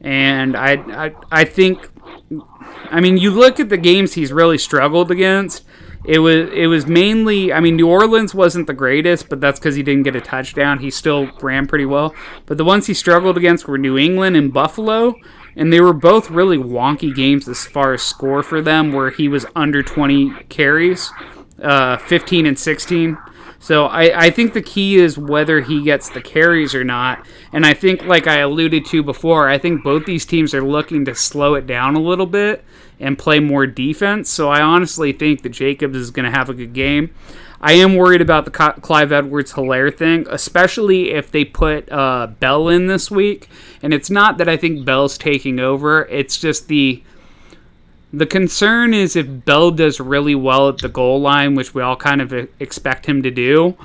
And I, I, I think, I mean, you look at the games he's really struggled against. It was it was mainly I mean New Orleans wasn't the greatest, but that's because he didn't get a touchdown. He still ran pretty well. But the ones he struggled against were New England and Buffalo, and they were both really wonky games as far as score for them, where he was under 20 carries, uh, 15 and 16. So I, I think the key is whether he gets the carries or not. And I think, like I alluded to before, I think both these teams are looking to slow it down a little bit and play more defense. So I honestly think that Jacobs is going to have a good game. I am worried about the Clyde Edwards Helaire thing, especially if they put uh, Bell in this week. And it's not that I think Bell's taking over, it's just the. The concern is if Bell does really well at the goal line, which we all kind of expect him to do,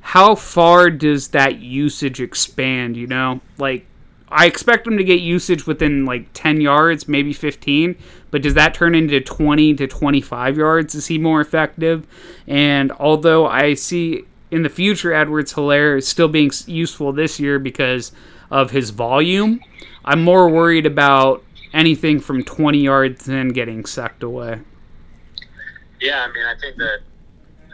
how far does that usage expand, you know? Like, I expect him to get usage within like 10 yards, maybe 15, but does that turn into 20 to 25 yards? Is he more effective? And although I see in the future Edwards Helaire is still being useful this year because of his volume, I'm more worried about anything from 20 yards and getting sucked away. Yeah, I mean, I think that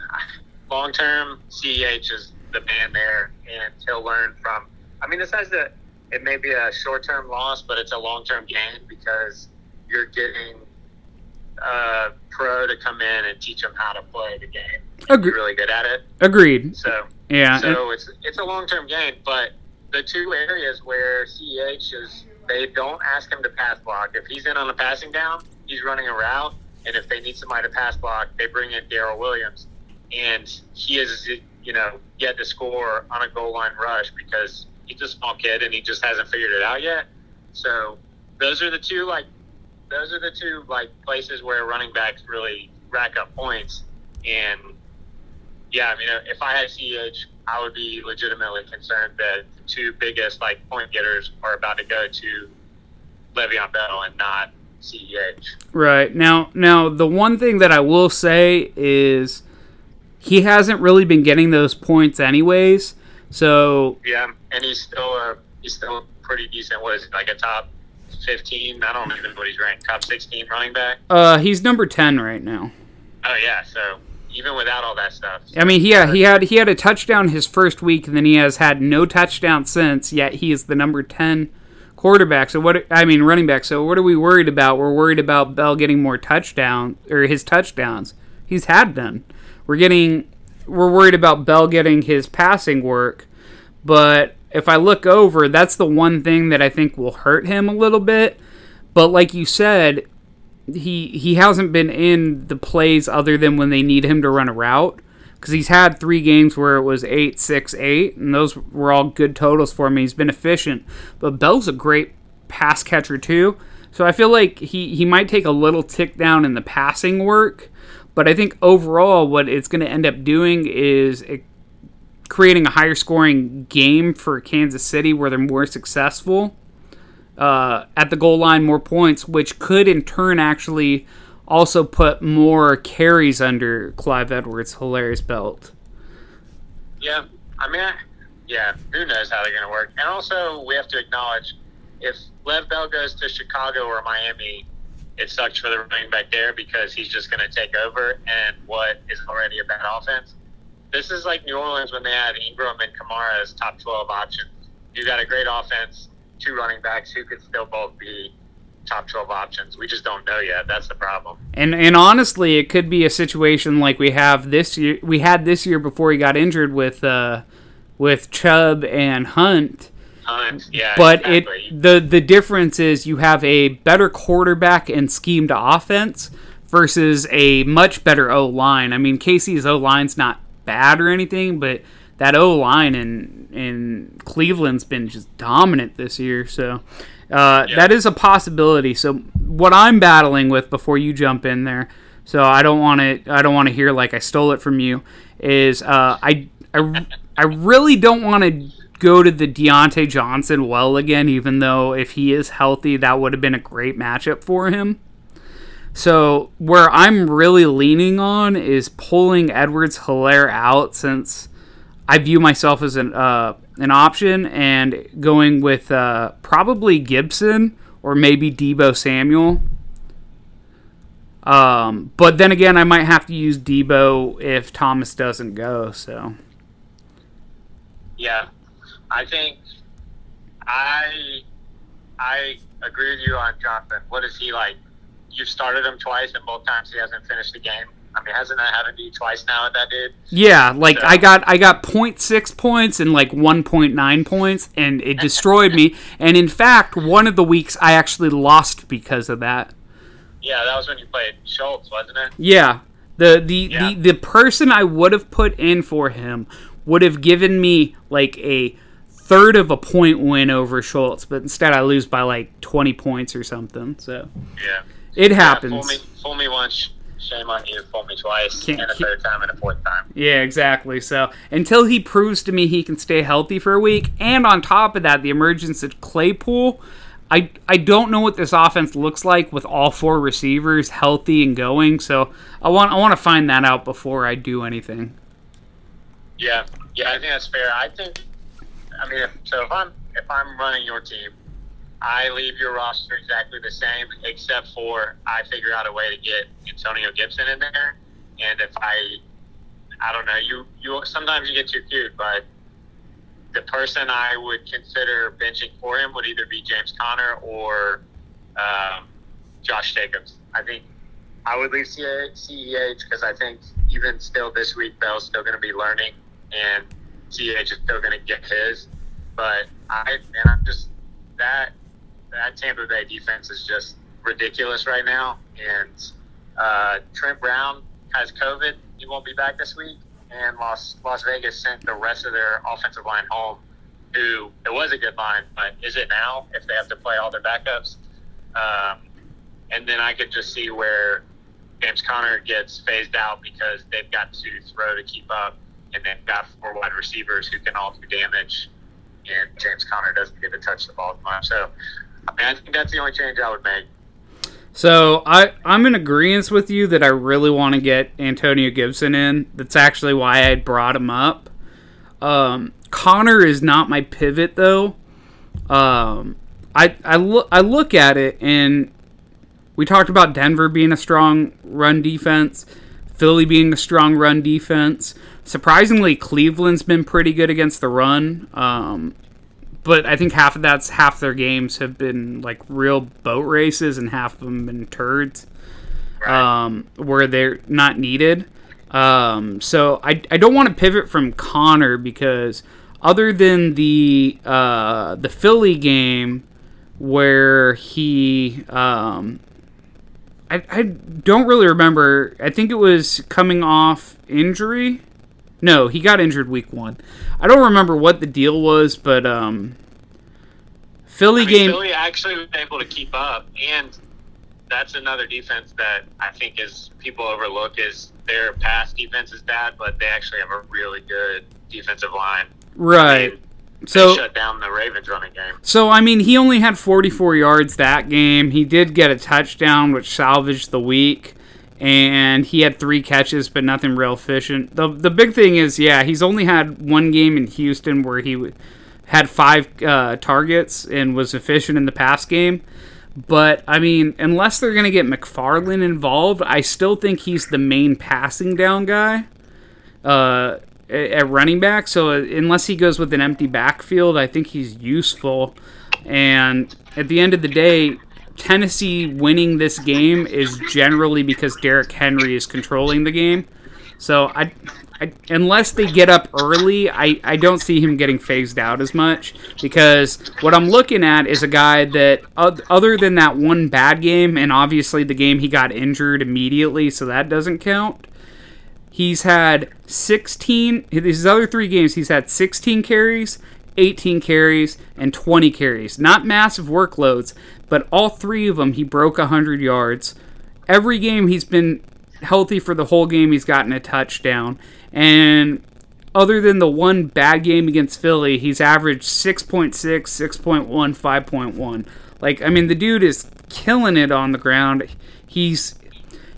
long term, CEH is the man there, and he'll learn from. I mean, this has the. It may be a short term loss, but it's a long term gain because you're getting a pro to come in and teach them how to play the game. Agreed. Really good at it. Agreed. So Yeah. so it's it's a long term gain, but the two areas where CEH is they don't ask him to pass block. If he's in on a passing down, he's running a route, and if they need somebody to pass block, they bring in Darrel Williams, and he is you know yet to score on a goal line rush because he's a small kid and he just hasn't figured it out yet. So those are the two like those are the two like places where running backs really rack up points, and yeah, I mean if I had CEH, I would be legitimately concerned that the two biggest like point getters are about to go to Le'Veon Bell and not CEH. Right. Now now the one thing that I will say is he hasn't really been getting those points anyways. So Yeah, and he's still a he's still pretty decent. What is it, like a top fifteen? I don't even know what he's ranked. Top sixteen running back. uh he's number 10 right now. Oh yeah, so even without all that stuff, I mean, yeah, he had he had a touchdown his first week, and then he has had no touchdown since. Yet he is the number ten quarterback. So what? I mean, running back. So what are we worried about? We're worried about Bell getting more touchdowns or his touchdowns. He's had none. We're getting we're worried about Bell getting his passing work, but if I look over, that's the one thing that I think will hurt him a little bit. But like you said, he he hasn't been in the plays other than when they need him to run a route because he's had three games where it was eight, six, eight, and those were all good totals for him. He's been efficient, but Bell's a great pass catcher too. So I feel like he he might take a little tick down in the passing work, but I think overall what it's going to end up doing is it, creating a higher scoring game for Kansas City where they're more successful uh, at the goal line, more points, which could in turn actually also put more carries under Clyde Edwards Helaire's belt. yeah. I mean, yeah. Who knows how they're going to work? And also, we have to acknowledge if Lev Bell goes to Chicago or Miami, it sucks for the running back there because he's just going to take over and what is already a bad offense. This is like New Orleans when they had Ingram and Kamara as top 12 options. You got a great offense, two running backs who could still both be top 12 options. We just don't know yet. That's the problem. And and honestly, it could be a situation like we have this year. We had this year before he got injured with uh, with Chubb and Hunt. Hunt, yeah. But exactly. it the the difference is you have a better quarterback and schemed offense versus a much better O line. I mean, Casey's O line's not bad or anything, but that O line in in Cleveland's been just dominant this year. So uh, Yeah. that is a possibility. So what I'm battling with before you jump in there, so I don't want to I don't want to hear like I stole it from you, is uh, I I I really don't want to go to the Diontae Johnson well again, even though if he is healthy, that would have been a great matchup for him. So where I'm really leaning on is pulling Edwards Helaire out since I view myself as an uh, an option and going with uh, probably Gibson or maybe Deebo Samuel. Um, but then again, I might have to use Deebo if Thomas doesn't go. So Yeah, I think I I agree with you on Johnson. What is he like? You've started him twice, and both times he hasn't finished the game. I mean, hasn't that happened to you twice now? With that dude. Yeah, like So- I got I got 0.6 points and like 1.9 points and it destroyed me. And in fact, one of the weeks I actually lost because of that. Yeah, that was when you played Schultz, wasn't it? Yeah. The the, Yeah. the the person I would have put in for him would have given me like a third of a point win over Schultz, but instead I lose by like 20 points or something. So Yeah. it Yeah, happens. fool me, fool me once, shame on you. Fool me twice, Can't- and a third time, and a fourth time. Yeah, exactly. So until he proves to me he can stay healthy for a week, and on top of that, the emergence of Claypool, I I don't know what this offense looks like with all four receivers healthy and going. So I want I want to find that out before I do anything. Yeah, yeah, I think that's fair. I think, I mean, if, so if I'm if I'm running your team, I leave your roster exactly the same, except for I figure out a way to get Antonio Gibson in there, and if I, I don't know, you you sometimes you get too cute, but the person I would consider benching for him would either be James Conner or um, Josh Jacobs. I think I would leave CEH because I think even still this week, Bell's still going to be learning, and CEH is still going to get his. But I, man, I'm just that that Tampa Bay defense is just ridiculous right now. And uh, Trent Brown has COVID; he won't be back this week. And Las Las Vegas sent the rest of their offensive line home. Who it was a good line, but is it now if they have to play all their backups? Um, and then I could just see where James Conner gets phased out because they've got to throw to keep up, and they've got four wide receivers who can all do damage, and James Conner doesn't get to touch the ball as much. So, I mean, I think that's the only change I would make. So I I'm in agreement with you that I really want to get Antonio Gibson in. That's actually why I brought him up. Um, Conner is not my pivot though. Um, I I look I look at it and we talked about Denver being a strong run defense, Philly being a strong run defense. Surprisingly, Cleveland's been pretty good against the run. Um, but I think half of that's half their games have been like real boat races, and half of them been turds um, where they're not needed. Um, so I, I don't want to pivot from Conner because other than the uh, the Philly game where he um, I, I don't really remember. I think it was coming off injury. No, he got injured week one. I don't remember what the deal was, but um, Philly I mean, game. Philly actually was able to keep up, and that's another defense that I think is people overlook is their pass defense is bad, but they actually have a really good defensive line. right. They So shut down the Ravens running game. So I mean, he only had 44 yards that game. He did get a touchdown, which salvaged the week, and he had three catches, but nothing real efficient. the The big thing is, yeah, he's only had one game in Houston where he had five uh, targets and was efficient in the pass game. But I mean, unless they're going to get McFarland involved, I still think he's the main passing down guy uh, at running back. So uh, unless he goes with an empty backfield, I think he's useful. And at the end of the day, Tennessee winning this game is generally because Derrick Henry is controlling the game. So I, I unless they get up early, I, I don't see him getting phased out as much because what I'm looking at is a guy that other than that one bad game and obviously the game he got injured immediately, so that doesn't count. He's had 16 his other 3 games he's had 16 carries, 18 carries and 20 carries. Not massive workloads, but all 3 of them he broke 100 yards. Every game he's been healthy for the whole game he's gotten a touchdown and other than the one bad game against Philly, he's averaged 6.6, 6.1, 5.1. Like I mean the dude is killing it on the ground. He's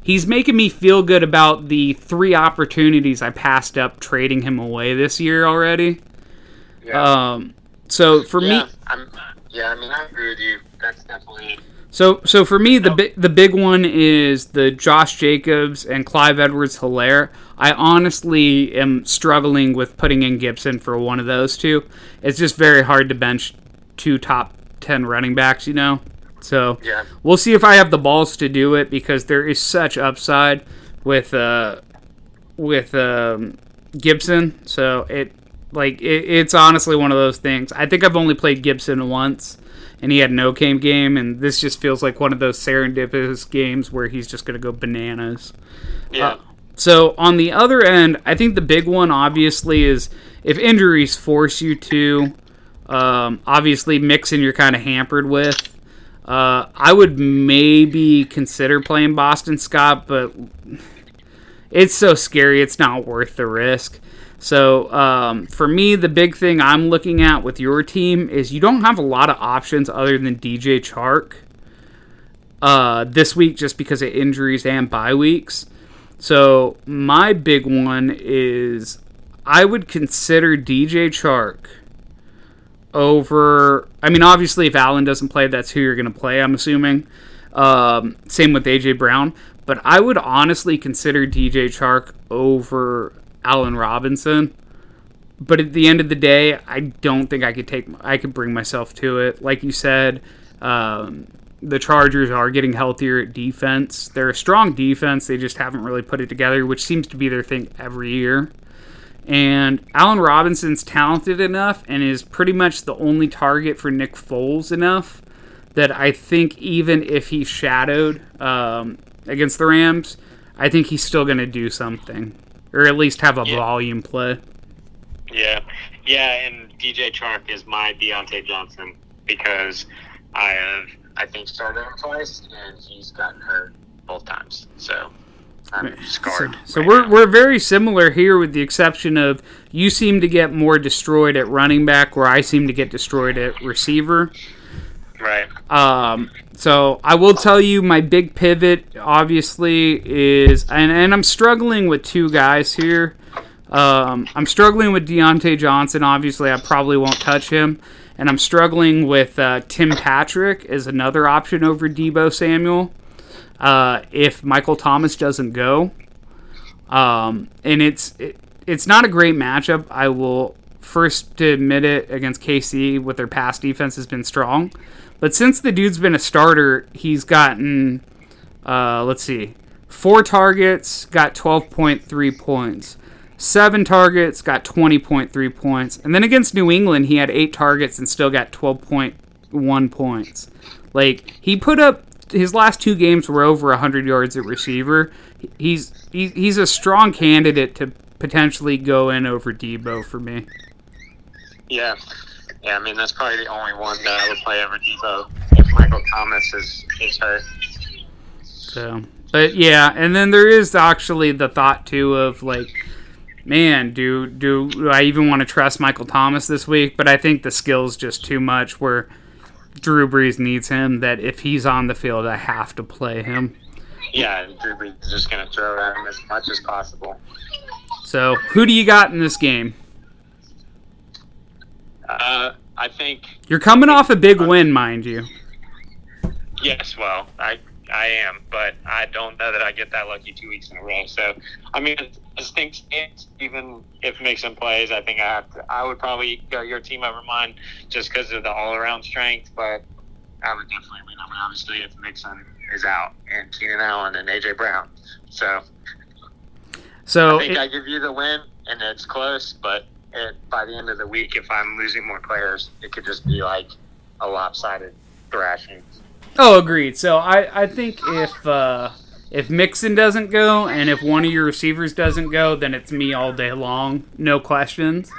he's making me feel good about the three opportunities I passed up trading him away this year already. Um, so for yeah, me, I'm, yeah, I mean, I agree with you. That's definitely so so for me, the big the big one is the Josh Jacobs and Clyde Edwards Helaire. I honestly am struggling with putting in Gibson for one of those two. It's just very hard to bench two top ten running backs, you know. So Yeah. we'll see if I have the balls to do it because there is such upside with uh with um, Gibson. So it like it, it's honestly one of those things. I think I've only played Gibson once, and he had an okay game, and this just feels like one of those serendipitous games where he's just going to go bananas. yeah. Uh, so on the other end, I think the big one obviously is if injuries force you to. Um, obviously, Mixon you're kind of hampered with. Uh, I would maybe consider playing Boston Scott, but it's so scary. It's not worth the risk. So um, for me, the big thing I'm looking at with your team is you don't have a lot of options other than DJ Chark uh, this week just because of injuries and bye weeks. So my big one is I would consider DJ Chark over. I mean, obviously, if Allen doesn't play, that's who you're going to play. I'm assuming. Um, same with AJ Brown, but I would honestly consider DJ Chark over Allen Robinson. But at the end of the day, I don't think I could take. I could bring myself to it. Like you said, um, the Chargers are getting healthier at defense. They're a strong defense. They just haven't really put it together, which seems to be their thing every year. And Allen Robinson's talented enough and is pretty much the only target for Nick Foles enough that I think even if he shadowed um, against the Rams, I think he's still going to do something or at least have a Yeah. volume play. Yeah, yeah, and DJ Chark is my Diontae Johnson because I have, I think, started him twice, and he's gotten hurt both times. So I'm So, scarred. so right we're, now. we're very similar here with the exception of you seem to get more destroyed at running back where I seem to get destroyed at receiver. right. Um, so I will tell you my big pivot obviously is and, and I'm struggling with two guys here. Um, I'm struggling with Diontae Johnson. Obviously, I probably won't touch him, and I'm struggling with uh, Tim Patrick as another option over Deebo Samuel. Uh, if Michael Thomas doesn't go, um, and it's it, it's not a great matchup. I will first admit it against KC with their pass defense has been strong, but since the dude's been a starter, he's gotten uh, let's see, four targets, got 12.3 points. Seven targets, got 20.3 points. And then against New England, he had eight targets and still got 12.1 points. Like, he put up his last two games were over 100 yards at receiver. He's he's, a strong candidate to potentially go in over Deebo for me. Yeah. Yeah, I mean, that's probably the only one that I would play over Deebo if Michael Thomas is, is hurt. So, but yeah, and then there is actually the thought too of like, man, do do, do I even want to trust Michael Thomas this week? But I think the skill's just too much. Where Drew Brees needs him. That if he's on the field, I have to play him. Yeah, and Drew Brees is just going to throw at him as much as possible. So, who do you got in this game? Uh, I think You're coming off a big win, mind you. Yes, well, I I am, but I don't know that I get that lucky two weeks in a row. So, I mean, as things stand, even if Mixon plays, I think I have to. I would probably go your team over mine just because of the all-around strength. But I would definitely win. I mean, obviously, if Mixon is out and Keenan Allen and AJ Brown, so So, I think it- I give you the win, and it's close. But it, by the end of the week, if I'm losing more players, it could just be like a lopsided thrashing. Oh, agreed. So I, I think if uh, if Mixon doesn't go and if one of your receivers doesn't go, then it's me all day long, no questions.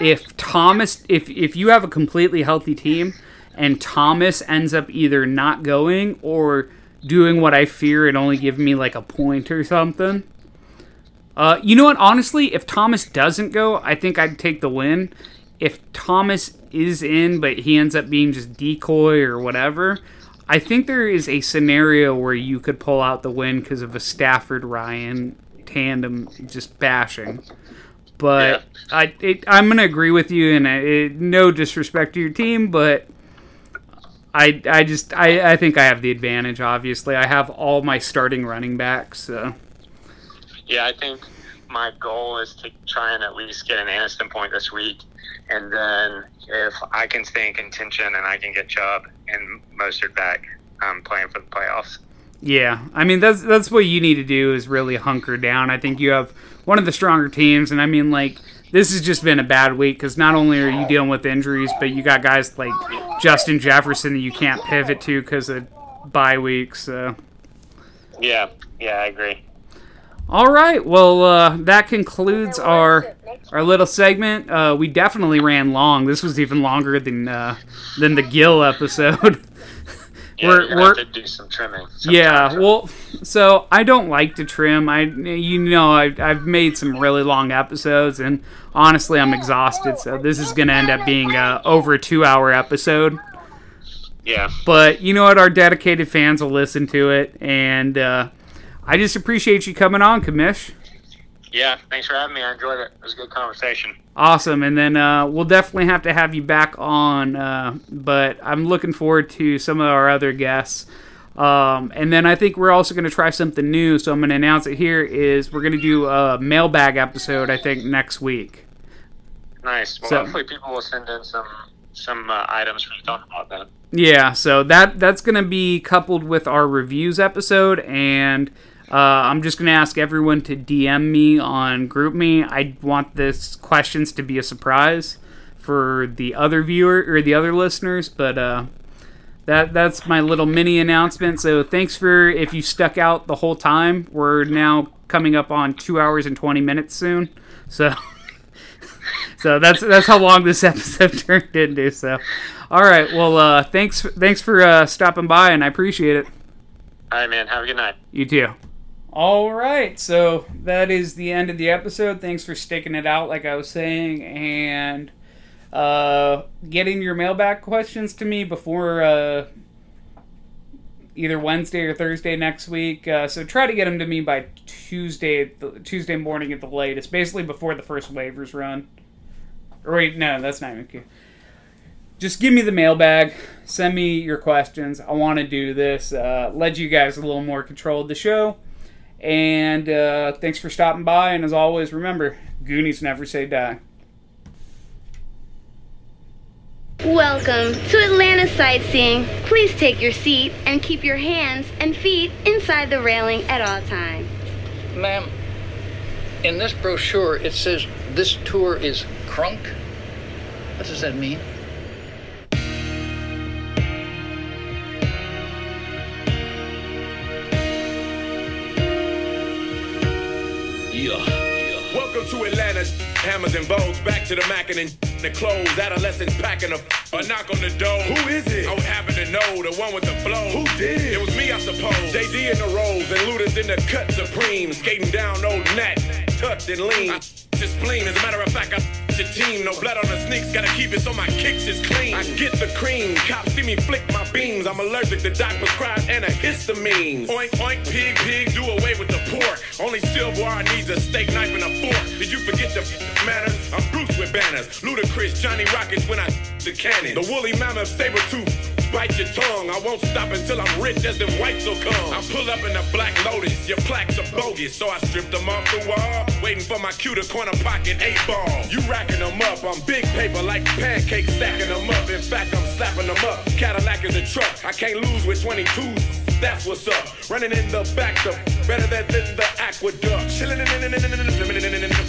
If Thomas, if if you have a completely healthy team and Thomas ends up either not going or doing what I fear and only giving me like a point or something. Uh, you know what? Honestly, if Thomas doesn't go, I think I'd take the win. If Thomas is in, but he ends up being just decoy or whatever, I think there is a scenario where you could pull out the win because of a Stafford Ryan tandem just bashing. But I, it, I'm gonna agree with you, and I, it, no disrespect to your team, but I, I just, I, I think I have the advantage. Obviously, I have all my starting running backs. So. Yeah, I think my goal is to try and at least get an Aniston point this week. And then if I can stay in contention and I can get Chubb and Mostert back, I'm playing for the playoffs. Yeah, I mean that's that's what you need to do is really hunker down. I think you have one of the stronger teams, and I mean like this has just been a bad week because not only are you dealing with injuries, but you got guys like Justin Jefferson that you can't pivot to because of bye weeks. So. Yeah, yeah, I agree. All right, well uh, that concludes our our little segment. Uh, we definitely ran long. This was even longer than uh, than the Gill episode. Yeah, We're- you're we're- have to do some trimming. Yeah, well, so I don't like to trim. I, you know, I, I've made some really long episodes, and honestly, I'm exhausted. So this is gonna end up being a over a two-hour episode. yeah, But you know what? Our dedicated fans will listen to it, and uh, I just appreciate you coming on, Kamish. yeah. Thanks for having me. I enjoyed it. It was a good conversation. Awesome, and then uh, we'll definitely have to have you back on. Uh, but I'm looking forward to some of our other guests. Um, and then I think we're also going to try something new. So I'm going to announce it here. Is we're going to do a mailbag episode. I think next week. Nice. Well, So- hopefully people will send in some some uh, items for you to talk about then. Yeah, so that that's going to be coupled with our reviews episode, and uh, I'm just going to ask everyone to DM me on GroupMe. I want this questions to be a surprise for the other viewer or the other listeners, but uh, that that's my little mini announcement. So thanks for if you stuck out the whole time. We're now coming up on two hours and twenty minutes soon, so. So that's that's how long this episode turned into. So, all right. Well, uh, thanks thanks for uh, stopping by, and I appreciate it. All right, man. Have a good night. You too. All right. So that is the end of the episode. Thanks for sticking it out, like I was saying, and uh, getting your mailbag questions to me before uh, either Wednesday or Thursday next week. Uh, so try to get them to me by Tuesday, Tuesday morning at the latest, basically before the first waivers run. Or wait, no, that's not even cute. Just give me the mailbag. Send me your questions. I want to do this. Uh, let you guys a little more control of the show. And uh, thanks for stopping by. And as always, remember, Goonies never say die. Welcome to Atlanta Sightseeing. Please take your seat and keep your hands and feet inside the railing at all times. Ma'am, in this brochure it says this tour is crunk. What does that mean? Yeah. Welcome to Atlanta. Hammers and bows, back to the mackin' and the clothes. Adolescents packing a, a knock on the door. Who is it? I would happen to know the one with the flow. Who did it? It was me, I suppose. JD in the rolls and looters in the cut supreme. Skating down old Nat, tucked and lean. I, his spleen. As a matter of fact, I your team. No blood on the sneaks, gotta keep it so my kicks is clean. I get the cream. Cops see me flick my beams. I'm allergic to doc prescribed antihistamines. Oink, oink, pig, pig, do away with the pork. Only silverware needs a steak knife and a fork. Did you forget your manners? I'm Bruce with banners. Ludacris, Johnny Rockets when I the cannon. The woolly mammoth, saber tooth. Bite your tongue. I won't stop until I'm rich as them whites will come. I pull up in a black lotus. Your plaques are bogus. So I stripped them off the wall. Waiting for my cue to corner pocket eight ball. You racking them up. I'm big paper like pancakes stacking them up. In fact, I'm slapping them up. Cadillac is a truck. I can't lose with 22s. That's what's up. Running in the back, the better than, the aqueduct. Chilling in the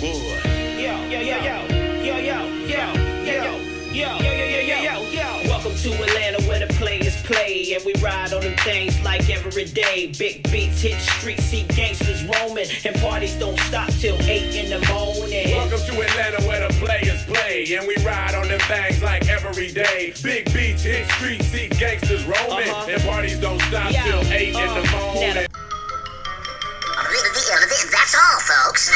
wood. Yo, yo, yo, yo, yo, yo, yo, yo, yo, yo, yo, yo, yo, yo. yo. Welcome to Atlanta where the players play and we ride on them things like every day. Big beats hit streets, see gangsters roaming, and parties don't stop till eight in the morning. Welcome to Atlanta where the players play and we ride on them things like every day. Big beats hit streets, see gangsters roaming, Uh-huh. and parties don't stop Yeah, till eight in uh, the morning. now That's all, folks.